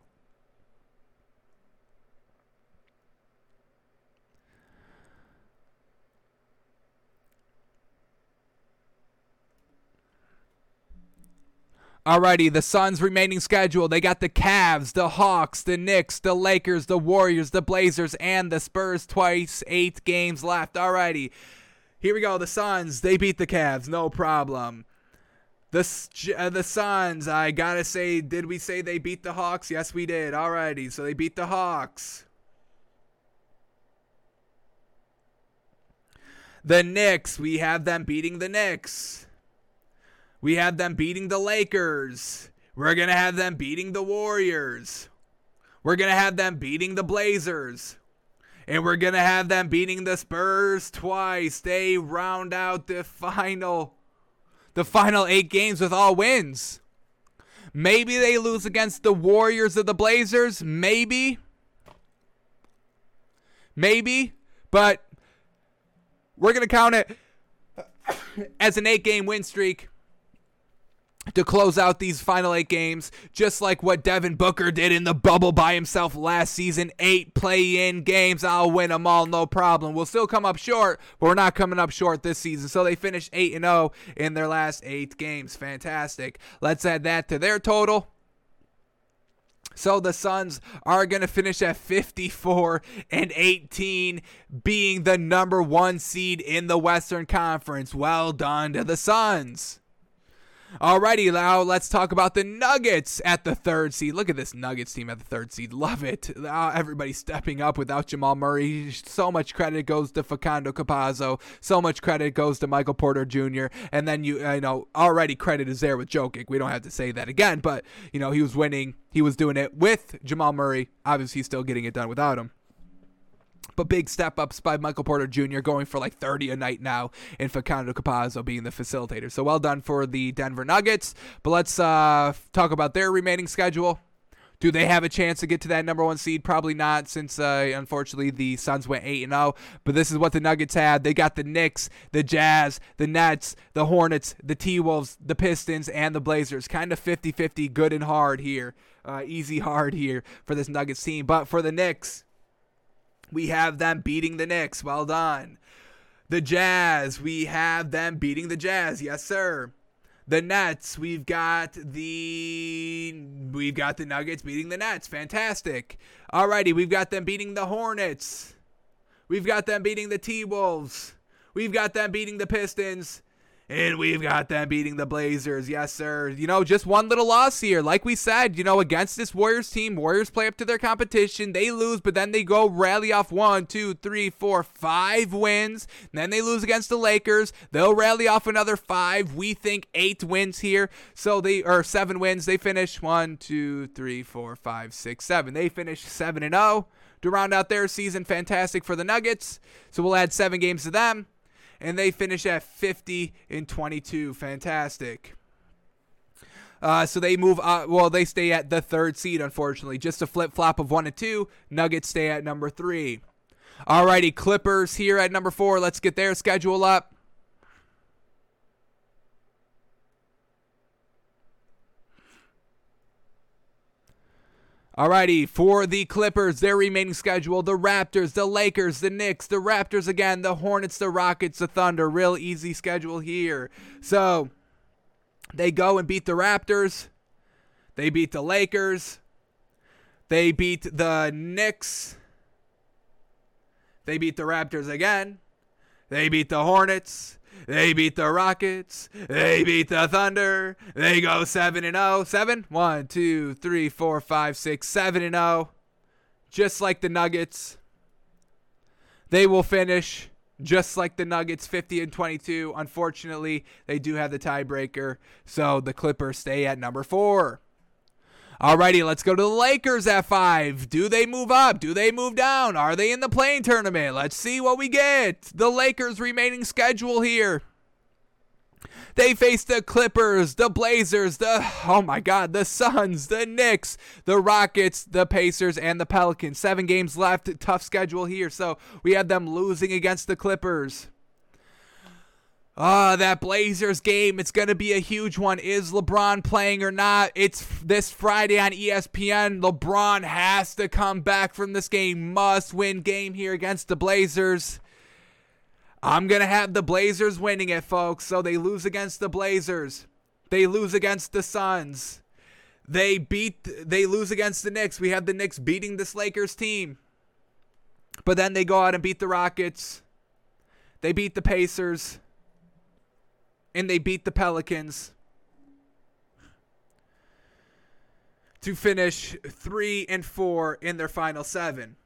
Alrighty, the Suns' remaining schedule. They got the Cavs, the Hawks, the Knicks, the Lakers, the Warriors, the Blazers, and the Spurs twice. Eight games left. Alrighty. Here we go. The Suns, they beat the Cavs. No problem. The, uh, the Suns, I gotta say, did we say they beat the Hawks? Yes, we did. Alrighty, so they beat the Hawks. The Knicks, we have them beating the Knicks. We have them beating the Lakers. We're going to have them beating the Warriors. We're going to have them beating the Blazers. And we're going to have them beating the Spurs twice. They round out the final the final 8 games with all wins. Maybe they lose against the Warriors of the Blazers, maybe. Maybe, but we're going to count it [coughs] as an 8 game win streak to close out these final eight games, just like what Devin Booker did in the bubble by himself last season. Eight play in games. I'll win them all, no problem. We'll still come up short, but we're not coming up short this season. So they finished 8 and 0 in their last eight games. Fantastic. Let's add that to their total. So the Suns are going to finish at 54 and 18, being the number one seed in the Western Conference. Well done to the Suns. Alrighty, now let's talk about the Nuggets at the third seed. Look at this Nuggets team at the third seed. Love it. Uh, everybody stepping up without Jamal Murray. So much credit goes to Facundo Campazzo. So much credit goes to Michael Porter Jr. And then you, you know, already credit is there with Jokic. We don't have to say that again, but you know he was winning. He was doing it with Jamal Murray. Obviously, still getting it done without him but big step ups by Michael Porter Jr. going for like 30 a night now, and Facundo Campazzo being the facilitator. So well done for the Denver Nuggets. But let's uh, talk about their remaining schedule. Do they have a chance to get to that number one seed? Probably not, since uh, unfortunately the Suns went eight and zero. Oh. But this is what the Nuggets had. They got the Knicks, the Jazz, the Nets, the Hornets, the T Wolves, the Pistons, and the Blazers. Kind of 50-50, good and hard here, uh, easy [laughs] hard here for this Nuggets team. But for the Knicks, we have them beating the Knicks. Well done. The Jazz, we have them beating the Jazz. Yes, sir the Nets. We've got the we've got the Nuggets beating the Nets. Fantastic. Alrighty, we've got them beating the Hornets. We've got them beating the T Wolves. We've got them beating the Pistons. And we've got them beating the Blazers. Yes, sir. You know, just one little loss here. Like we said, you know, against this Warriors team, Warriors play up to their competition. They lose, but then they go rally off one, two, three, four, five wins. And then they lose against the Lakers. They'll rally off another five. We think eight wins here. So they, or seven wins. They finish one, two, three, four, five, six, seven. They finish seven and oh to round out their season. Fantastic for the Nuggets. So we'll add seven games to them and they finish at 50 and 22. Fantastic. Uh, so they move. Uh, well, they stay at the third seed, unfortunately. Just a flip flop of one and two. Nuggets stay at number three. Alrighty, Clippers here at number four. Let's get their schedule up. Alrighty, for the Clippers, their remaining schedule the Raptors, the Lakers, the Knicks, the Raptors again, the Hornets, the Rockets, the Thunder. Real easy schedule here. So they go and beat the Raptors, they beat the Lakers, they beat the Knicks, they beat the Raptors again, they beat the Hornets, they beat the Rockets. They beat the Thunder. They go 7 and 0. 7? 1, 2, 3, 4, 5, 6, 7 and 0. Just like the Nuggets. They will finish just like the Nuggets 50 and 22. Unfortunately, they do have the tiebreaker. So the Clippers stay at number 4. Alrighty, let's go to the Lakers at five. Do they move up? Do they move down? Are they in the play-in tournament? Let's see what we get. The Lakers' remaining schedule here. They face the Clippers, the Blazers, the oh my god, the Suns, the Knicks, the Rockets, the Pacers, and the Pelicans. Seven games left. Tough schedule here. So we have them losing against the Clippers. Ah, uh, that Blazers game, it's going to be a huge one. Is LeBron playing or not? It's this Friday on ESPN. LeBron has to come back from this game. Must win game here against the Blazers. I'm going to have the Blazers winning it, folks. So they lose against the Blazers. They lose against the Suns. They beat they lose against the Knicks. We have the Knicks beating this Lakers team. But then they go out and beat the Rockets. They beat the Pacers and they beat the Pelicans to finish 3 and 4 in their final 7.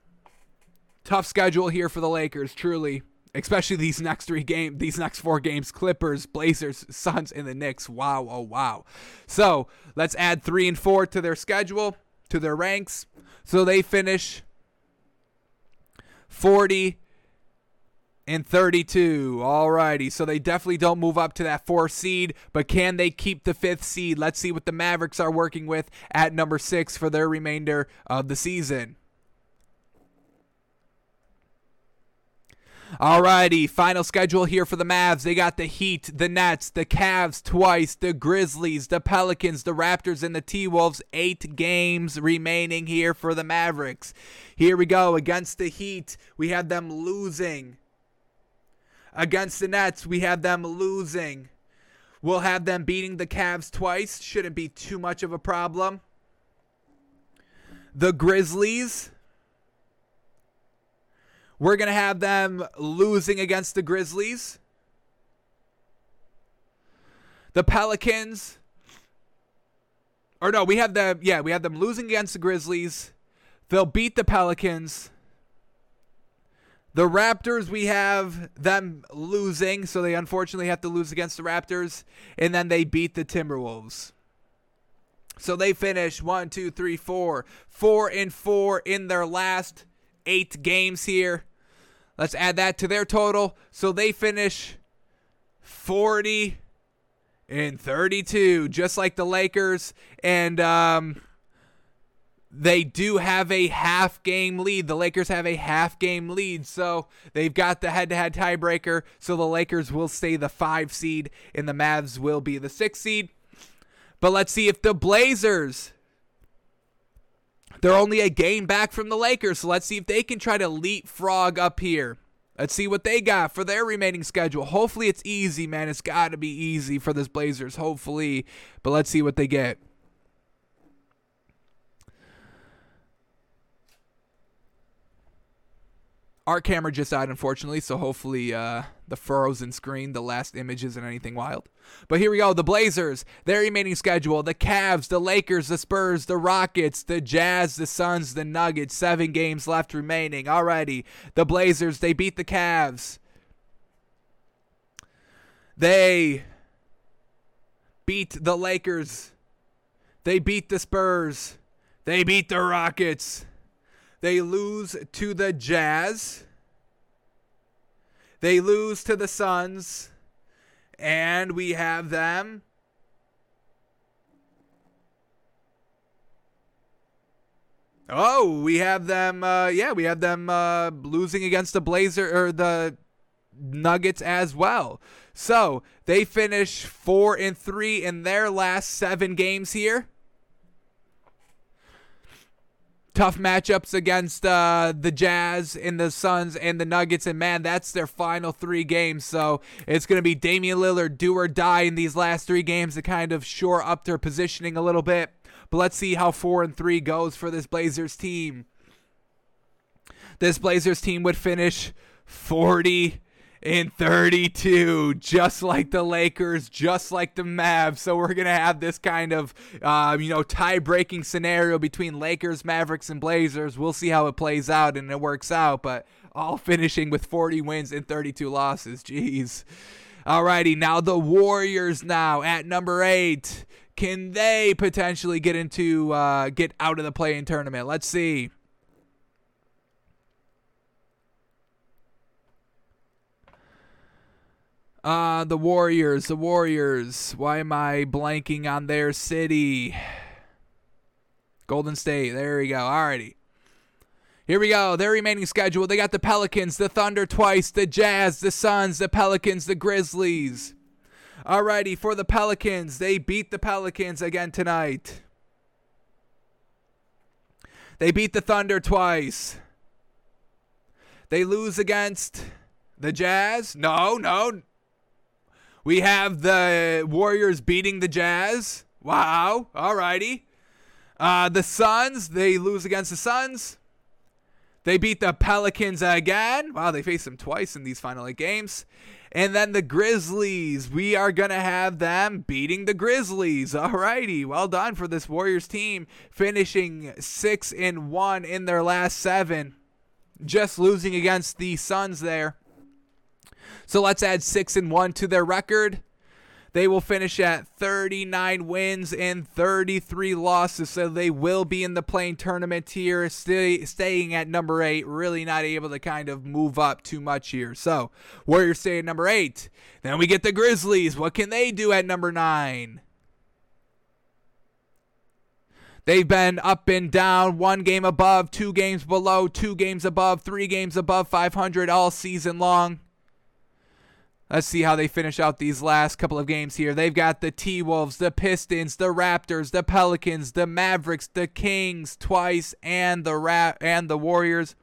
Tough schedule here for the Lakers, truly. Especially these next three games, these next four games Clippers, Blazers, Suns, and the Knicks. Wow, oh, wow. So let's add three and four to their schedule, to their ranks. So they finish 40 and 32. Alrighty, so they definitely don't move up to that four seed, but can they keep the fifth seed? Let's see what the Mavericks are working with at number six for their remainder of the season. Alrighty, final schedule here for the Mavs. They got the Heat, the Nets, the Cavs twice, the Grizzlies, the Pelicans, the Raptors, and the T Wolves. Eight games remaining here for the Mavericks. Here we go against the Heat. We have them losing Against the Nets, we have them losing. We'll have them beating the Cavs twice. Shouldn't be too much of a problem. The Grizzlies. We're going to have them losing against the Grizzlies. The Pelicans. Or no, we have them. Yeah, we have them losing against the Grizzlies. They'll beat the Pelicans. The Raptors, we have them losing, so they unfortunately have to lose against the Raptors, and then they beat the Timberwolves. So they finish one, two, three, four, four and four in their last eight games here. Let's add that to their total. So they finish 40 and 32, just like the Lakers. And um, they do have a half game lead. The Lakers have a half game lead, so they've got the head to head tiebreaker. So the Lakers will stay the five seed, and the Mavs will be the six seed. But let's see if the Blazers. They're only a game back from the Lakers, so let's see if they can try to leapfrog up here. Let's see what they got for their remaining schedule. Hopefully it's easy, man. It's got to be easy for this Blazers, hopefully. But let's see what they get. Our camera just died, unfortunately, so hopefully uh, the frozen screen, the last image isn't anything wild. But here we go. The Blazers, their remaining schedule. The Cavs, the Lakers, the Spurs, the Rockets, the Jazz, the Suns, the Nuggets. Seven games left remaining. Alrighty. The Blazers, they beat the Cavs. They beat the Lakers. They beat the Spurs. They beat the Rockets. They lose to the Jazz. They lose to the Suns. And we have them. Oh, we have them. Uh, yeah, we have them uh, losing against the Blazer or the Nuggets as well. So they finish four and three in their last seven games here tough matchups against uh, the Jazz and the Suns and the Nuggets. And man, that's their final three games. So it's going to be Damian Lillard do or die in these last three games to kind of shore up their positioning a little bit. But let's see how four and three goes for this Blazers team. This Blazers team would finish 40 in 32, just like the Lakers, just like the Mavs. So we're gonna have this kind of, uh, you know, tie-breaking scenario between Lakers, Mavericks, and Blazers. We'll see how it plays out and it works out, but all finishing with 40 wins and 32 losses. Jeez. Alrighty, now the Warriors now at number eight. Can they potentially get into uh, get out of the play-in tournament? Let's see. Uh, the Warriors, the Warriors. Why am I blanking on their city? Golden State. There we go. Alrighty. Here we go. Their remaining schedule. They got the Pelicans, the Thunder twice, the Jazz, the Suns, the Pelicans, the Grizzlies. Alrighty, for the Pelicans, they beat the Pelicans again tonight. They beat the Thunder twice. They lose against the Jazz. No, no, we have the Warriors beating the Jazz. Wow. Alrighty. Uh, the Suns, they lose against the Suns. They beat the Pelicans again. Wow, they faced them twice in these final eight games. And then the Grizzlies, we are going to have them beating the Grizzlies. Alrighty, well done for this Warriors team, finishing 6 and 1 in their last 7. Just losing against the Suns there. So let's add six and one to their record. They will finish at 39 wins and 33 losses, so they will be in the play-in tournament here, stay, staying at number eight. Really not able to kind of move up too much here. So Warriors stay at number eight. Then we get the Grizzlies. What can they do at number nine? They've been up and down, one game above, two games below, two games above, three games above 500 all season long. Let's see how they finish out these last couple of games here. They've got the T Wolves, the Pistons, the Raptors, the Pelicans, the Mavericks, the Kings twice, and the Ra- and the Warriors.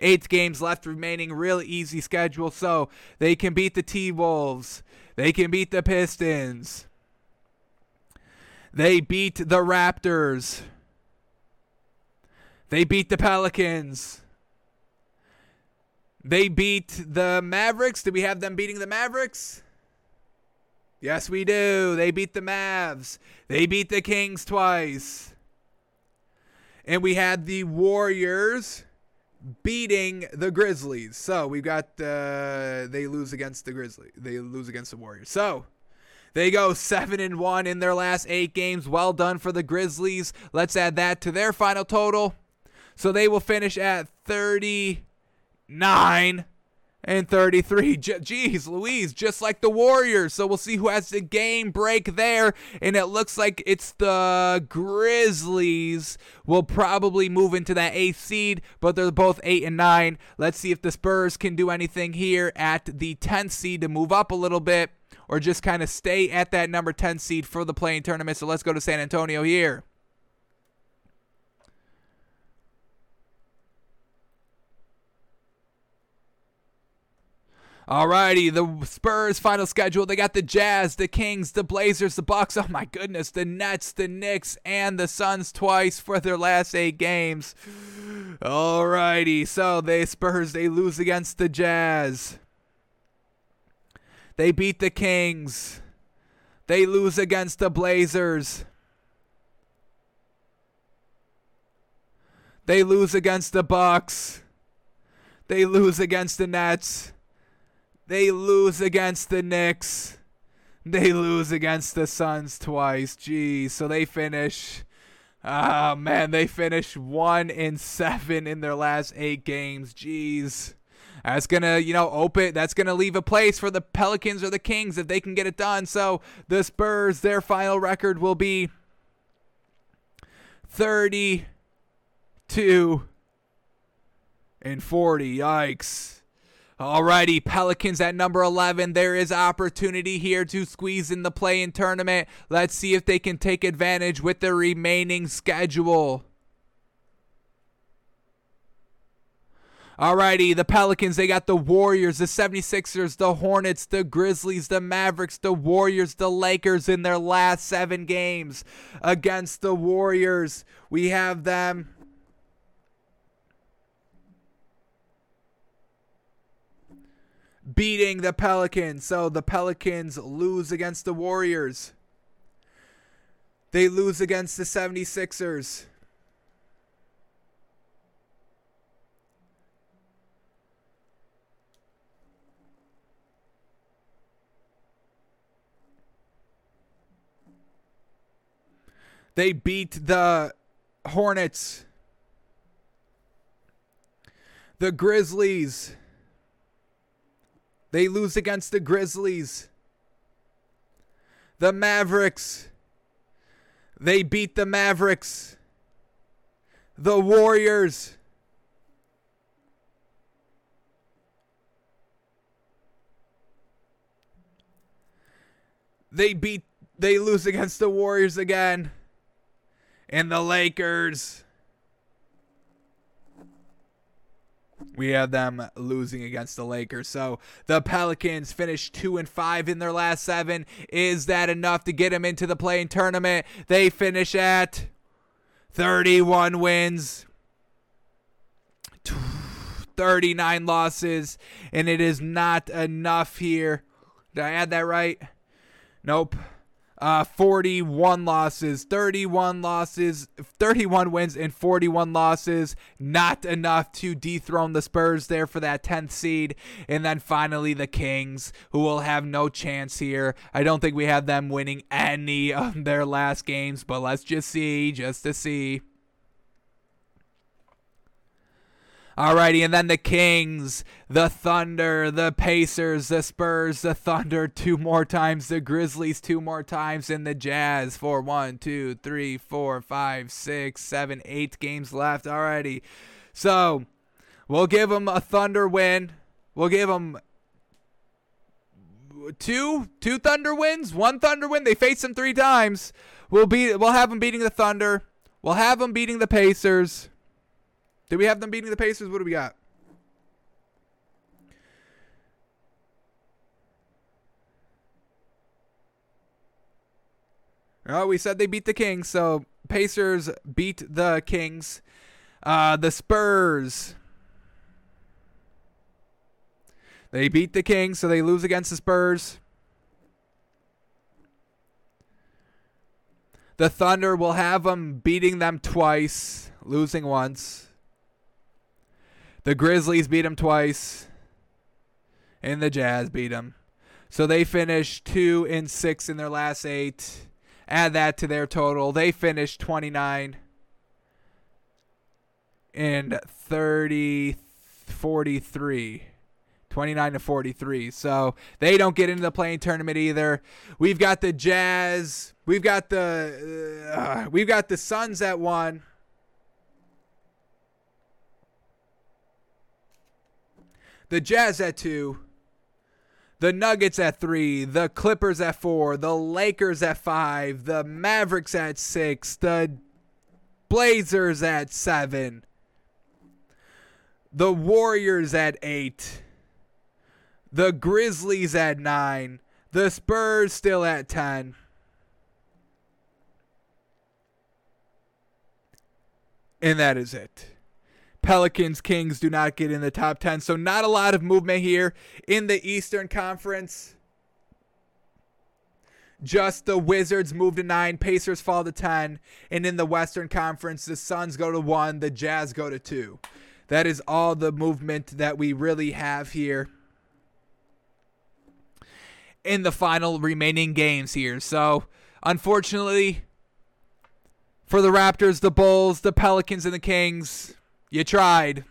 Eight games left remaining, really easy schedule. So they can beat the T Wolves. They can beat the Pistons. They beat the Raptors. They beat the Pelicans. They beat the Mavericks. Did we have them beating the Mavericks? Yes, we do. They beat the Mavs. They beat the Kings twice. And we had the Warriors beating the Grizzlies. So we've got the they lose against the Grizzlies. They lose against the Warriors. So they go 7 and 1 in their last 8 games. Well done for the Grizzlies. Let's add that to their final total. So they will finish at 30 nine and 33. Jeez Louise, just like the Warriors. So we'll see who has the game break there. And it looks like it's the Grizzlies will probably move into that eighth seed, but they're both eight and nine. Let's see if the Spurs can do anything here at the 10th seed to move up a little bit or just kind of stay at that number 10 seed for the play-in tournament. So let's go to San Antonio here. Alrighty, the Spurs final schedule. They got the Jazz, the Kings, the Blazers, the Bucks. Oh my goodness, the Nets, the Knicks, and the Suns twice for their last eight games. Alrighty, so they Spurs they lose against the Jazz. They beat the Kings. They lose against the Blazers. They lose against the Bucks. They lose against the Nets. They lose against the Knicks. They lose against the Suns twice. Jeez. So they finish. Ah, oh, man, they finish one in seven in their last eight games. Jeez. That's gonna, you know, open. That's gonna leave a place for the Pelicans or the Kings if they can get it done. So the Spurs, their final record will be thirty-two and forty. Yikes. Alrighty, Pelicans at number 11. There is opportunity here to squeeze in the play in tournament. Let's see if they can take advantage with the remaining schedule. Alrighty, the Pelicans, they got the Warriors, the 76ers, the Hornets, the Grizzlies, the Mavericks, the Warriors, the Lakers in their last seven games against the Warriors. We have them beating the Pelicans. So the Pelicans lose against the Warriors. They lose against the 76ers. They beat the Hornets. The Grizzlies. They lose against the Grizzlies. The Mavericks. They beat the Mavericks. The Warriors. They beat they lose against the Warriors again. And the Lakers. We have them losing against the Lakers. So the Pelicans finished two and five in their last seven. Is that enough to get them into the play-in tournament? They finish at 31 wins, 39 losses, and it is not enough here. Did I add that right? Nope uh, 41 losses, 31 losses, 31 wins, and 41 losses. Not enough to dethrone the Spurs there for that 10th seed. And then finally, the Kings, who will have no chance here. I don't think we have them winning any of their last games, but let's just see, just to see. Alrighty, and then the Kings, the Thunder, the Pacers, the Spurs, the Thunder [laughs] two more times, the Grizzlies two more times, and the Jazz for one, two, three, four, five, six, seven, eight games left. Alrighty, so we'll give them a Thunder win. We'll give them two two Thunder wins, one Thunder win. They face them three times. We'll be we'll have them beating the Thunder. We'll have them beating the Pacers. Did we have them beating the Pacers? What do we got? Oh, we said they beat the Kings, so Pacers beat the Kings. Uh, the Spurs. They beat the Kings, so they lose against the Spurs. The Thunder will have them beating them twice, losing once. The Grizzlies beat them twice, and the Jazz beat them. So they finished two and six in their last eight. Add that to their total. They finished 29 and 30, 43. 29 to 43. So they don't get into the play-in tournament either. We've got the Jazz. We've got the uh, we've got the Suns at one. The Jazz at two. The Nuggets at three. The Clippers at four. The Lakers at five. The Mavericks at six. The Blazers at seven. The Warriors at eight. The Grizzlies at nine. The Spurs still at 10. And that is it. Pelicans, Kings do not get in the top 10. So, not a lot of movement here in the Eastern Conference. Just the Wizards move to 9, Pacers fall to 10. And in the Western Conference, the Suns go to 1, the Jazz go to 2. That is all the movement that we really have here in the final remaining games here. So, unfortunately, for the Raptors, the Bulls, the Pelicans, and the Kings, you tried.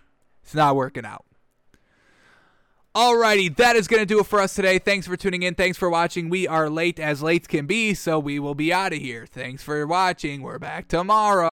It's not working out. Alrighty, that is going to do it for us today. Thanks for tuning in. Thanks for watching. We are late as late can be, so we will be out of here. Thanks for watching. We're back tomorrow.